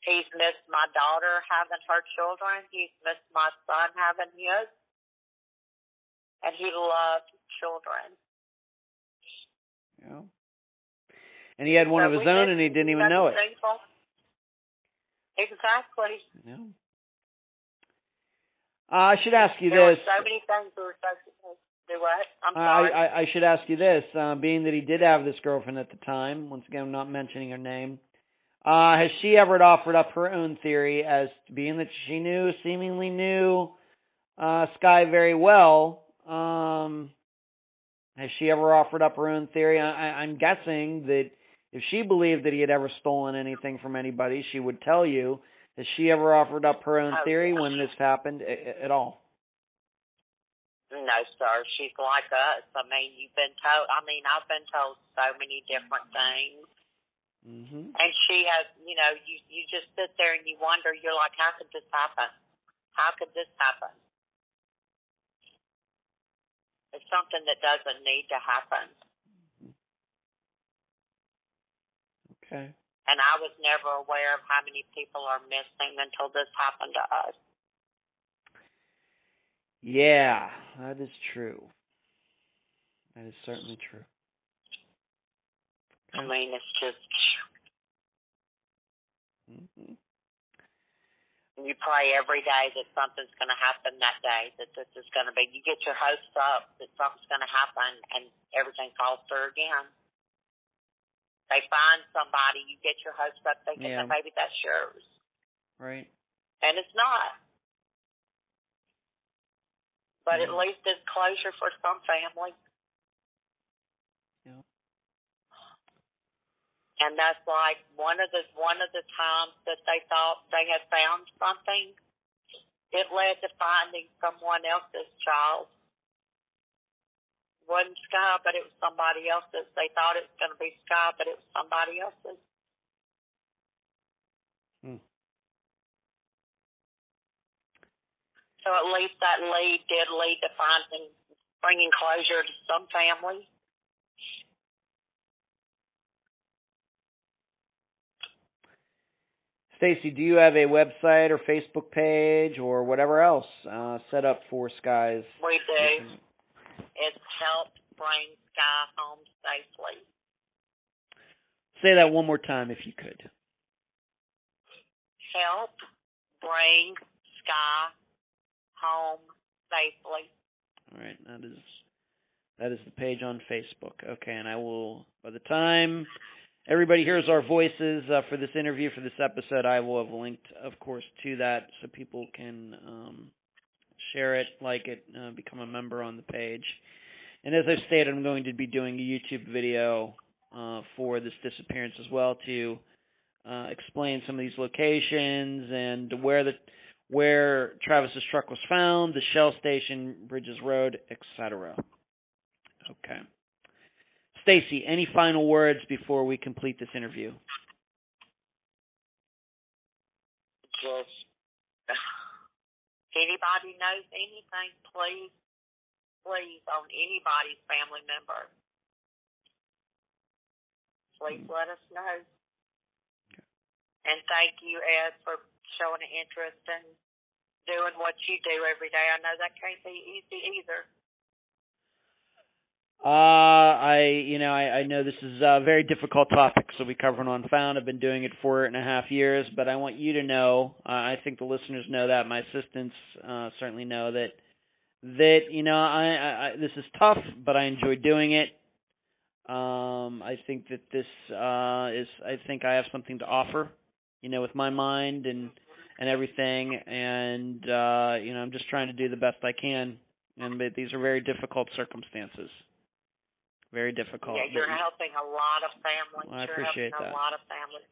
He's missed my daughter having her children. He's missed my son having his. And he loved children. Yeah. And he had one So of his own, and he didn't even know it. people. Exactly. Yeah. Uh, I should ask you there this. so many things we were to do. What? I'm I, sorry. I, I should ask you this, uh, being that he did have this girlfriend at the time, once again, I'm not mentioning her name, uh, has she ever offered up her own theory as being that she knew, seemingly knew, uh, Sky very well, um, has she ever offered up her own theory? I, I'm guessing that if she believed that he had ever stolen anything from anybody, she would tell you. Has she ever offered up her own theory when this happened at all? No, sir. She's like us. I mean, you've been told. I mean, I've been told so many different things. Mm-hmm. And she has, you know, you you just sit there and you wonder. You're like, how could this happen? How could this happen? It's something that doesn't need to happen. Okay. And I was never aware of how many people are missing until this happened to us. Yeah, that is true. That is certainly true. I mean, it's just mm-hmm. Hmm you pray every day that something's going to happen that day. That this is going to be. You get your hopes up that something's going to happen, and everything falls through again. They find somebody, you get your hopes up, thinking Yeah. that maybe that's yours, Right. and it's not. But at Mhm. least it's closure for some families. Yeah. And that's like one of the one of the times that they thought they had found something. It led to finding someone else's child. wasn't Sky, but it was somebody else's. They thought it was going to be Sky, but it was somebody else's. Hmm. So at least that lead did lead to finding, bringing closure to some families. Stacy, do you have a website or Facebook page or whatever else uh, set up for Sky's? We do. It's helped bring Sky home safely. Say that one more time if you could. Help bring Sky home safely. All right, that is that is the page on Facebook. Okay, and I will by the time everybody hears our voices uh, for this interview for this episode, I will have linked, of course, to that so people can um, share it, like it, uh, become a member on the page. And as I've stated, I'm going to be doing a YouTube video uh, for this disappearance as well to uh, explain some of these locations and where the where Travis's truck was found, the Shell station, Bridges Road, etc. Okay. Stacy, any final words before we complete this interview? Just anybody knows anything, please, please, on anybody's family member, please mm-hmm. let us know. And thank you, Ed, for showing an interest in doing what you do every day. I know that can't be easy either. Uh, I, you know, I, I know this is a very difficult topic, so we cover it on Found. I've been doing it for and a half years, but I want you to know, uh, I think the listeners know that, my assistants uh, certainly know that, that, you know, I, I, I this is tough, but I enjoy doing it. Um, I think that this uh, is, I think I have something to offer, you know, with my mind and, and everything, and, uh, you know, I'm just trying to do the best I can, and these are very difficult circumstances very difficult. Yeah, you're helping a lot of families. Well, I you're appreciate helping that. a lot of families,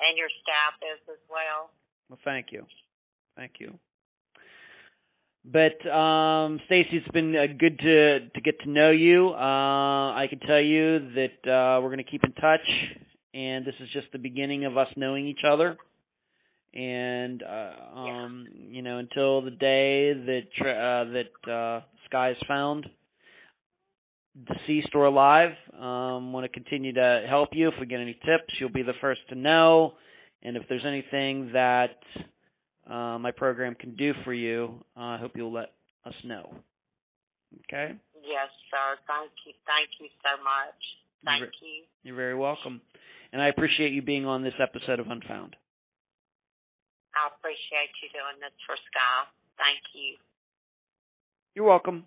and your staff is as well. Well, thank you, thank you. But um, Stacy, it's been uh, good to to get to know you. Uh, I can tell you that uh, we're going to keep in touch, and this is just the beginning of us knowing each other. And uh, um, you know, until the day that uh, that uh, Sky is found, deceased or alive, um, want to continue to help you. If we get any tips, you'll be the first to know. And if there's anything that uh, my program can do for you, uh, I hope you'll let us know. Okay? Yes, sir. Thank you. Thank you so much. Thank You're, you. you're very welcome. And I appreciate you being on this episode of Unfound. I appreciate you doing this for Sky. Thank you. You're welcome.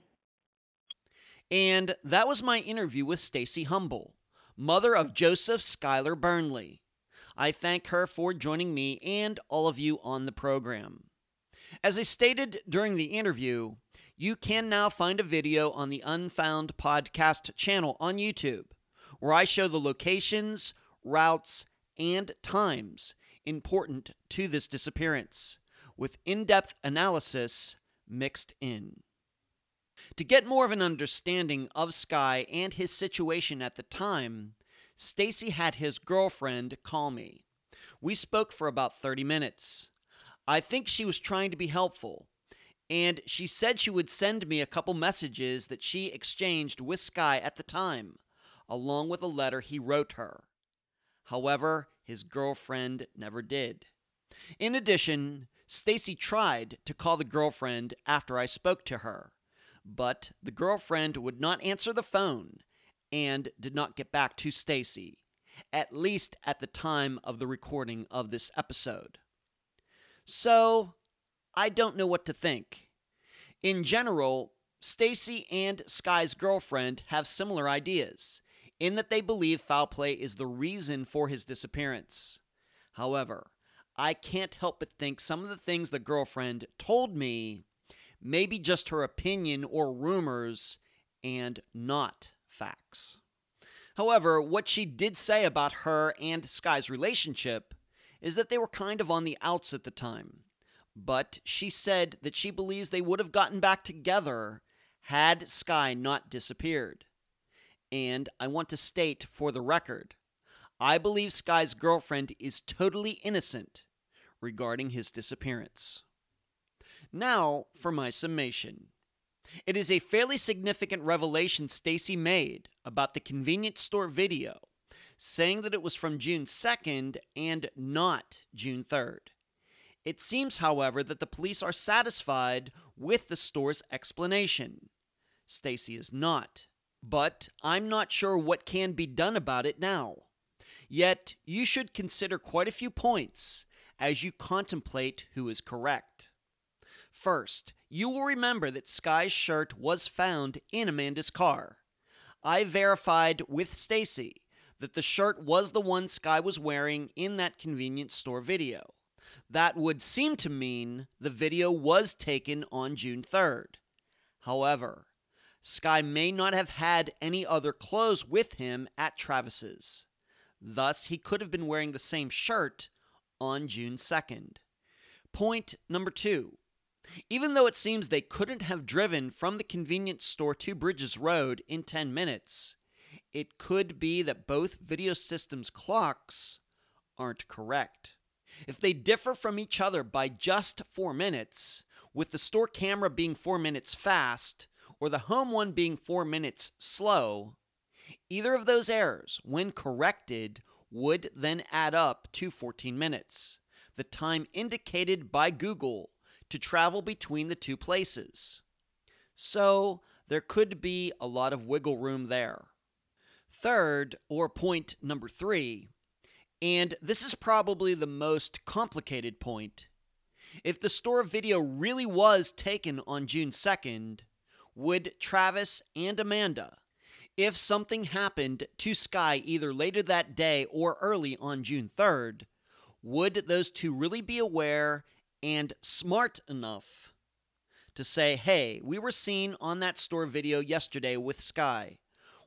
And that was my interview with Stacy Humble, mother of Joseph Schuyler Burnley. I thank her for joining me and all of you on the program. As I stated during the interview, you can now find a video on the Unfound Podcast channel on YouTube where I show the locations, routes, and times important to this disappearance, with in depth analysis mixed in. To get more of an understanding of Sky and his situation at the time, Stacy had his girlfriend call me. We spoke for about 30 minutes. I think she was trying to be helpful, and she said she would send me a couple messages that she exchanged with Sky at the time, along with a letter he wrote her. However, his girlfriend never did. In addition, Stacy tried to call the girlfriend after I spoke to her, but the girlfriend would not answer the phone and did not get back to Stacy, at least at the time of the recording of this episode. So, I don't know what to think. In general, Stacy and Sky's girlfriend have similar ideas in that they believe foul play is the reason for his disappearance. However, I can't help but think some of the things the girlfriend told me may be just her opinion or rumors and not facts. However, what she did say about her and Sky's relationship is that they were kind of on the outs at the time. But she said that she believes they would have gotten back together had Sky not disappeared. And I want to state for the record I believe Sky's girlfriend is totally innocent regarding his disappearance. Now for my summation. It is a fairly significant revelation Stacy made about the convenience store video, saying that it was from June 2nd and not June 3rd. It seems, however, that the police are satisfied with the store's explanation. Stacy is not, but I'm not sure what can be done about it now. Yet, you should consider quite a few points as you contemplate who is correct. First, you will remember that Sky's shirt was found in Amanda's car. I verified with Stacy that the shirt was the one Sky was wearing in that convenience store video. That would seem to mean the video was taken on June 3rd. However, Sky may not have had any other clothes with him at Travis's. Thus, he could have been wearing the same shirt on June 2nd. Point number two. Even though it seems they couldn't have driven from the convenience store to Bridges Road in 10 minutes, it could be that both video systems' clocks aren't correct. If they differ from each other by just 4 minutes, with the store camera being 4 minutes fast or the home one being 4 minutes slow, either of those errors, when corrected, would then add up to 14 minutes, the time indicated by Google to travel between the two places. So there could be a lot of wiggle room there. Third, or point number three, and this is probably the most complicated point. If the store video really was taken on June 2nd, would Travis and Amanda, if something happened to Sky either later that day or early on June 3rd, would those two really be aware and smart enough to say, hey, we were seen on that store video yesterday with Sky.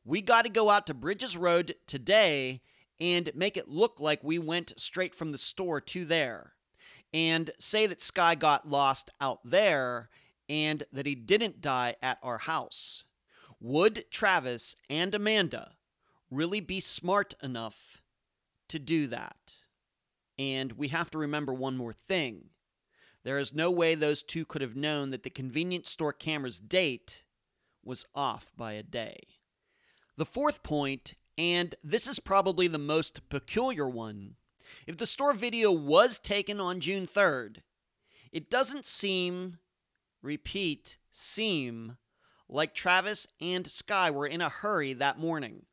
We got to go out to Bridges Road today and make it look like we went straight from the store to there. And say that Sky got lost out there and that he didn't die at our house. Would Travis and Amanda really be smart enough to do that? And we have to remember one more thing. There is no way those two could have known that the convenience store camera's date was off by a day. The fourth point, and this is probably the most peculiar one, if the store video was taken on June 3rd, it doesn't seem, repeat, seem like Travis and Sky were in a hurry that morning.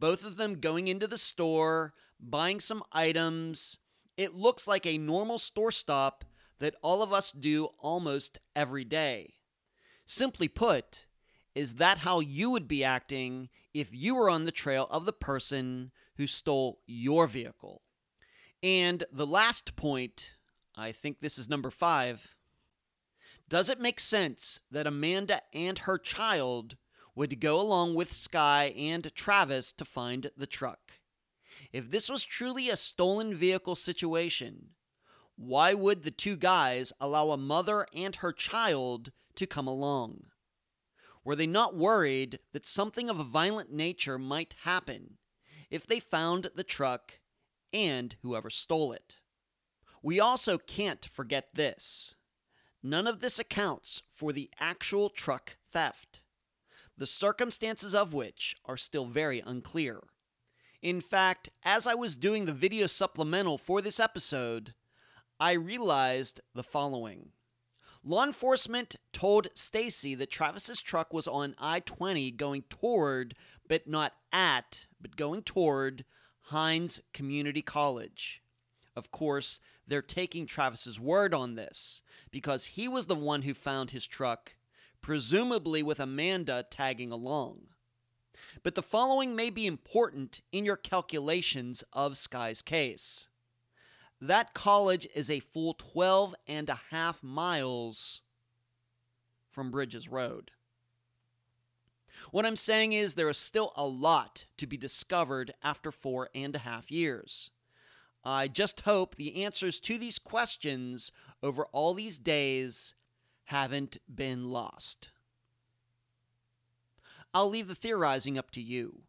Both of them going into the store, buying some items. It looks like a normal store stop that all of us do almost every day. Simply put, is that how you would be acting if you were on the trail of the person who stole your vehicle? And the last point, I think this is number five. Does it make sense that Amanda and her child would go along with Sky and Travis to find the truck? If this was truly a stolen vehicle situation, why would the two guys allow a mother and her child to come along? Were they not worried that something of a violent nature might happen if they found the truck and whoever stole it? We also can't forget this None of this accounts for the actual truck theft, the circumstances of which are still very unclear. In fact, as I was doing the video supplemental for this episode, I realized the following. Law enforcement told Stacy that Travis's truck was on I-20 going toward but not at, but going toward Hinds Community College. Of course, they're taking Travis's word on this because he was the one who found his truck, presumably with Amanda tagging along. But the following may be important in your calculations of Sky's case. That college is a full 12 and a half miles from Bridges Road. What I'm saying is there is still a lot to be discovered after four and a half years. I just hope the answers to these questions over all these days haven't been lost. I'll leave the theorizing up to you.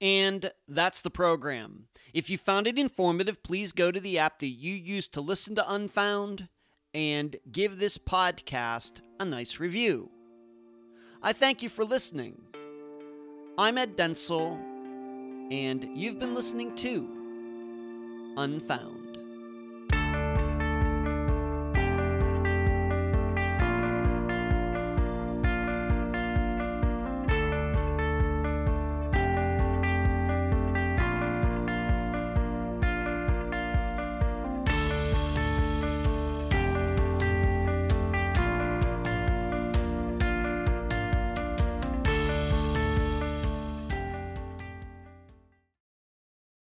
And that's the program. If you found it informative, please go to the app that you use to listen to Unfound and give this podcast a nice review. I thank you for listening. I'm Ed Dentzel, and you've been listening to Unfound.